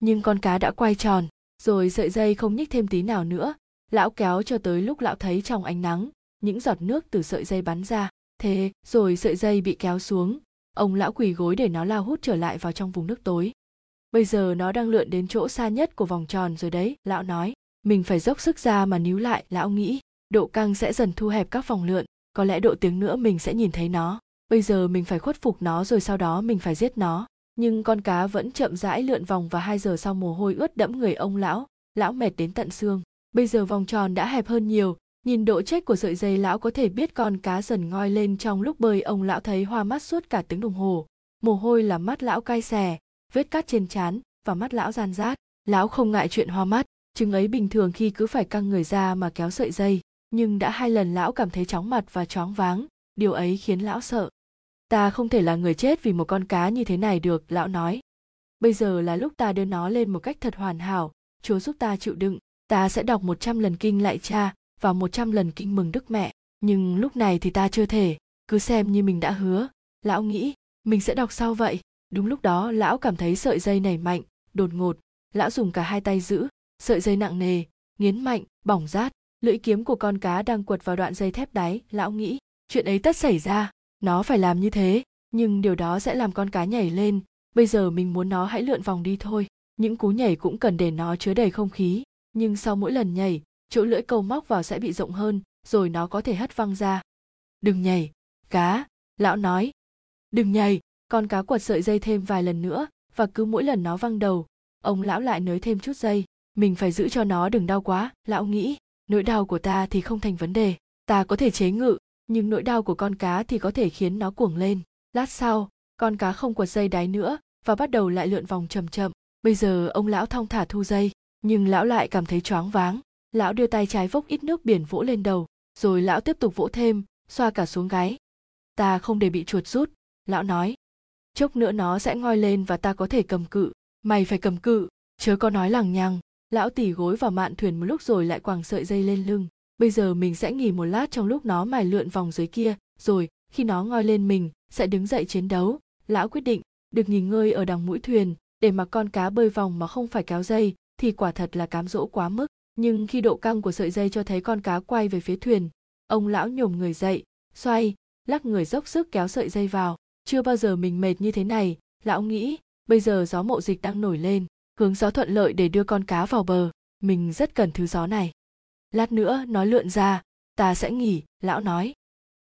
Nhưng con cá đã quay tròn, rồi sợi dây không nhích thêm tí nào nữa. Lão kéo cho tới lúc lão thấy trong ánh nắng, những giọt nước từ sợi dây bắn ra. Thế, rồi sợi dây bị kéo xuống ông lão quỳ gối để nó lao hút trở lại vào trong vùng nước tối. Bây giờ nó đang lượn đến chỗ xa nhất của vòng tròn rồi đấy, lão nói. Mình phải dốc sức ra mà níu lại, lão nghĩ. Độ căng sẽ dần thu hẹp các vòng lượn, có lẽ độ tiếng nữa mình sẽ nhìn thấy nó. Bây giờ mình phải khuất phục nó rồi sau đó mình phải giết nó. Nhưng con cá vẫn chậm rãi lượn vòng và hai giờ sau mồ hôi ướt đẫm người ông lão. Lão mệt đến tận xương. Bây giờ vòng tròn đã hẹp hơn nhiều nhìn độ chết của sợi dây, lão có thể biết con cá dần ngoi lên trong lúc bơi. Ông lão thấy hoa mắt suốt cả tiếng đồng hồ. Mồ hôi làm mắt lão cay xè, vết cát trên trán và mắt lão gian rát. Lão không ngại chuyện hoa mắt, chứng ấy bình thường khi cứ phải căng người ra mà kéo sợi dây. Nhưng đã hai lần lão cảm thấy chóng mặt và choáng váng, điều ấy khiến lão sợ. Ta không thể là người chết vì một con cá như thế này được, lão nói. Bây giờ là lúc ta đưa nó lên một cách thật hoàn hảo. Chúa giúp ta chịu đựng. Ta sẽ đọc một trăm lần kinh lại, cha và một trăm lần kinh mừng đức mẹ. Nhưng lúc này thì ta chưa thể, cứ xem như mình đã hứa. Lão nghĩ, mình sẽ đọc sau vậy. Đúng lúc đó, lão cảm thấy sợi dây nảy mạnh, đột ngột. Lão dùng cả hai tay giữ, sợi dây nặng nề, nghiến mạnh, bỏng rát. Lưỡi kiếm của con cá đang quật vào đoạn dây thép đáy, lão nghĩ, chuyện ấy tất xảy ra. Nó phải làm như thế, nhưng điều đó sẽ làm con cá nhảy lên. Bây giờ mình muốn nó hãy lượn vòng đi thôi. Những cú nhảy cũng cần để nó chứa đầy không khí, nhưng sau mỗi lần nhảy chỗ lưỡi câu móc vào sẽ bị rộng hơn, rồi nó có thể hất văng ra. Đừng nhảy, cá, lão nói. Đừng nhảy, con cá quật sợi dây thêm vài lần nữa, và cứ mỗi lần nó văng đầu, ông lão lại nới thêm chút dây. Mình phải giữ cho nó đừng đau quá, lão nghĩ. Nỗi đau của ta thì không thành vấn đề, ta có thể chế ngự, nhưng nỗi đau của con cá thì có thể khiến nó cuồng lên. Lát sau, con cá không quật dây đáy nữa, và bắt đầu lại lượn vòng chậm chậm. Bây giờ ông lão thong thả thu dây, nhưng lão lại cảm thấy choáng váng lão đưa tay trái vốc ít nước biển vỗ lên đầu, rồi lão tiếp tục vỗ thêm, xoa cả xuống gáy. Ta không để bị chuột rút, lão nói. Chốc nữa nó sẽ ngoi lên và ta có thể cầm cự. Mày phải cầm cự, chớ có nói lằng nhằng. Lão tỉ gối vào mạn thuyền một lúc rồi lại quàng sợi dây lên lưng. Bây giờ mình sẽ nghỉ một lát trong lúc nó mài lượn vòng dưới kia, rồi khi nó ngoi lên mình, sẽ đứng dậy chiến đấu. Lão quyết định, được nghỉ ngơi ở đằng mũi thuyền, để mặc con cá bơi vòng mà không phải kéo dây, thì quả thật là cám dỗ quá mức nhưng khi độ căng của sợi dây cho thấy con cá quay về phía thuyền, ông lão nhổm người dậy, xoay, lắc người dốc sức kéo sợi dây vào. Chưa bao giờ mình mệt như thế này, lão nghĩ, bây giờ gió mậu dịch đang nổi lên, hướng gió thuận lợi để đưa con cá vào bờ. Mình rất cần thứ gió này. Lát nữa nó lượn ra, ta sẽ nghỉ, lão nói.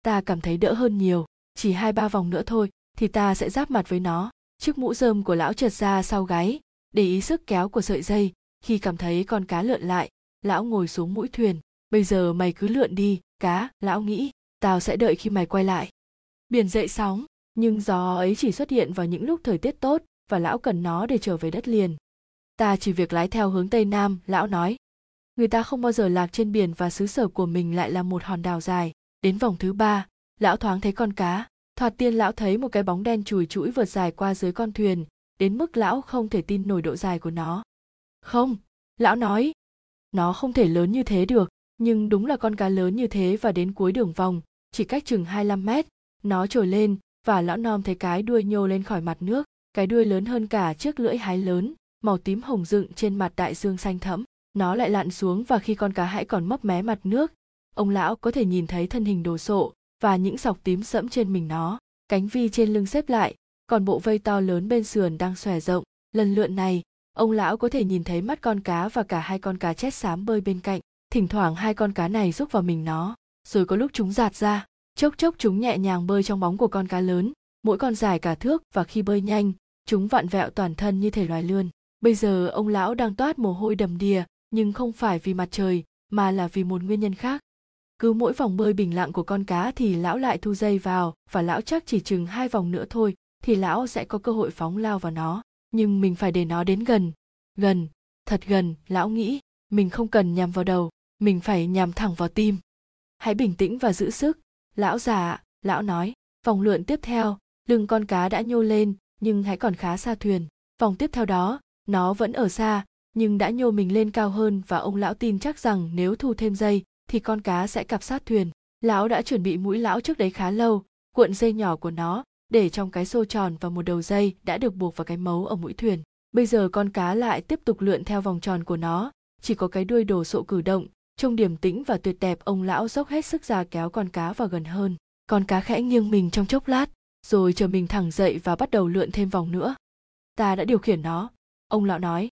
Ta cảm thấy đỡ hơn nhiều, chỉ hai ba vòng nữa thôi, thì ta sẽ giáp mặt với nó. Chiếc mũ rơm của lão trượt ra sau gáy, để ý sức kéo của sợi dây khi cảm thấy con cá lượn lại, lão ngồi xuống mũi thuyền. Bây giờ mày cứ lượn đi, cá, lão nghĩ, tao sẽ đợi khi mày quay lại. Biển dậy sóng, nhưng gió ấy chỉ xuất hiện vào những lúc thời tiết tốt và lão cần nó để trở về đất liền. Ta chỉ việc lái theo hướng tây nam, lão nói. Người ta không bao giờ lạc trên biển và xứ sở của mình lại là một hòn đảo dài. Đến vòng thứ ba, lão thoáng thấy con cá. Thoạt tiên lão thấy một cái bóng đen chùi chũi vượt dài qua dưới con thuyền, đến mức lão không thể tin nổi độ dài của nó không, lão nói, nó không thể lớn như thế được, nhưng đúng là con cá lớn như thế và đến cuối đường vòng, chỉ cách chừng 25 mét. Nó trồi lên và lão nom thấy cái đuôi nhô lên khỏi mặt nước, cái đuôi lớn hơn cả chiếc lưỡi hái lớn, màu tím hồng dựng trên mặt đại dương xanh thẫm. Nó lại lặn xuống và khi con cá hãy còn mấp mé mặt nước, ông lão có thể nhìn thấy thân hình đồ sộ và những sọc tím sẫm trên mình nó. Cánh vi trên lưng xếp lại, còn bộ vây to lớn bên sườn đang xòe rộng. Lần lượn này ông lão có thể nhìn thấy mắt con cá và cả hai con cá chét xám bơi bên cạnh. Thỉnh thoảng hai con cá này rúc vào mình nó, rồi có lúc chúng giạt ra. Chốc chốc chúng nhẹ nhàng bơi trong bóng của con cá lớn. Mỗi con dài cả thước và khi bơi nhanh, chúng vặn vẹo toàn thân như thể loài lươn. Bây giờ ông lão đang toát mồ hôi đầm đìa, nhưng không phải vì mặt trời, mà là vì một nguyên nhân khác. Cứ mỗi vòng bơi bình lặng của con cá thì lão lại thu dây vào, và lão chắc chỉ chừng hai vòng nữa thôi, thì lão sẽ có cơ hội phóng lao vào nó nhưng mình phải để nó đến gần. Gần, thật gần, lão nghĩ. Mình không cần nhằm vào đầu, mình phải nhằm thẳng vào tim. Hãy bình tĩnh và giữ sức. Lão già lão nói. Vòng lượn tiếp theo, lưng con cá đã nhô lên, nhưng hãy còn khá xa thuyền. Vòng tiếp theo đó, nó vẫn ở xa, nhưng đã nhô mình lên cao hơn và ông lão tin chắc rằng nếu thu thêm dây, thì con cá sẽ cặp sát thuyền. Lão đã chuẩn bị mũi lão trước đấy khá lâu, cuộn dây nhỏ của nó để trong cái xô tròn và một đầu dây đã được buộc vào cái mấu ở mũi thuyền. Bây giờ con cá lại tiếp tục lượn theo vòng tròn của nó. Chỉ có cái đuôi đồ sộ cử động, trông điềm tĩnh và tuyệt đẹp, ông lão dốc hết sức ra kéo con cá vào gần hơn. Con cá khẽ nghiêng mình trong chốc lát, rồi chờ mình thẳng dậy và bắt đầu lượn thêm vòng nữa. Ta đã điều khiển nó, ông lão nói.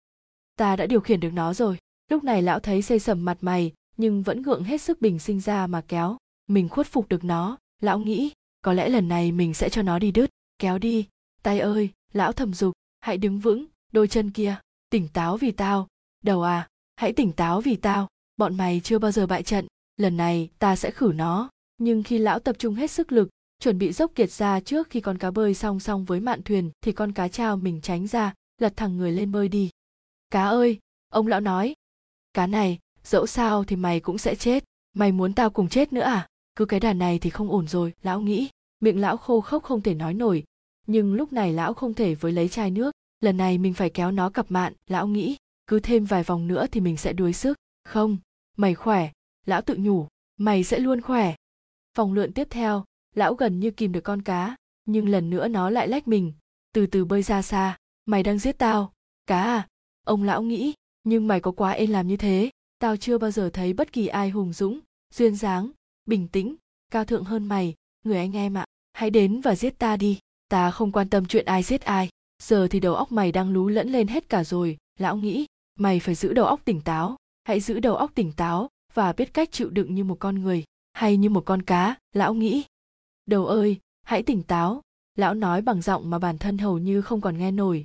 Ta đã điều khiển được nó rồi. Lúc này lão thấy xây sầm mặt mày, nhưng vẫn gượng hết sức bình sinh ra mà kéo. Mình khuất phục được nó, lão nghĩ có lẽ lần này mình sẽ cho nó đi đứt. Kéo đi. Tay ơi, lão thầm dục, hãy đứng vững, đôi chân kia. Tỉnh táo vì tao. Đầu à hãy tỉnh táo vì tao. Bọn mày chưa bao giờ bại trận. Lần này ta sẽ khử nó. Nhưng khi lão tập trung hết sức lực, chuẩn bị dốc kiệt ra trước khi con cá bơi song song với mạn thuyền, thì con cá trao mình tránh ra, lật thẳng người lên bơi đi. Cá ơi, ông lão nói. Cá này, dẫu sao thì mày cũng sẽ chết. Mày muốn tao cùng chết nữa à? Cứ cái đàn này thì không ổn rồi, lão nghĩ. Miệng lão khô khốc không thể nói nổi. Nhưng lúc này lão không thể với lấy chai nước. Lần này mình phải kéo nó cặp mạn, lão nghĩ. Cứ thêm vài vòng nữa thì mình sẽ đuối sức. Không, mày khỏe. Lão tự nhủ, mày sẽ luôn khỏe. Vòng lượn tiếp theo, lão gần như kìm được con cá. Nhưng lần nữa nó lại lách mình. Từ từ bơi ra xa. Mày đang giết tao. Cá à? Ông lão nghĩ. Nhưng mày có quá ên làm như thế. Tao chưa bao giờ thấy bất kỳ ai hùng dũng, duyên dáng bình tĩnh, cao thượng hơn mày. Người anh em ạ, hãy đến và giết ta đi. Ta không quan tâm chuyện ai giết ai. Giờ thì đầu óc mày đang lú lẫn lên hết cả rồi. Lão nghĩ, mày phải giữ đầu óc tỉnh táo. Hãy giữ đầu óc tỉnh táo và biết cách chịu đựng như một con người, hay như một con cá. Lão nghĩ, đầu ơi, hãy tỉnh táo. Lão nói bằng giọng mà bản thân hầu như không còn nghe nổi.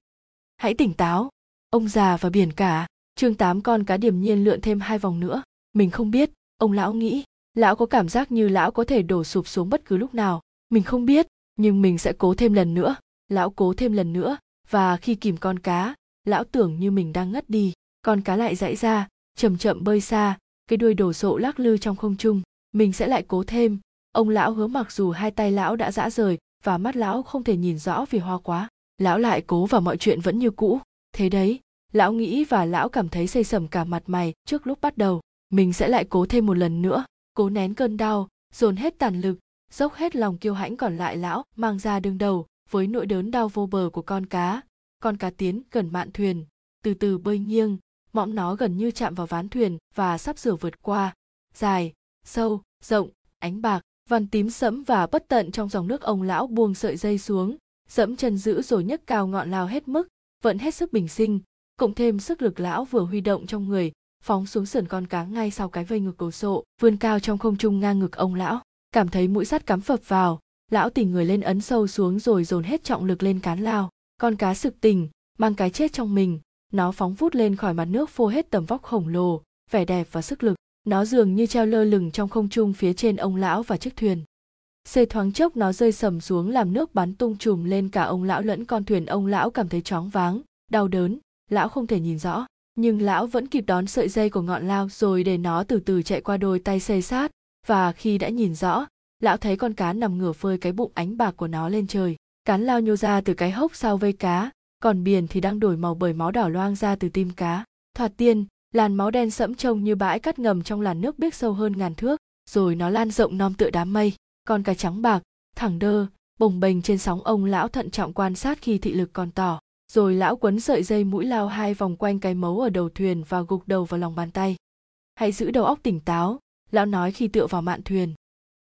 Hãy tỉnh táo. Ông già và biển cả. Chương tám con cá điềm nhiên lượn thêm hai vòng nữa. Mình không biết, ông lão nghĩ lão có cảm giác như lão có thể đổ sụp xuống bất cứ lúc nào. Mình không biết, nhưng mình sẽ cố thêm lần nữa. Lão cố thêm lần nữa, và khi kìm con cá, lão tưởng như mình đang ngất đi. Con cá lại dãy ra, chậm chậm bơi xa, cái đuôi đổ sộ lắc lư trong không trung. Mình sẽ lại cố thêm. Ông lão hứa mặc dù hai tay lão đã dã rời, và mắt lão không thể nhìn rõ vì hoa quá, lão lại cố và mọi chuyện vẫn như cũ. Thế đấy, lão nghĩ và lão cảm thấy xây sầm cả mặt mày trước lúc bắt đầu. Mình sẽ lại cố thêm một lần nữa cố nén cơn đau, dồn hết tàn lực, dốc hết lòng kiêu hãnh còn lại lão, mang ra đương đầu, với nỗi đớn đau vô bờ của con cá. Con cá tiến, gần mạn thuyền, từ từ bơi nghiêng, mõm nó gần như chạm vào ván thuyền và sắp sửa vượt qua. Dài, sâu, rộng, ánh bạc, văn tím sẫm và bất tận trong dòng nước ông lão buông sợi dây xuống, dẫm chân giữ rồi nhấc cao ngọn lao hết mức, vẫn hết sức bình sinh. Cộng thêm sức lực lão vừa huy động trong người phóng xuống sườn con cá ngay sau cái vây ngực cổ sộ, vươn cao trong không trung ngang ngực ông lão. Cảm thấy mũi sắt cắm phập vào, lão tỉnh người lên ấn sâu xuống rồi dồn hết trọng lực lên cán lao. Con cá sực tỉnh, mang cái chết trong mình, nó phóng vút lên khỏi mặt nước phô hết tầm vóc khổng lồ, vẻ đẹp và sức lực. Nó dường như treo lơ lửng trong không trung phía trên ông lão và chiếc thuyền. Xê thoáng chốc nó rơi sầm xuống làm nước bắn tung trùm lên cả ông lão lẫn con thuyền. Ông lão cảm thấy choáng váng, đau đớn, lão không thể nhìn rõ nhưng lão vẫn kịp đón sợi dây của ngọn lao rồi để nó từ từ chạy qua đôi tay xây sát. Và khi đã nhìn rõ, lão thấy con cá nằm ngửa phơi cái bụng ánh bạc của nó lên trời. Cán lao nhô ra từ cái hốc sau vây cá, còn biển thì đang đổi màu bởi máu đỏ loang ra từ tim cá. Thoạt tiên, làn máu đen sẫm trông như bãi cát ngầm trong làn nước biếc sâu hơn ngàn thước, rồi nó lan rộng nom tựa đám mây. Con cá trắng bạc, thẳng đơ, bồng bềnh trên sóng ông lão thận trọng quan sát khi thị lực còn tỏ rồi lão quấn sợi dây mũi lao hai vòng quanh cái mấu ở đầu thuyền và gục đầu vào lòng bàn tay. Hãy giữ đầu óc tỉnh táo, lão nói khi tựa vào mạn thuyền.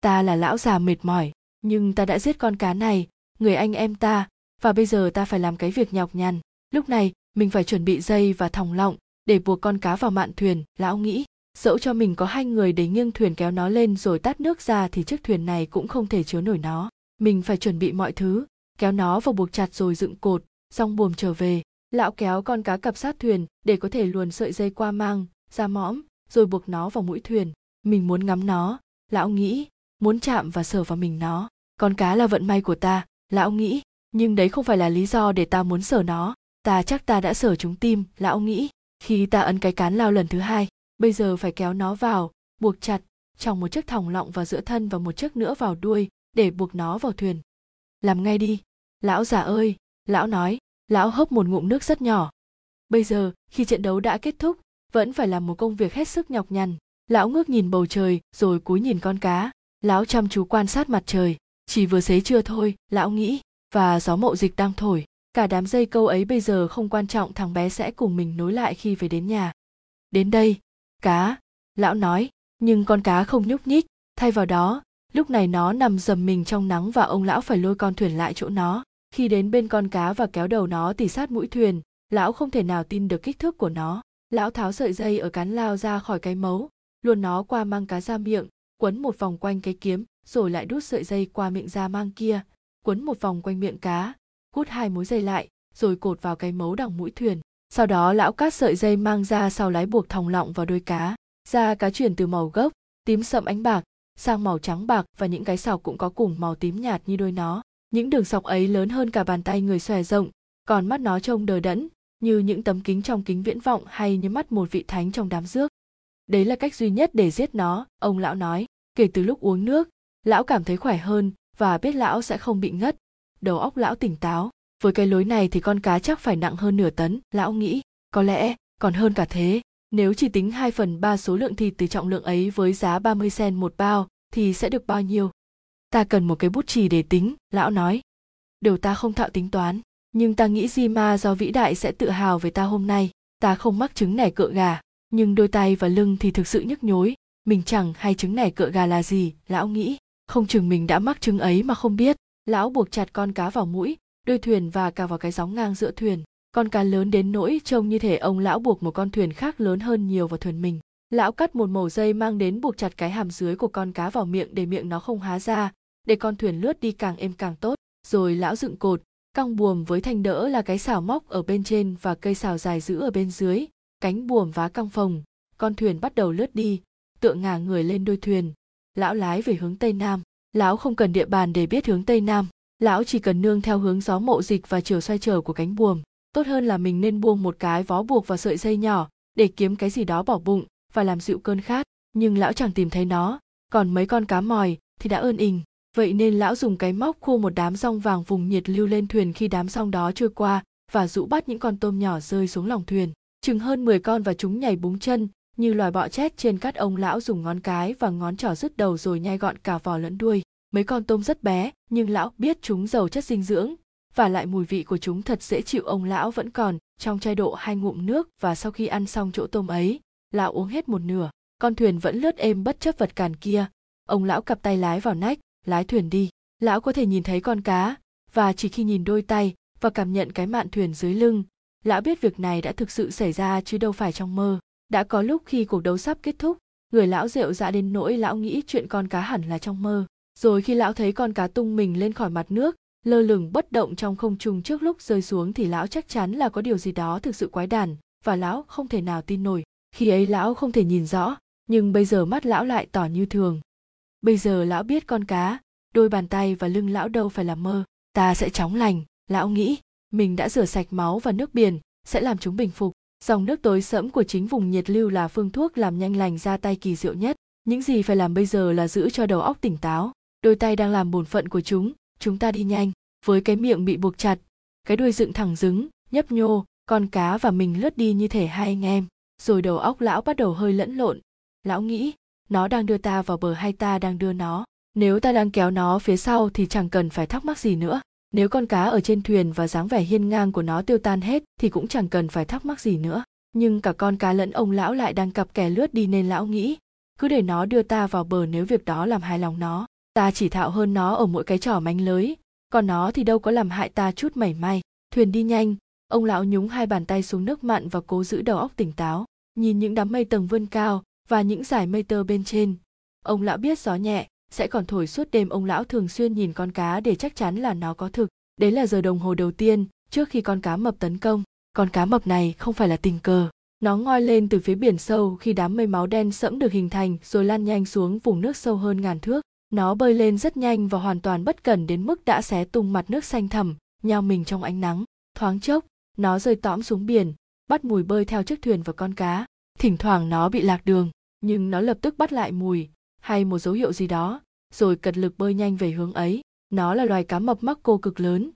Ta là lão già mệt mỏi, nhưng ta đã giết con cá này, người anh em ta, và bây giờ ta phải làm cái việc nhọc nhằn. Lúc này, mình phải chuẩn bị dây và thòng lọng để buộc con cá vào mạn thuyền, lão nghĩ. Dẫu cho mình có hai người để nghiêng thuyền kéo nó lên rồi tát nước ra thì chiếc thuyền này cũng không thể chứa nổi nó. Mình phải chuẩn bị mọi thứ, kéo nó vào buộc chặt rồi dựng cột xong buồm trở về, lão kéo con cá cặp sát thuyền để có thể luồn sợi dây qua mang, ra mõm, rồi buộc nó vào mũi thuyền. Mình muốn ngắm nó. Lão nghĩ, muốn chạm và sờ vào mình nó. Con cá là vận may của ta. Lão nghĩ, nhưng đấy không phải là lý do để ta muốn sờ nó. Ta chắc ta đã sờ chúng tim. Lão nghĩ, khi ta ấn cái cán lao lần thứ hai, bây giờ phải kéo nó vào, buộc chặt trong một chiếc thòng lọng vào giữa thân và một chiếc nữa vào đuôi để buộc nó vào thuyền. Làm ngay đi. Lão già ơi. Lão nói lão hớp một ngụm nước rất nhỏ. Bây giờ, khi trận đấu đã kết thúc, vẫn phải làm một công việc hết sức nhọc nhằn. Lão ngước nhìn bầu trời, rồi cúi nhìn con cá. Lão chăm chú quan sát mặt trời. Chỉ vừa xế trưa thôi, lão nghĩ, và gió mậu dịch đang thổi. Cả đám dây câu ấy bây giờ không quan trọng, thằng bé sẽ cùng mình nối lại khi về đến nhà. Đến đây, cá, lão nói, nhưng con cá không nhúc nhích. Thay vào đó, lúc này nó nằm dầm mình trong nắng và ông lão phải lôi con thuyền lại chỗ nó khi đến bên con cá và kéo đầu nó tỉ sát mũi thuyền, lão không thể nào tin được kích thước của nó. Lão tháo sợi dây ở cán lao ra khỏi cái mấu, luồn nó qua mang cá ra miệng, quấn một vòng quanh cái kiếm, rồi lại đút sợi dây qua miệng ra mang kia. Quấn một vòng quanh miệng cá, hút hai mối dây lại, rồi cột vào cái mấu đằng mũi thuyền. Sau đó lão cắt sợi dây mang ra sau lái buộc thòng lọng vào đuôi cá. Da cá chuyển từ màu gốc, tím sậm ánh bạc, sang màu trắng bạc và những cái sọc cũng có cùng màu tím nhạt như đôi nó những đường sọc ấy lớn hơn cả bàn tay người xòe rộng, còn mắt nó trông đờ đẫn, như những tấm kính trong kính viễn vọng hay như mắt một vị thánh trong đám rước. Đấy là cách duy nhất để giết nó, ông lão nói. Kể từ lúc uống nước, lão cảm thấy khỏe hơn và biết lão sẽ không bị ngất. Đầu óc lão tỉnh táo. Với cái lối này thì con cá chắc phải nặng hơn nửa tấn, lão nghĩ. Có lẽ còn hơn cả thế. Nếu chỉ tính 2 phần 3 số lượng thịt từ trọng lượng ấy với giá 30 sen một bao thì sẽ được bao nhiêu? Ta cần một cái bút chì để tính, lão nói. Điều ta không thạo tính toán, nhưng ta nghĩ Di Ma do vĩ đại sẽ tự hào về ta hôm nay. Ta không mắc chứng nẻ cựa gà, nhưng đôi tay và lưng thì thực sự nhức nhối. Mình chẳng hay chứng nẻ cựa gà là gì, lão nghĩ. Không chừng mình đã mắc chứng ấy mà không biết. Lão buộc chặt con cá vào mũi, đuôi thuyền và cào vào cái gióng ngang giữa thuyền con cá lớn đến nỗi trông như thể ông lão buộc một con thuyền khác lớn hơn nhiều vào thuyền mình lão cắt một mẩu dây mang đến buộc chặt cái hàm dưới của con cá vào miệng để miệng nó không há ra để con thuyền lướt đi càng êm càng tốt. Rồi lão dựng cột căng buồm với thanh đỡ là cái xào móc ở bên trên và cây xào dài giữ ở bên dưới. Cánh buồm vá căng phồng, con thuyền bắt đầu lướt đi. Tựa ngả người lên đôi thuyền. Lão lái về hướng tây nam. Lão không cần địa bàn để biết hướng tây nam. Lão chỉ cần nương theo hướng gió mộ dịch và chiều xoay trở của cánh buồm. Tốt hơn là mình nên buông một cái vó buộc vào sợi dây nhỏ để kiếm cái gì đó bỏ bụng và làm dịu cơn khát. Nhưng lão chẳng tìm thấy nó. Còn mấy con cá mòi thì đã ơn ình vậy nên lão dùng cái móc khô một đám rong vàng vùng nhiệt lưu lên thuyền khi đám rong đó trôi qua và rũ bắt những con tôm nhỏ rơi xuống lòng thuyền. Chừng hơn 10 con và chúng nhảy búng chân, như loài bọ chét trên cát ông lão dùng ngón cái và ngón trỏ rứt đầu rồi nhai gọn cả vỏ lẫn đuôi. Mấy con tôm rất bé, nhưng lão biết chúng giàu chất dinh dưỡng, và lại mùi vị của chúng thật dễ chịu. Ông lão vẫn còn trong chai độ hai ngụm nước và sau khi ăn xong chỗ tôm ấy, lão uống hết một nửa. Con thuyền vẫn lướt êm bất chấp vật cản kia. Ông lão cặp tay lái vào nách lái thuyền đi. Lão có thể nhìn thấy con cá, và chỉ khi nhìn đôi tay và cảm nhận cái mạn thuyền dưới lưng, lão biết việc này đã thực sự xảy ra chứ đâu phải trong mơ. Đã có lúc khi cuộc đấu sắp kết thúc, người lão rượu dạ đến nỗi lão nghĩ chuyện con cá hẳn là trong mơ. Rồi khi lão thấy con cá tung mình lên khỏi mặt nước, lơ lửng bất động trong không trung trước lúc rơi xuống thì lão chắc chắn là có điều gì đó thực sự quái đản và lão không thể nào tin nổi. Khi ấy lão không thể nhìn rõ, nhưng bây giờ mắt lão lại tỏ như thường bây giờ lão biết con cá, đôi bàn tay và lưng lão đâu phải là mơ, ta sẽ chóng lành. Lão nghĩ, mình đã rửa sạch máu và nước biển, sẽ làm chúng bình phục. Dòng nước tối sẫm của chính vùng nhiệt lưu là phương thuốc làm nhanh lành ra tay kỳ diệu nhất. Những gì phải làm bây giờ là giữ cho đầu óc tỉnh táo. Đôi tay đang làm bổn phận của chúng chúng ta đi nhanh, với cái miệng bị buộc chặt, cái đuôi dựng thẳng đứng nhấp nhô, con cá và mình lướt đi như thể hai anh em. Rồi đầu óc lão bắt đầu hơi lẫn lộn. Lão nghĩ nó đang đưa ta vào bờ hay ta đang đưa nó? Nếu ta đang kéo nó phía sau thì chẳng cần phải thắc mắc gì nữa. Nếu con cá ở trên thuyền và dáng vẻ hiên ngang của nó tiêu tan hết thì cũng chẳng cần phải thắc mắc gì nữa. Nhưng cả con cá lẫn ông lão lại đang cặp kè lướt đi nên lão nghĩ, cứ để nó đưa ta vào bờ nếu việc đó làm hài lòng nó. Ta chỉ thạo hơn nó ở mỗi cái trò mánh lới còn nó thì đâu có làm hại ta chút mảy may. Thuyền đi nhanh, ông lão nhúng hai bàn tay xuống nước mặn và cố giữ đầu óc tỉnh táo. Nhìn những đám mây tầng vươn cao và những dải mây tơ bên trên. Ông lão biết gió nhẹ, sẽ còn thổi suốt đêm. Ông lão thường xuyên nhìn con cá để chắc chắn là nó có thực. Đấy là giờ đồng hồ đầu tiên trước khi con cá mập tấn công. Con cá mập này không phải là tình cờ. Nó ngoi lên từ phía biển sâu khi đám mây máu đen sẫm được hình thành rồi lan nhanh xuống vùng nước sâu hơn ngàn thước. Nó bơi lên rất nhanh và hoàn toàn bất cẩn đến mức đã xé tung mặt nước xanh thẳm nhao mình trong ánh nắng. Thoáng chốc, nó rơi tõm xuống biển, bắt mùi bơi theo chiếc thuyền và con cá. Thỉnh thoảng nó bị lạc đường nhưng nó lập tức bắt lại mùi hay một dấu hiệu gì đó, rồi cật lực bơi nhanh về hướng ấy. Nó là loài cá mập mắc cô cực lớn.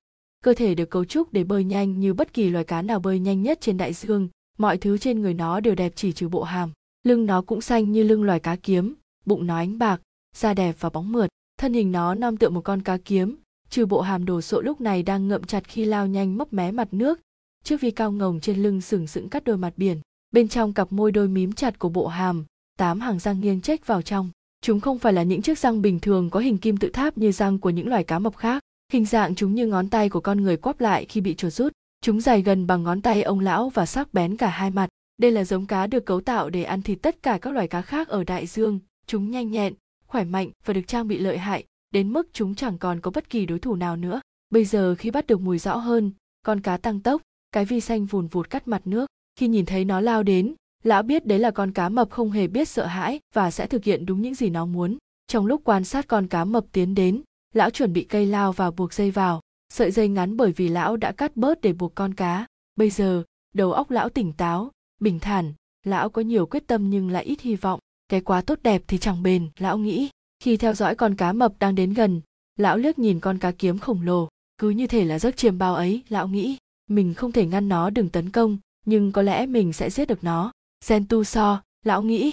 Cơ thể được cấu trúc để bơi nhanh như bất kỳ loài cá nào bơi nhanh nhất trên đại dương. Mọi thứ trên người nó đều đẹp chỉ trừ bộ hàm. Lưng nó cũng xanh như lưng loài cá kiếm. Bụng nó ánh bạc, da đẹp và bóng mượt. Thân hình nó non tựa một con cá kiếm. Trừ bộ hàm đồ sộ lúc này đang ngậm chặt khi lao nhanh mấp mé mặt nước. Chiếc vi cao ngồng trên lưng sừng sững cắt đôi mặt biển. Bên trong cặp môi đôi mím chặt của bộ hàm tám hàng răng nghiêng chếch vào trong. Chúng không phải là những chiếc răng bình thường có hình kim tự tháp như răng của những loài cá mập khác. Hình dạng chúng như ngón tay của con người quắp lại khi bị chuột rút. Chúng dài gần bằng ngón tay ông lão và sắc bén cả hai mặt. Đây là giống cá được cấu tạo để ăn thịt tất cả các loài cá khác ở đại dương. Chúng nhanh nhẹn, khỏe mạnh và được trang bị lợi hại, đến mức chúng chẳng còn có bất kỳ đối thủ nào nữa. Bây giờ khi bắt được mùi rõ hơn, con cá tăng tốc, cái vi xanh vùn vụt cắt mặt nước. Khi nhìn thấy nó lao đến lão biết đấy là con cá mập không hề biết sợ hãi và sẽ thực hiện đúng những gì nó muốn. Trong lúc quan sát con cá mập tiến đến, lão chuẩn bị cây lao và buộc dây vào. Sợi dây ngắn bởi vì lão đã cắt bớt để buộc con cá. Bây giờ, đầu óc lão tỉnh táo, bình thản. Lão có nhiều quyết tâm nhưng lại ít hy vọng. Cái quá tốt đẹp thì chẳng bền, lão nghĩ. Khi theo dõi con cá mập đang đến gần, lão liếc nhìn con cá kiếm khổng lồ. Cứ như thể là giấc chiêm bao ấy, lão nghĩ. Mình không thể ngăn nó đừng tấn công, nhưng có lẽ mình sẽ giết được nó sen tu so lão nghĩ.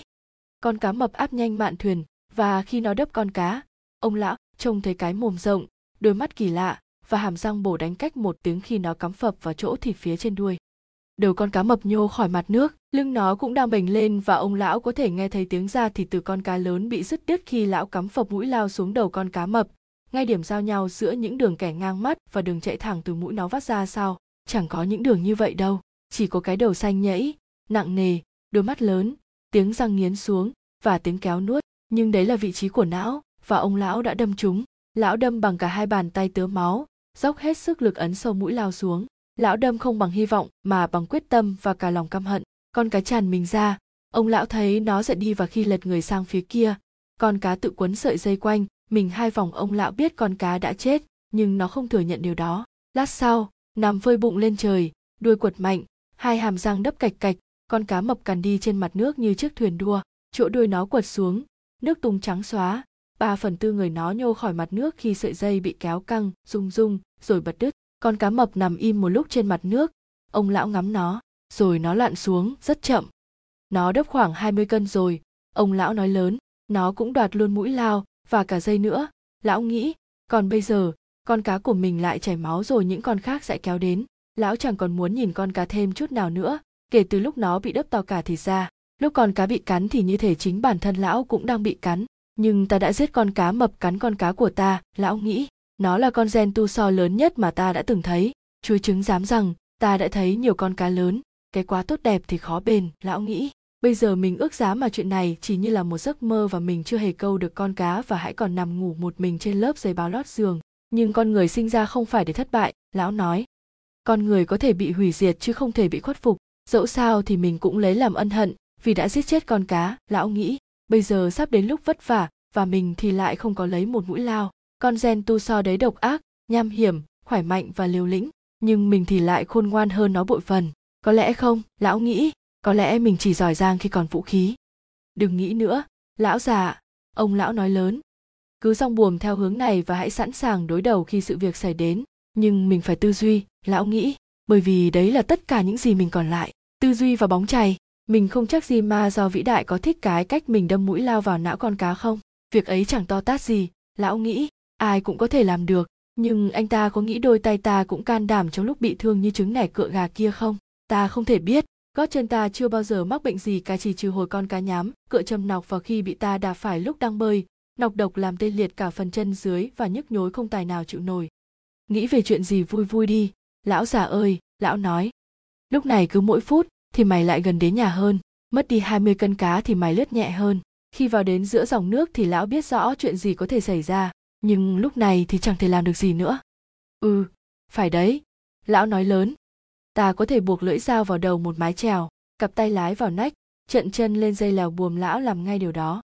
Con cá mập áp nhanh mạn thuyền, và khi nó đấp con cá, ông lão trông thấy cái mồm rộng, đôi mắt kỳ lạ, và hàm răng bổ đánh cách một tiếng khi nó cắm phập vào chỗ thịt phía trên đuôi. Đầu con cá mập nhô khỏi mặt nước, lưng nó cũng đang bềnh lên và ông lão có thể nghe thấy tiếng ra thịt từ con cá lớn bị dứt đứt khi lão cắm phập mũi lao xuống đầu con cá mập. Ngay điểm giao nhau giữa những đường kẻ ngang mắt và đường chạy thẳng từ mũi nó vắt ra sau chẳng có những đường như vậy đâu. Chỉ có cái đầu xanh nhẫy, nặng nề đôi mắt lớn, tiếng răng nghiến xuống và tiếng kéo nuốt. Nhưng đấy là vị trí của não và ông lão đã đâm chúng. Lão đâm bằng cả hai bàn tay tớ máu, dốc hết sức lực ấn sâu mũi lao xuống. Lão đâm không bằng hy vọng mà bằng quyết tâm và cả lòng căm hận. Con cá tràn mình ra, ông lão thấy nó sẽ đi và khi lật người sang phía kia, con cá tự quấn sợi dây quanh. Mình hai vòng ông lão biết con cá đã chết, nhưng nó không thừa nhận điều đó. Lát sau, nằm phơi bụng lên trời, đuôi quật mạnh, hai hàm răng đấp cạch cạch con cá mập cằn đi trên mặt nước như chiếc thuyền đua, chỗ đuôi nó quật xuống, nước tung trắng xóa. Ba phần tư người nó nhô khỏi mặt nước khi sợi dây bị kéo căng, rung rung, rồi bật đứt. Con cá mập nằm im một lúc trên mặt nước. Ông lão ngắm nó, rồi nó lặn xuống, rất chậm. Nó đấp khoảng 20 cân rồi. Ông lão nói lớn, nó cũng đoạt luôn mũi lao, và cả dây nữa. Lão nghĩ, còn bây giờ, con cá của mình lại chảy máu rồi những con khác sẽ kéo đến. Lão chẳng còn muốn nhìn con cá thêm chút nào nữa kể từ lúc nó bị đớp to cả thì ra, lúc con cá bị cắn thì như thể chính bản thân lão cũng đang bị cắn. Nhưng ta đã giết con cá mập cắn con cá của ta, lão nghĩ, nó là con gen tu so lớn nhất mà ta đã từng thấy. Chúa chứng dám rằng, ta đã thấy nhiều con cá lớn, cái quá tốt đẹp thì khó bền, lão nghĩ. Bây giờ mình ước giá mà chuyện này chỉ như là một giấc mơ và mình chưa hề câu được con cá và hãy còn nằm ngủ một mình trên lớp giấy báo lót giường. Nhưng con người sinh ra không phải để thất bại, lão nói. Con người có thể bị hủy diệt chứ không thể bị khuất phục dẫu sao thì mình cũng lấy làm ân hận, vì đã giết chết con cá, lão nghĩ. Bây giờ sắp đến lúc vất vả, và mình thì lại không có lấy một mũi lao. Con gen tu so đấy độc ác, nham hiểm, khỏe mạnh và liều lĩnh, nhưng mình thì lại khôn ngoan hơn nó bội phần. Có lẽ không, lão nghĩ. Có lẽ mình chỉ giỏi giang khi còn vũ khí. Đừng nghĩ nữa, lão già, ông lão nói lớn. Cứ rong buồm theo hướng này và hãy sẵn sàng đối đầu khi sự việc xảy đến. Nhưng mình phải tư duy, lão nghĩ. Bởi vì đấy là tất cả những gì mình còn lại tư duy và bóng chày. Mình không chắc gì ma do vĩ đại có thích cái cách mình đâm mũi lao vào não con cá không? Việc ấy chẳng to tát gì. Lão nghĩ, ai cũng có thể làm được. Nhưng anh ta có nghĩ đôi tay ta cũng can đảm trong lúc bị thương như trứng nẻ cựa gà kia không? Ta không thể biết. Gót chân ta chưa bao giờ mắc bệnh gì cả chỉ trừ hồi con cá nhám, cựa châm nọc vào khi bị ta đạp phải lúc đang bơi. Nọc độc làm tê liệt cả phần chân dưới và nhức nhối không tài nào chịu nổi. Nghĩ về chuyện gì vui vui đi. Lão già ơi, lão nói. Lúc này cứ mỗi phút thì mày lại gần đến nhà hơn. Mất đi 20 cân cá thì mày lướt nhẹ hơn. Khi vào đến giữa dòng nước thì lão biết rõ chuyện gì có thể xảy ra. Nhưng lúc này thì chẳng thể làm được gì nữa. Ừ phải đấy. Lão nói lớn. Ta có thể buộc lưỡi dao vào đầu một mái chèo, cặp tay lái vào nách trận chân lên dây lèo buồm lão làm ngay điều đó.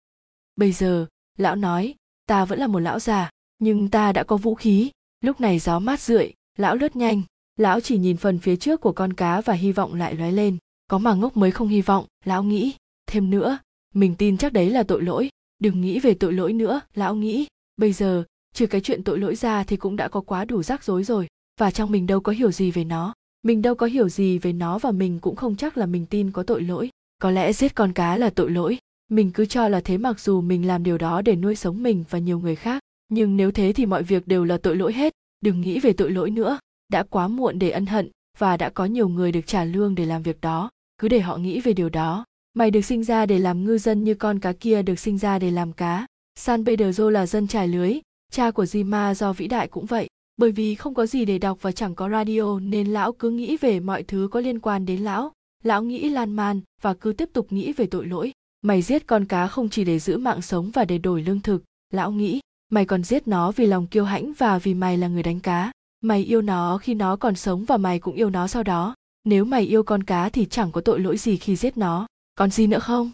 Bây giờ, lão nói, ta vẫn là một lão già, nhưng ta đã có vũ khí. Lúc này gió mát rượi, lão lướt nhanh. Lão chỉ nhìn phần phía trước của con cá và hy vọng lại lóe lên có mà ngốc mới không hy vọng, lão nghĩ. Thêm nữa, mình tin chắc đấy là tội lỗi. Đừng nghĩ về tội lỗi nữa, lão nghĩ. Bây giờ, trừ cái chuyện tội lỗi ra thì cũng đã có quá đủ rắc rối rồi. Và trong mình đâu có hiểu gì về nó. Mình đâu có hiểu gì về nó và mình cũng không chắc là mình tin có tội lỗi. Có lẽ giết con cá là tội lỗi. Mình cứ cho là thế mặc dù mình làm điều đó để nuôi sống mình và nhiều người khác. Nhưng nếu thế thì mọi việc đều là tội lỗi hết. Đừng nghĩ về tội lỗi nữa. Đã quá muộn để ân hận và đã có nhiều người được trả lương để làm việc đó cứ để họ nghĩ về điều đó. Mày được sinh ra để làm ngư dân như con cá kia được sinh ra để làm cá. San pedro là dân trải lưới. Cha của Jima do vĩ đại cũng vậy. Bởi vì không có gì để đọc và chẳng có radio nên lão cứ nghĩ về mọi thứ có liên quan đến lão. Lão nghĩ lan man và cứ tiếp tục nghĩ về tội lỗi. Mày giết con cá không chỉ để giữ mạng sống và để đổi lương thực. Lão nghĩ, mày còn giết nó vì lòng kiêu hãnh và vì mày là người đánh cá. Mày yêu nó khi nó còn sống và mày cũng yêu nó sau đó nếu mày yêu con cá thì chẳng có tội lỗi gì khi giết nó. Còn gì nữa không?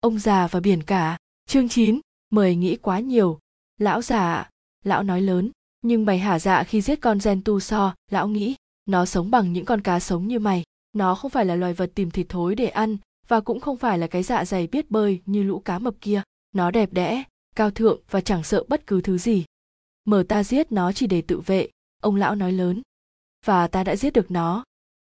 Ông già và biển cả. Chương 9, mời nghĩ quá nhiều. Lão già lão nói lớn nhưng mày hả dạ khi giết con gen tu so lão nghĩ nó sống bằng những con cá sống như mày. Nó không phải là loài vật tìm thịt thối để ăn và cũng không phải là cái dạ dày biết bơi như lũ cá mập kia. Nó đẹp đẽ cao thượng và chẳng sợ bất cứ thứ gì. Mở ta giết nó chỉ để tự vệ ông lão nói lớn. Và ta đã giết được nó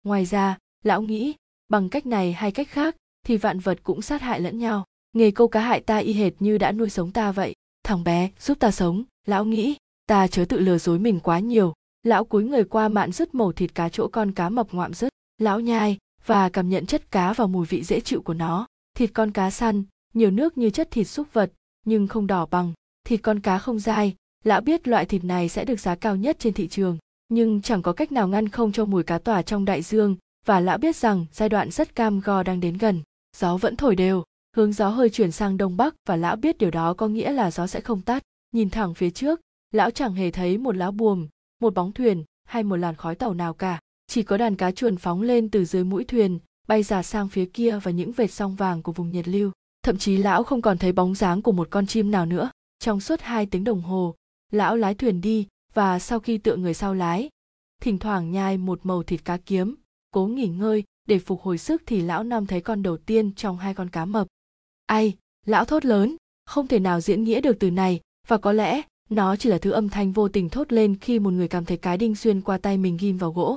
ngoài ra, lão nghĩ, bằng cách này hay cách khác thì vạn vật cũng sát hại lẫn nhau. Nghề câu cá hại ta y hệt như đã nuôi sống ta vậy. Thằng bé, giúp ta sống. Lão nghĩ, ta chớ tự lừa dối mình quá nhiều. Lão cúi người qua mạn rứt mẩu thịt cá chỗ con cá mập ngoạm rứt lão nhai và cảm nhận chất cá và mùi vị dễ chịu của nó. Thịt con cá săn, nhiều nước như chất thịt súc vật, nhưng không đỏ bằng. Thịt con cá không dai. Lão biết loại thịt này sẽ được giá cao nhất trên thị trường nhưng chẳng có cách nào ngăn không cho mùi cá tỏa trong đại dương, và lão biết rằng giai đoạn rất cam go đang đến gần. Gió vẫn thổi đều, hướng gió hơi chuyển sang đông bắc, và lão biết điều đó có nghĩa là gió sẽ không tắt. Nhìn thẳng phía trước, lão chẳng hề thấy một lá buồm, một bóng thuyền, hay một làn khói tàu nào cả. Chỉ có đàn cá chuồn phóng lên từ dưới mũi thuyền, bay ra sang phía kia và những vệt song vàng của vùng nhiệt lưu. Thậm chí lão không còn thấy bóng dáng của một con chim nào nữa. Trong suốt hai tiếng đồng hồ, lão lái thuyền đi và sau khi tựa người sau lái, thỉnh thoảng nhai một màu thịt cá kiếm, cố nghỉ ngơi để phục hồi sức thì lão năm thấy con đầu tiên trong hai con cá mập. Ai, lão thốt lớn, không thể nào diễn nghĩa được từ này, và có lẽ nó chỉ là thứ âm thanh vô tình thốt lên khi một người cảm thấy cái đinh xuyên qua tay mình ghim vào gỗ.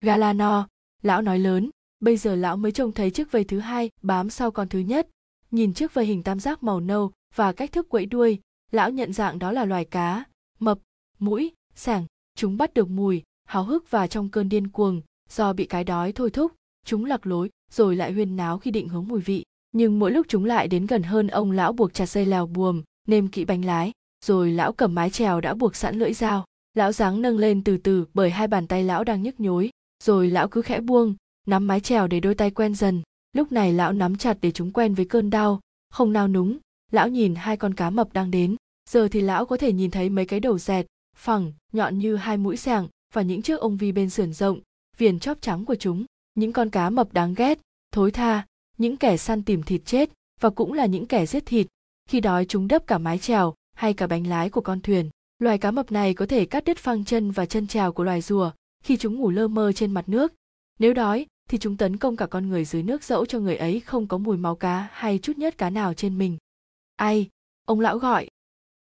Galano lão nói lớn, bây giờ lão mới trông thấy chiếc vây thứ hai bám sau con thứ nhất. Nhìn chiếc vây hình tam giác màu nâu và cách thức quẫy đuôi, lão nhận dạng đó là loài cá, mập mũi, sảng, chúng bắt được mùi, háo hức và trong cơn điên cuồng, do bị cái đói thôi thúc, chúng lạc lối, rồi lại huyên náo khi định hướng mùi vị. Nhưng mỗi lúc chúng lại đến gần hơn ông lão buộc chặt dây lèo buồm, nêm kỹ bánh lái, rồi lão cầm mái chèo đã buộc sẵn lưỡi dao. Lão dáng nâng lên từ từ bởi hai bàn tay lão đang nhức nhối, rồi lão cứ khẽ buông, nắm mái chèo để đôi tay quen dần. Lúc này lão nắm chặt để chúng quen với cơn đau, không nao núng. Lão nhìn hai con cá mập đang đến, giờ thì lão có thể nhìn thấy mấy cái đầu dẹt phẳng, nhọn như hai mũi sàng và những chiếc ông vi bên sườn rộng, viền chóp trắng của chúng. Những con cá mập đáng ghét, thối tha, những kẻ săn tìm thịt chết và cũng là những kẻ giết thịt. Khi đói chúng đấp cả mái chèo hay cả bánh lái của con thuyền, loài cá mập này có thể cắt đứt phăng chân và chân trèo của loài rùa khi chúng ngủ lơ mơ trên mặt nước. Nếu đói thì chúng tấn công cả con người dưới nước dẫu cho người ấy không có mùi máu cá hay chút nhất cá nào trên mình. Ai? Ông lão gọi.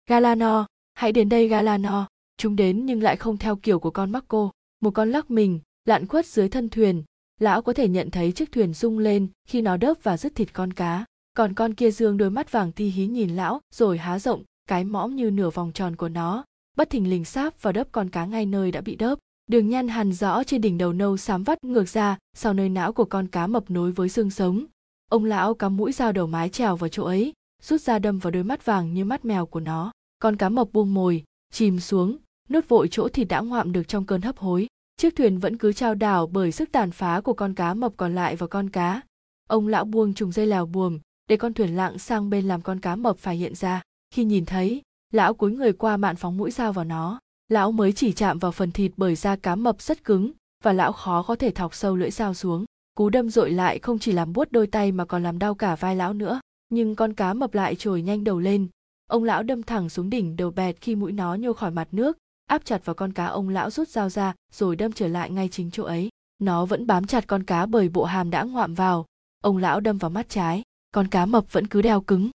Galano hãy đến đây galano chúng đến nhưng lại không theo kiểu của con Marco. Một con lắc mình, lặn khuất dưới thân thuyền. Lão có thể nhận thấy chiếc thuyền rung lên khi nó đớp và dứt thịt con cá. Còn con kia dương đôi mắt vàng ti hí nhìn lão rồi há rộng, cái mõm như nửa vòng tròn của nó. Bất thình lình sáp và đớp con cá ngay nơi đã bị đớp. Đường nhăn hằn rõ trên đỉnh đầu nâu xám vắt ngược ra sau nơi não của con cá mập nối với xương sống. Ông lão cắm mũi dao đầu mái trèo vào chỗ ấy, rút ra đâm vào đôi mắt vàng như mắt mèo của nó. Con cá mập buông mồi, chìm xuống, nuốt vội chỗ thịt đã ngoạm được trong cơn hấp hối. Chiếc thuyền vẫn cứ trao đảo bởi sức tàn phá của con cá mập còn lại và con cá. Ông lão buông trùng dây lèo buồm để con thuyền lặng sang bên làm con cá mập phải hiện ra. Khi nhìn thấy, lão cúi người qua mạn phóng mũi dao vào nó. Lão mới chỉ chạm vào phần thịt bởi da cá mập rất cứng và lão khó có thể thọc sâu lưỡi dao xuống. Cú đâm dội lại không chỉ làm buốt đôi tay mà còn làm đau cả vai lão nữa. Nhưng con cá mập lại trồi nhanh đầu lên. Ông lão đâm thẳng xuống đỉnh đầu bẹt khi mũi nó nhô khỏi mặt nước áp chặt vào con cá ông lão rút dao ra, rồi đâm trở lại ngay chính chỗ ấy. Nó vẫn bám chặt con cá bởi bộ hàm đã ngoạm vào. Ông lão đâm vào mắt trái. Con cá mập vẫn cứ đeo cứng.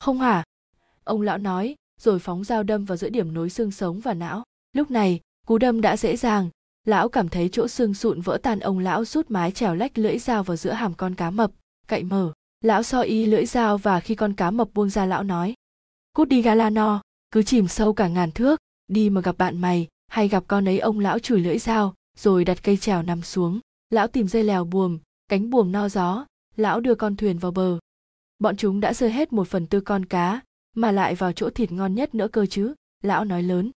Không hả? Ông lão nói, rồi phóng dao đâm vào giữa điểm nối xương sống và não. Lúc này, cú đâm đã dễ dàng. Lão cảm thấy chỗ xương sụn vỡ tan ông lão rút mái trèo lách lưỡi dao vào giữa hàm con cá mập. Cậy mở. Lão so y lưỡi dao và khi con cá mập buông ra lão nói, cút đi galano, cứ chìm sâu cả ngàn thước đi mà gặp bạn mày, hay gặp con ấy ông lão chùi lưỡi dao, rồi đặt cây trèo nằm xuống. Lão tìm dây lèo buồm, cánh buồm no gió. Lão đưa con thuyền vào bờ. Bọn chúng đã rơi hết một phần tư con cá, mà lại vào chỗ thịt ngon nhất nữa cơ chứ, lão nói lớn.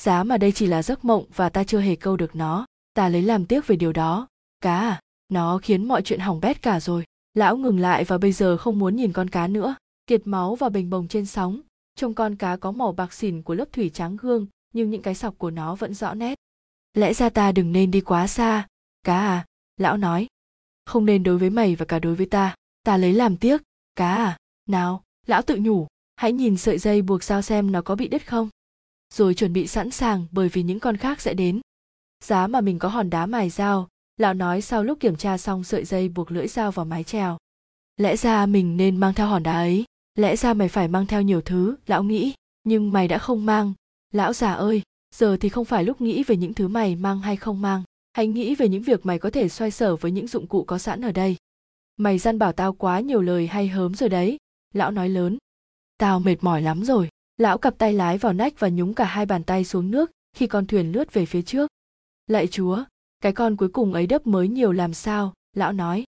Giá mà đây chỉ là giấc mộng và ta chưa hề câu được nó. Ta lấy làm tiếc về điều đó. Cá à nó khiến mọi chuyện hỏng bét cả rồi. Lão ngừng lại và bây giờ không muốn nhìn con cá nữa. Kiệt máu và bình bồng trên sóng trông con cá có màu bạc xỉn của lớp thủy trắng gương, nhưng những cái sọc của nó vẫn rõ nét. Lẽ ra ta đừng nên đi quá xa. Cá à lão nói. Không nên đối với mày và cả đối với ta. Ta lấy làm tiếc. Cá à nào, lão tự nhủ, hãy nhìn sợi dây buộc sao xem nó có bị đứt không? Rồi chuẩn bị sẵn sàng bởi vì những con khác sẽ đến. Giá mà mình có hòn đá mài dao, lão nói sau lúc kiểm tra xong sợi dây buộc lưỡi dao vào mái trèo lẽ ra mình nên mang theo hòn đá ấy lẽ ra mày phải mang theo nhiều thứ, lão nghĩ. Nhưng mày đã không mang. Lão già ơi, giờ thì không phải lúc nghĩ về những thứ mày mang hay không mang. Hãy nghĩ về những việc mày có thể xoay sở với những dụng cụ có sẵn ở đây. Mày gian bảo tao quá nhiều lời hay hớm rồi đấy. Lão nói lớn. Tao mệt mỏi lắm rồi. Lão cặp tay lái vào nách và nhúng cả hai bàn tay xuống nước khi con thuyền lướt về phía trước. Lạy chúa, cái con cuối cùng ấy đấp mới nhiều làm sao? Lão nói.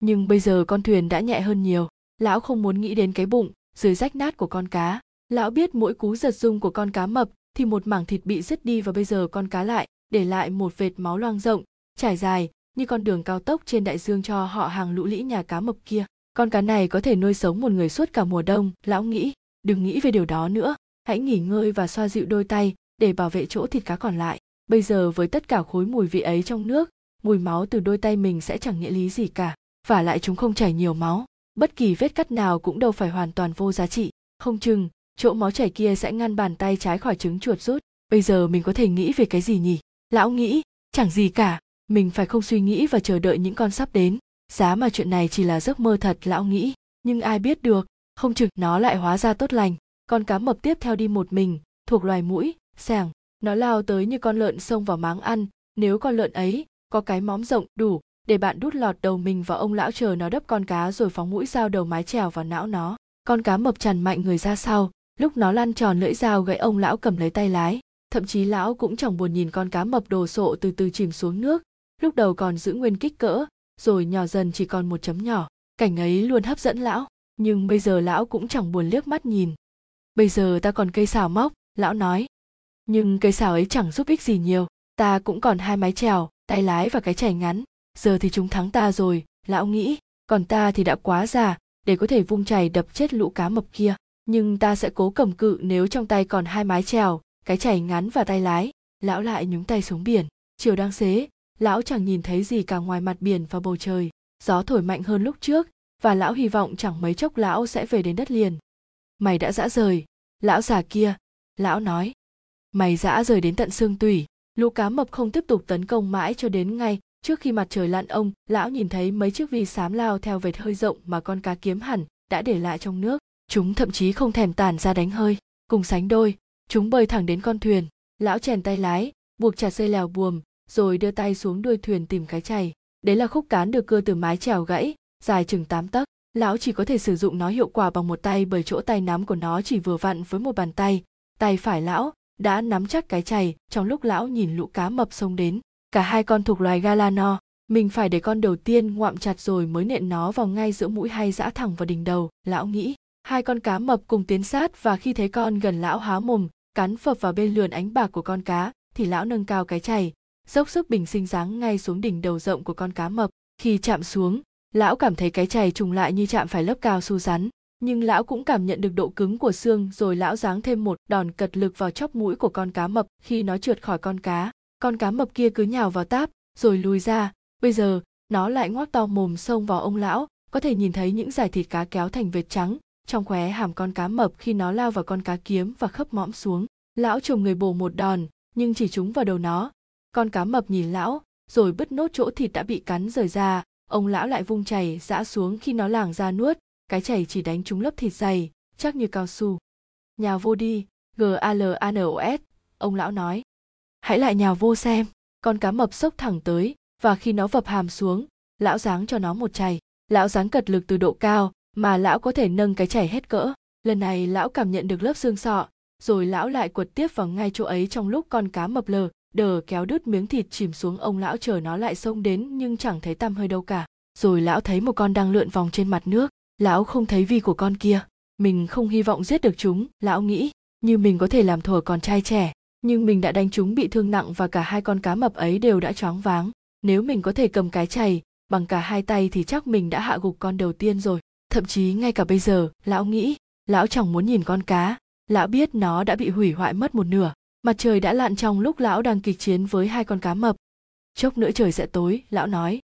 Nhưng bây giờ con thuyền đã nhẹ hơn nhiều lão không muốn nghĩ đến cái bụng, dưới rách nát của con cá. Lão biết mỗi cú giật rung của con cá mập thì một mảng thịt bị rứt đi và bây giờ con cá lại, để lại một vệt máu loang rộng, trải dài như con đường cao tốc trên đại dương cho họ hàng lũ lĩ nhà cá mập kia. Con cá này có thể nuôi sống một người suốt cả mùa đông. Lão nghĩ, đừng nghĩ về điều đó nữa. Hãy nghỉ ngơi và xoa dịu đôi tay để bảo vệ chỗ thịt cá còn lại. Bây giờ với tất cả khối mùi vị ấy trong nước, mùi máu từ đôi tay mình sẽ chẳng nghĩa lý gì cả. Và lại chúng không chảy nhiều máu bất kỳ vết cắt nào cũng đâu phải hoàn toàn vô giá trị. Không chừng, chỗ máu chảy kia sẽ ngăn bàn tay trái khỏi trứng chuột rút. Bây giờ mình có thể nghĩ về cái gì nhỉ? Lão nghĩ, chẳng gì cả. Mình phải không suy nghĩ và chờ đợi những con sắp đến. Giá mà chuyện này chỉ là giấc mơ thật, lão nghĩ. Nhưng ai biết được, không chừng nó lại hóa ra tốt lành. Con cá mập tiếp theo đi một mình, thuộc loài mũi sẻng nó lao tới như con lợn xông vào máng ăn. Nếu con lợn ấy có cái móm rộng đủ để bạn đút lọt đầu mình vào ông lão chờ nó đấp con cá rồi phóng mũi dao đầu mái trèo vào não nó. Con cá mập tràn mạnh người ra sau, lúc nó lăn tròn lưỡi dao gãy ông lão cầm lấy tay lái. Thậm chí lão cũng chẳng buồn nhìn con cá mập đồ sộ từ từ chìm xuống nước, lúc đầu còn giữ nguyên kích cỡ, rồi nhỏ dần chỉ còn một chấm nhỏ. Cảnh ấy luôn hấp dẫn lão, nhưng bây giờ lão cũng chẳng buồn liếc mắt nhìn. Bây giờ ta còn cây xào móc, lão nói. Nhưng cây xào ấy chẳng giúp ích gì nhiều, ta cũng còn hai mái trèo tay lái và cái chảy ngắn giờ thì chúng thắng ta rồi, lão nghĩ, còn ta thì đã quá già, để có thể vung chày đập chết lũ cá mập kia. Nhưng ta sẽ cố cầm cự nếu trong tay còn hai mái chèo, cái chảy ngắn và tay lái. Lão lại nhúng tay xuống biển. Chiều đang xế, lão chẳng nhìn thấy gì cả ngoài mặt biển và bầu trời. Gió thổi mạnh hơn lúc trước, và lão hy vọng chẳng mấy chốc lão sẽ về đến đất liền. Mày đã dã rời. Lão già kia, lão nói. Mày dã rời đến tận xương tủy. Lũ cá mập không tiếp tục tấn công mãi cho đến ngay trước khi mặt trời lặn ông, lão nhìn thấy mấy chiếc vi xám lao theo vệt hơi rộng mà con cá kiếm hẳn đã để lại trong nước. Chúng thậm chí không thèm tản ra đánh hơi. Cùng sánh đôi, chúng bơi thẳng đến con thuyền. Lão chèn tay lái, buộc chặt dây lèo buồm, rồi đưa tay xuống đuôi thuyền tìm cái chày. Đấy là khúc cán được cưa từ mái chèo gãy, dài chừng 8 tấc. Lão chỉ có thể sử dụng nó hiệu quả bằng một tay bởi chỗ tay nắm của nó chỉ vừa vặn với một bàn tay. Tay phải lão đã nắm chắc cái chày trong lúc lão nhìn lũ cá mập xông đến cả hai con thuộc loài galano, mình phải để con đầu tiên ngoạm chặt rồi mới nện nó vào ngay giữa mũi hay giã thẳng vào đỉnh đầu, lão nghĩ. Hai con cá mập cùng tiến sát và khi thấy con gần lão há mồm, cắn phập vào bên lườn ánh bạc của con cá, thì lão nâng cao cái chày, dốc sức bình sinh dáng ngay xuống đỉnh đầu rộng của con cá mập. Khi chạm xuống, lão cảm thấy cái chày trùng lại như chạm phải lớp cao su rắn, nhưng lão cũng cảm nhận được độ cứng của xương rồi lão giáng thêm một đòn cật lực vào chóp mũi của con cá mập khi nó trượt khỏi con cá con cá mập kia cứ nhào vào táp, rồi lùi ra. Bây giờ, nó lại ngoác to mồm xông vào ông lão, có thể nhìn thấy những dải thịt cá kéo thành vệt trắng. Trong khóe hàm con cá mập khi nó lao vào con cá kiếm và khấp mõm xuống, lão chồng người bổ một đòn, nhưng chỉ trúng vào đầu nó. Con cá mập nhìn lão, rồi bứt nốt chỗ thịt đã bị cắn rời ra. Ông lão lại vung chày, giã xuống khi nó làng ra nuốt. Cái chày chỉ đánh trúng lớp thịt dày, chắc như cao su. Nhào vô đi, g a l a n o s, ông lão nói hãy lại nhào vô xem, con cá mập sốc thẳng tới, và khi nó vập hàm xuống, lão giáng cho nó một chày. Lão giáng cật lực từ độ cao, mà lão có thể nâng cái chảy hết cỡ. Lần này lão cảm nhận được lớp xương sọ, rồi lão lại quật tiếp vào ngay chỗ ấy trong lúc con cá mập lờ, đờ kéo đứt miếng thịt chìm xuống. Ông lão chờ nó lại xông đến, nhưng chẳng thấy tăm hơi đâu cả. Rồi lão thấy một con đang lượn vòng trên mặt nước. Lão không thấy vi của con kia. Mình không hy vọng giết được chúng, lão nghĩ, như mình có thể làm thuở còn trai trẻ nhưng mình đã đánh chúng bị thương nặng và cả hai con cá mập ấy đều đã choáng váng. Nếu mình có thể cầm cái chày bằng cả hai tay thì chắc mình đã hạ gục con đầu tiên rồi. Thậm chí ngay cả bây giờ, lão nghĩ, lão chẳng muốn nhìn con cá. Lão biết nó đã bị hủy hoại mất một nửa. Mặt trời đã lặn trong lúc lão đang kịch chiến với hai con cá mập. Chốc nữa trời sẽ tối, lão nói.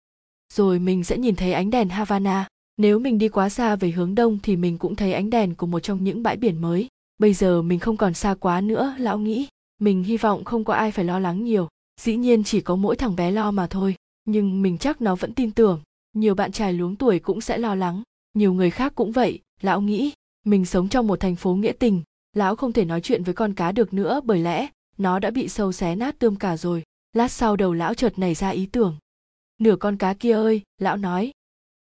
Rồi mình sẽ nhìn thấy ánh đèn havana. Nếu mình đi quá xa về hướng đông thì mình cũng thấy ánh đèn của một trong những bãi biển mới. Bây giờ mình không còn xa quá nữa, lão nghĩ mình hy vọng không có ai phải lo lắng nhiều. Dĩ nhiên chỉ có mỗi thằng bé lo mà thôi, nhưng mình chắc nó vẫn tin tưởng. Nhiều bạn trai luống tuổi cũng sẽ lo lắng. Nhiều người khác cũng vậy, lão nghĩ, mình sống trong một thành phố nghĩa tình. Lão không thể nói chuyện với con cá được nữa bởi lẽ, nó đã bị sâu xé nát tươm cả rồi. Lát sau đầu lão chợt nảy ra ý tưởng. Nửa con cá kia ơi, lão nói.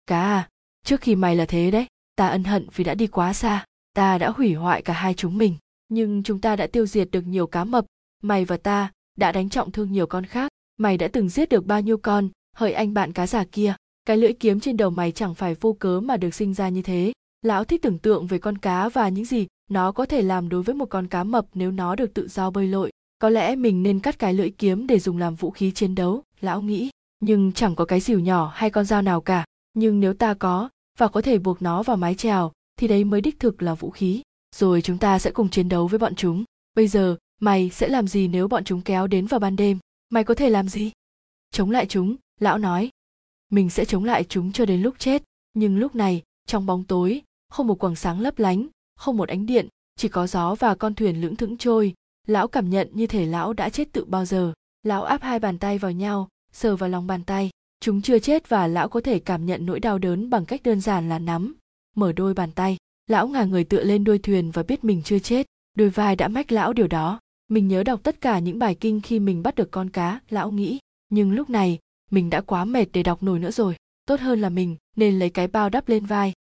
Cá à trước khi mày là thế đấy, ta ân hận vì đã đi quá xa, ta đã hủy hoại cả hai chúng mình nhưng chúng ta đã tiêu diệt được nhiều cá mập. Mày và ta đã đánh trọng thương nhiều con khác. Mày đã từng giết được bao nhiêu con? Hỡi anh bạn cá già kia, cái lưỡi kiếm trên đầu mày chẳng phải vô cớ mà được sinh ra như thế. Lão thích tưởng tượng về con cá và những gì nó có thể làm đối với một con cá mập nếu nó được tự do bơi lội. Có lẽ mình nên cắt cái lưỡi kiếm để dùng làm vũ khí chiến đấu, lão nghĩ. Nhưng chẳng có cái dìu nhỏ hay con dao nào cả. Nhưng nếu ta có và có thể buộc nó vào mái chèo, thì đấy mới đích thực là vũ khí rồi chúng ta sẽ cùng chiến đấu với bọn chúng. Bây giờ, mày sẽ làm gì nếu bọn chúng kéo đến vào ban đêm? Mày có thể làm gì? Chống lại chúng, lão nói. Mình sẽ chống lại chúng cho đến lúc chết. Nhưng lúc này, trong bóng tối, không một quầng sáng lấp lánh, không một ánh điện, chỉ có gió và con thuyền lững thững trôi. Lão cảm nhận như thể lão đã chết tự bao giờ. Lão áp hai bàn tay vào nhau, sờ vào lòng bàn tay. Chúng chưa chết và lão có thể cảm nhận nỗi đau đớn bằng cách đơn giản là nắm, mở đôi bàn tay lão ngả người tựa lên đuôi thuyền và biết mình chưa chết. Đôi vai đã mách lão điều đó. Mình nhớ đọc tất cả những bài kinh khi mình bắt được con cá, lão nghĩ. Nhưng lúc này, mình đã quá mệt để đọc nổi nữa rồi. Tốt hơn là mình, nên lấy cái bao đắp lên vai.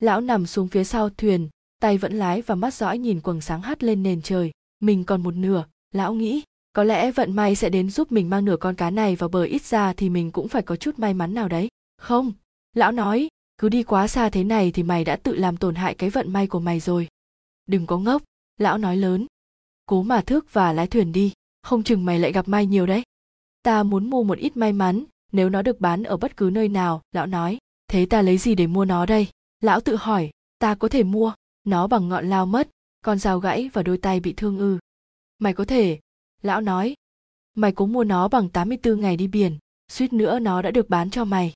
Lão nằm xuống phía sau thuyền, tay vẫn lái và mắt dõi nhìn quầng sáng hắt lên nền trời. Mình còn một nửa, lão nghĩ. Có lẽ vận may sẽ đến giúp mình mang nửa con cá này vào bờ ít ra thì mình cũng phải có chút may mắn nào đấy. Không, lão nói cứ đi quá xa thế này thì mày đã tự làm tổn hại cái vận may của mày rồi. Đừng có ngốc, lão nói lớn. Cố mà thức và lái thuyền đi, không chừng mày lại gặp may nhiều đấy. Ta muốn mua một ít may mắn, nếu nó được bán ở bất cứ nơi nào, lão nói. Thế ta lấy gì để mua nó đây? Lão tự hỏi. Ta có thể mua, nó bằng ngọn lao mất, con dao gãy và đôi tay bị thương ư. Mày có thể, lão nói. Mày cố mua nó bằng 84 ngày đi biển, suýt nữa nó đã được bán cho mày.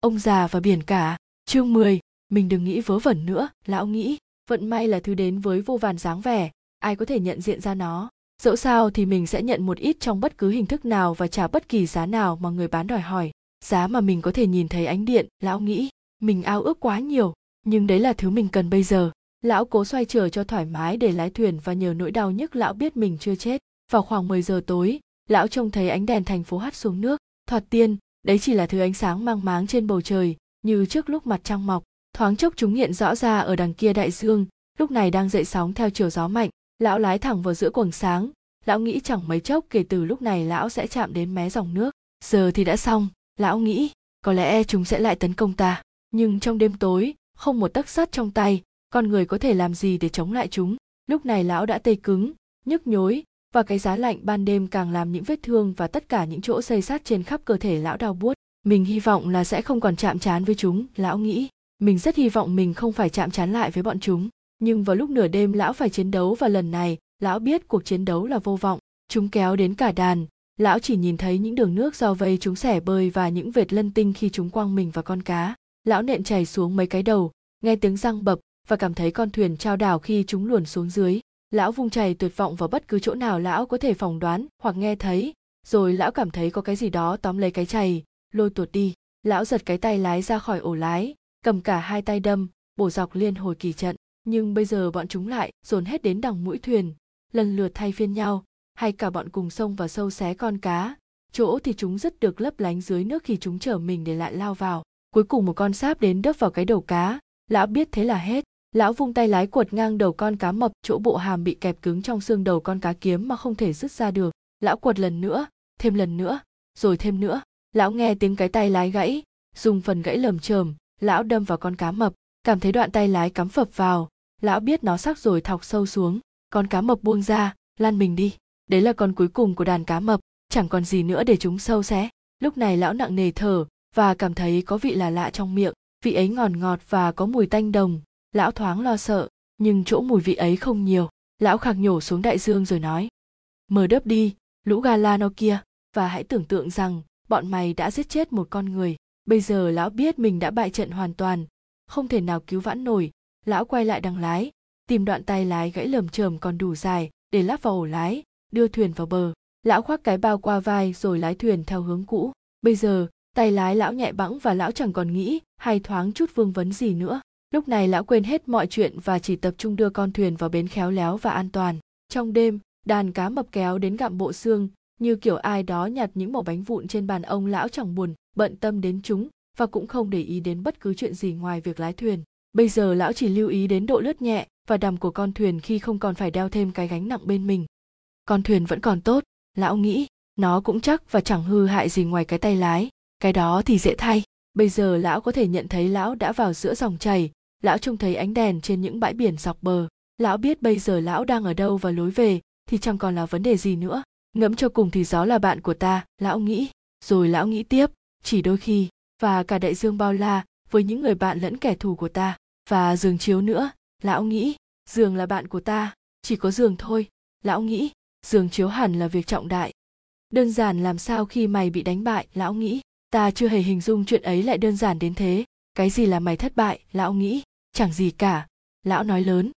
Ông già và biển cả chương 10, mình đừng nghĩ vớ vẩn nữa lão nghĩ. Vận may là thứ đến với vô vàn dáng vẻ ai có thể nhận diện ra nó. Dẫu sao thì mình sẽ nhận một ít trong bất cứ hình thức nào và trả bất kỳ giá nào mà người bán đòi hỏi. Giá mà mình có thể nhìn thấy ánh điện lão nghĩ. Mình ao ước quá nhiều nhưng đấy là thứ mình cần bây giờ. Lão cố xoay trở cho thoải mái để lái thuyền và nhờ nỗi đau nhức lão biết mình chưa chết. Vào khoảng 10 giờ tối lão trông thấy ánh đèn thành phố hắt xuống nước. Thoạt tiên đấy chỉ là thứ ánh sáng mang máng trên bầu trời như trước lúc mặt trăng mọc, thoáng chốc chúng hiện rõ ra ở đằng kia đại dương, lúc này đang dậy sóng theo chiều gió mạnh, lão lái thẳng vào giữa quầng sáng, lão nghĩ chẳng mấy chốc kể từ lúc này lão sẽ chạm đến mé dòng nước. Giờ thì đã xong, lão nghĩ, có lẽ chúng sẽ lại tấn công ta. Nhưng trong đêm tối, không một tấc sắt trong tay, con người có thể làm gì để chống lại chúng? Lúc này lão đã tê cứng, nhức nhối, và cái giá lạnh ban đêm càng làm những vết thương và tất cả những chỗ xây sát trên khắp cơ thể lão đau buốt mình hy vọng là sẽ không còn chạm trán với chúng, lão nghĩ. Mình rất hy vọng mình không phải chạm trán lại với bọn chúng. Nhưng vào lúc nửa đêm lão phải chiến đấu và lần này, lão biết cuộc chiến đấu là vô vọng. Chúng kéo đến cả đàn. Lão chỉ nhìn thấy những đường nước do vây chúng xẻ bơi và những vệt lân tinh khi chúng quăng mình vào con cá. Lão nện chảy xuống mấy cái đầu, nghe tiếng răng bập và cảm thấy con thuyền trao đảo khi chúng luồn xuống dưới. Lão vung chày tuyệt vọng vào bất cứ chỗ nào lão có thể phỏng đoán hoặc nghe thấy. Rồi lão cảm thấy có cái gì đó tóm lấy cái chày lôi tuột đi. Lão giật cái tay lái ra khỏi ổ lái, cầm cả hai tay đâm, bổ dọc liên hồi kỳ trận. Nhưng bây giờ bọn chúng lại dồn hết đến đằng mũi thuyền, lần lượt thay phiên nhau. Hay cả bọn cùng xông vào sâu xé con cá. Chỗ thì chúng rất được lấp lánh dưới nước khi chúng chở mình để lại lao vào. Cuối cùng một con sáp đến đớp vào cái đầu cá. Lão biết thế là hết. Lão vung tay lái quật ngang đầu con cá mập, chỗ bộ hàm bị kẹp cứng trong xương đầu con cá kiếm mà không thể dứt ra được. Lão quật lần nữa, thêm lần nữa, rồi thêm nữa lão nghe tiếng cái tay lái gãy, dùng phần gãy lầm chởm, lão đâm vào con cá mập, cảm thấy đoạn tay lái cắm phập vào. Lão biết nó sắc rồi thọc sâu xuống, con cá mập buông ra, lan mình đi, đấy là con cuối cùng của đàn cá mập, chẳng còn gì nữa để chúng sâu xé. Lúc này lão nặng nề thở và cảm thấy có vị là lạ trong miệng, vị ấy ngọt ngọt và có mùi tanh đồng. Lão thoáng lo sợ, nhưng chỗ mùi vị ấy không nhiều. Lão khạc nhổ xuống đại dương rồi nói, mở đớp đi, lũ gala nó kia, và hãy tưởng tượng rằng bọn mày đã giết chết một con người. Bây giờ lão biết mình đã bại trận hoàn toàn. Không thể nào cứu vãn nổi. Lão quay lại đằng lái, tìm đoạn tay lái gãy lởm chởm còn đủ dài để lắp vào ổ lái, đưa thuyền vào bờ. Lão khoác cái bao qua vai rồi lái thuyền theo hướng cũ. Bây giờ, tay lái lão nhẹ bẵng và lão chẳng còn nghĩ hay thoáng chút vương vấn gì nữa. Lúc này lão quên hết mọi chuyện và chỉ tập trung đưa con thuyền vào bến khéo léo và an toàn. Trong đêm, đàn cá mập kéo đến gặm bộ xương như kiểu ai đó nhặt những mẩu bánh vụn trên bàn ông lão chẳng buồn, bận tâm đến chúng, và cũng không để ý đến bất cứ chuyện gì ngoài việc lái thuyền. Bây giờ lão chỉ lưu ý đến độ lướt nhẹ và đầm của con thuyền khi không còn phải đeo thêm cái gánh nặng bên mình. Con thuyền vẫn còn tốt, lão nghĩ, nó cũng chắc và chẳng hư hại gì ngoài cái tay lái, cái đó thì dễ thay. Bây giờ lão có thể nhận thấy lão đã vào giữa dòng chảy, lão trông thấy ánh đèn trên những bãi biển dọc bờ. Lão biết bây giờ lão đang ở đâu và lối về, thì chẳng còn là vấn đề gì nữa ngẫm cho cùng thì gió là bạn của ta, lão nghĩ. Rồi lão nghĩ tiếp, chỉ đôi khi, và cả đại dương bao la với những người bạn lẫn kẻ thù của ta. Và giường chiếu nữa, lão nghĩ, giường là bạn của ta, chỉ có giường thôi. Lão nghĩ, giường chiếu hẳn là việc trọng đại. Đơn giản làm sao khi mày bị đánh bại, lão nghĩ. Ta chưa hề hình dung chuyện ấy lại đơn giản đến thế. Cái gì là mày thất bại, lão nghĩ? Chẳng gì cả, lão nói lớn.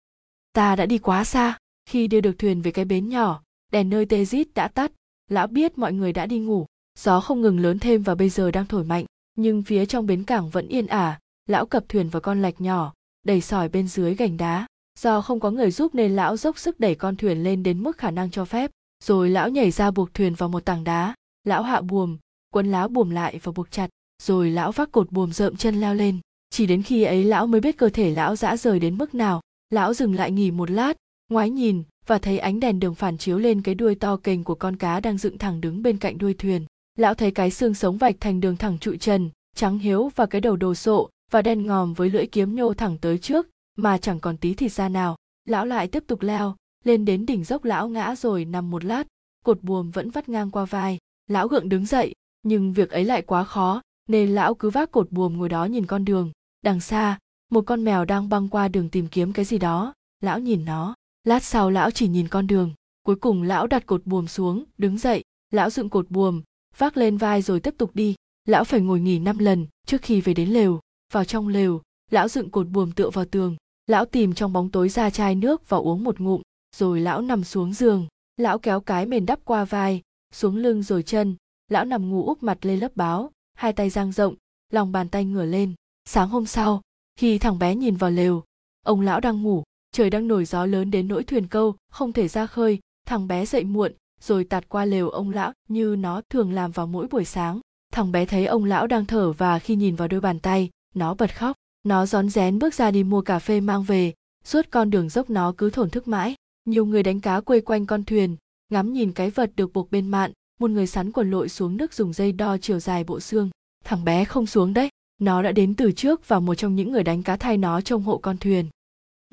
Ta đã đi quá xa, khi đưa được thuyền về cái bến nhỏ đèn nơi tê đã tắt. Lão biết mọi người đã đi ngủ. Gió không ngừng lớn thêm và bây giờ đang thổi mạnh, nhưng phía trong bến cảng vẫn yên ả. Lão cập thuyền vào con lạch nhỏ đẩy sỏi bên dưới gành đá. Do không có người giúp nên lão dốc sức đẩy con thuyền lên đến mức khả năng cho phép. Rồi lão nhảy ra buộc thuyền vào một tảng đá. Lão hạ buồm, quấn lá buồm lại và buộc chặt. Rồi lão vác cột buồm rợm chân leo lên. Chỉ đến khi ấy lão mới biết cơ thể lão dã rời đến mức nào. Lão dừng lại nghỉ một lát, ngoái nhìn và thấy ánh đèn đường phản chiếu lên cái đuôi to kềnh của con cá đang dựng thẳng đứng bên cạnh đuôi thuyền. Lão thấy cái xương sống vạch thành đường thẳng trụi trần, trắng hiếu và cái đầu đồ sộ và đen ngòm với lưỡi kiếm nhô thẳng tới trước, mà chẳng còn tí thịt da nào. Lão lại tiếp tục leo, lên đến đỉnh dốc lão ngã rồi nằm một lát, cột buồm vẫn vắt ngang qua vai. Lão gượng đứng dậy, nhưng việc ấy lại quá khó, nên lão cứ vác cột buồm ngồi đó nhìn con đường. Đằng xa, một con mèo đang băng qua đường tìm kiếm cái gì đó. Lão nhìn nó lát sau lão chỉ nhìn con đường, cuối cùng lão đặt cột buồm xuống, đứng dậy, lão dựng cột buồm, vác lên vai rồi tiếp tục đi. Lão phải ngồi nghỉ năm lần trước khi về đến lều. Vào trong lều, lão dựng cột buồm tựa vào tường. Lão tìm trong bóng tối ra chai nước và uống một ngụm, rồi lão nằm xuống giường. Lão kéo cái mền đắp qua vai, xuống lưng rồi chân. Lão nằm ngủ úp mặt lên lớp báo, hai tay dang rộng, lòng bàn tay ngửa lên. Sáng hôm sau, khi thằng bé nhìn vào lều, ông lão đang ngủ trời đang nổi gió lớn đến nỗi thuyền câu không thể ra khơi, thằng bé dậy muộn, rồi tạt qua lều ông lão như nó thường làm vào mỗi buổi sáng. Thằng bé thấy ông lão đang thở và khi nhìn vào đôi bàn tay, nó bật khóc. Nó rón rén bước ra đi mua cà phê mang về, suốt con đường dốc nó cứ thổn thức mãi. Nhiều người đánh cá quây quanh con thuyền, ngắm nhìn cái vật được buộc bên mạn, một người sắn quần lội xuống nước dùng dây đo chiều dài bộ xương. Thằng bé không xuống đấy, nó đã đến từ trước và một trong những người đánh cá thay nó trông hộ con thuyền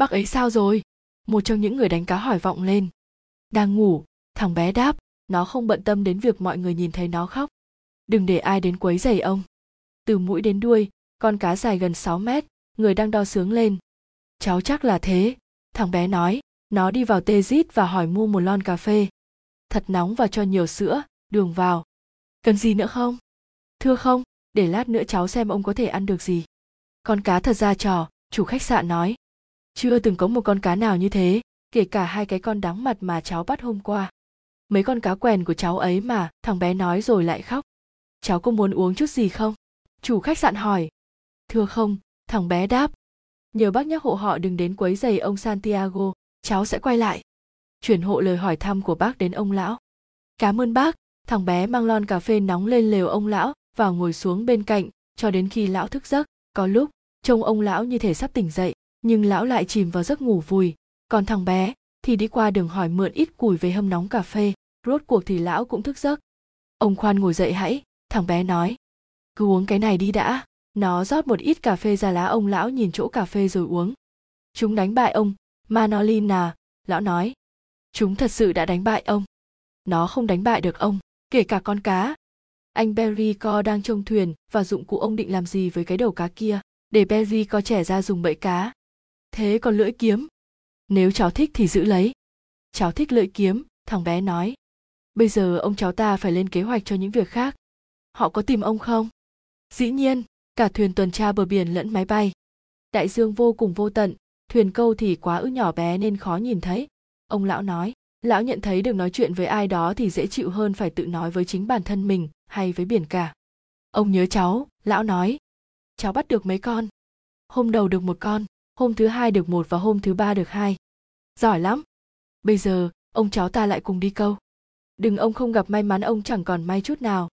bác ấy sao rồi? Một trong những người đánh cá hỏi vọng lên. Đang ngủ, thằng bé đáp, nó không bận tâm đến việc mọi người nhìn thấy nó khóc. Đừng để ai đến quấy giày ông. Từ mũi đến đuôi, con cá dài gần 6 mét, người đang đo sướng lên. Cháu chắc là thế, thằng bé nói, nó đi vào tê rít và hỏi mua một lon cà phê. Thật nóng và cho nhiều sữa, đường vào. Cần gì nữa không? Thưa không, để lát nữa cháu xem ông có thể ăn được gì. Con cá thật ra trò, chủ khách sạn nói chưa từng có một con cá nào như thế, kể cả hai cái con đáng mặt mà cháu bắt hôm qua. Mấy con cá quèn của cháu ấy mà, thằng bé nói rồi lại khóc. Cháu có muốn uống chút gì không? Chủ khách sạn hỏi. Thưa không, thằng bé đáp. Nhờ bác nhắc hộ họ đừng đến quấy giày ông santiago, cháu sẽ quay lại. Chuyển hộ lời hỏi thăm của bác đến ông lão. Cảm ơn bác, thằng bé mang lon cà phê nóng lên lều ông lão và ngồi xuống bên cạnh, cho đến khi lão thức giấc, có lúc, trông ông lão như thể sắp tỉnh dậy nhưng lão lại chìm vào giấc ngủ vùi. Còn thằng bé thì đi qua đường hỏi mượn ít củi về hâm nóng cà phê. Rốt cuộc thì lão cũng thức giấc. Ông khoan ngồi dậy hãy. Thằng bé nói, cứ uống cái này đi đã. Nó rót một ít cà phê ra lá ông lão nhìn chỗ cà phê rồi uống. Chúng đánh bại ông, manolina. Lão nói, chúng thật sự đã đánh bại ông. Nó không đánh bại được ông, kể cả con cá. Anh Berry co đang trông thuyền và dụng cụ ông định làm gì với cái đầu cá kia? Để Berry co trẻ ra dùng bẫy cá thế còn lưỡi kiếm. Nếu cháu thích thì giữ lấy. Cháu thích lưỡi kiếm, thằng bé nói. Bây giờ ông cháu ta phải lên kế hoạch cho những việc khác. Họ có tìm ông không? Dĩ nhiên, cả thuyền tuần tra bờ biển lẫn máy bay. Đại dương vô cùng vô tận, thuyền câu thì quá ư nhỏ bé nên khó nhìn thấy. Ông lão nói, lão nhận thấy được nói chuyện với ai đó thì dễ chịu hơn phải tự nói với chính bản thân mình, hay với biển cả. Ông nhớ cháu, lão nói, cháu bắt được mấy con? Hôm đầu được một con hôm thứ hai được một và hôm thứ ba được hai. Giỏi lắm. Bây giờ, ông cháu ta lại cùng đi câu. Đừng ông không gặp may mắn, ông chẳng còn may chút nào.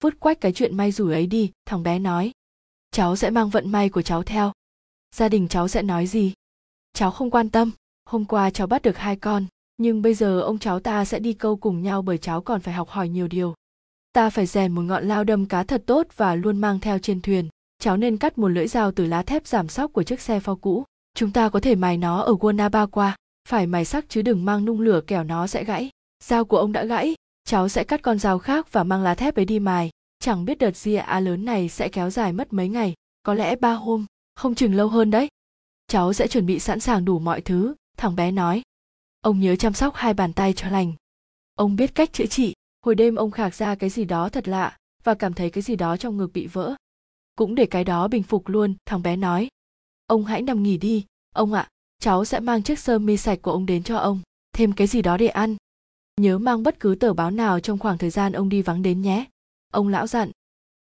Vứt quách cái chuyện may rủi ấy đi, thằng bé nói. Cháu sẽ mang vận may của cháu theo. Gia đình cháu sẽ nói gì? Cháu không quan tâm. Hôm qua cháu bắt được hai con, nhưng bây giờ ông cháu ta sẽ đi câu cùng nhau bởi cháu còn phải học hỏi nhiều điều. Ta phải rèn một ngọn lao đâm cá thật tốt và luôn mang theo trên thuyền cháu nên cắt một lưỡi dao từ lá thép giảm sóc của chiếc xe pho cũ. Chúng ta có thể mài nó ở qua. phải mài sắc chứ đừng mang nung lửa kẻo nó sẽ gãy. Dao của ông đã gãy. Cháu sẽ cắt con dao khác và mang lá thép ấy đi mài. Chẳng biết đợt ria a lớn này sẽ kéo dài mất mấy ngày. Có lẽ ba hôm. Không chừng lâu hơn đấy. Cháu sẽ chuẩn bị sẵn sàng đủ mọi thứ. Thằng bé nói. Ông nhớ chăm sóc hai bàn tay cho lành. Ông biết cách chữa trị. Hồi đêm ông khạc ra cái gì đó thật lạ và cảm thấy cái gì đó trong ngực bị vỡ cũng để cái đó bình phục luôn, thằng bé nói. Ông hãy nằm nghỉ đi. Ông ạ, cháu sẽ mang chiếc sơ mi sạch của ông đến cho ông. Thêm cái gì đó để ăn. Nhớ mang bất cứ tờ báo nào trong khoảng thời gian ông đi vắng đến nhé. Ông lão dặn.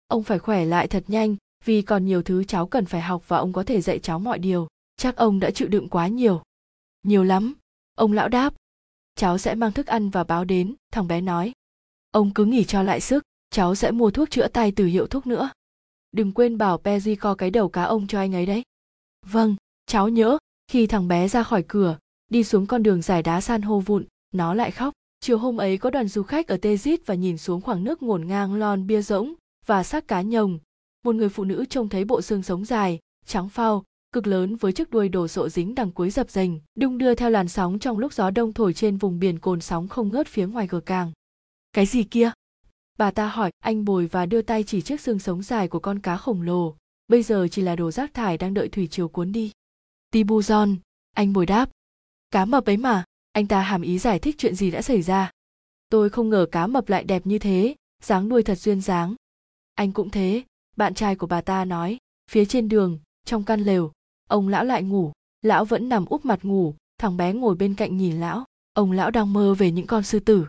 Ông phải khỏe lại thật nhanh, vì còn nhiều thứ cháu cần phải học và ông có thể dạy cháu mọi điều. Chắc ông đã chịu đựng quá nhiều. Nhiều lắm. Ông lão đáp. Cháu sẽ mang thức ăn và báo đến, thằng bé nói. Ông cứ nghỉ cho lại sức. Cháu sẽ mua thuốc chữa tay từ hiệu thuốc nữa đừng quên bảo Pezzi co cái đầu cá ông cho anh ấy đấy. Vâng cháu nhớ. Khi thằng bé ra khỏi cửa, đi xuống con đường dài đá san hô vụn, nó lại khóc. Chiều hôm ấy có đoàn du khách ở tezit và nhìn xuống khoảng nước ngổn ngang lon bia rỗng và xác cá nhồng. Một người phụ nữ trông thấy bộ xương sống dài, trắng phao, cực lớn với chiếc đuôi đổ sộ dính đằng cuối dập dềnh, đung đưa theo làn sóng trong lúc gió đông thổi trên vùng biển cồn sóng không ngớt phía ngoài gờ càng. Cái gì kia? Bà ta hỏi, anh bồi và đưa tay chỉ chiếc xương sống dài của con cá khổng lồ. Bây giờ chỉ là đồ rác thải đang đợi thủy triều cuốn đi. Tibu john anh bồi đáp, cá mập ấy mà. Anh ta hàm ý giải thích chuyện gì đã xảy ra. Tôi không ngờ cá mập lại đẹp như thế, dáng đuôi thật duyên dáng. Anh cũng thế, bạn trai của bà ta nói, phía trên đường, trong căn lều, ông lão lại ngủ. Lão vẫn nằm úp mặt ngủ, thằng bé ngồi bên cạnh nhìn lão. Ông lão đang mơ về những con sư tử.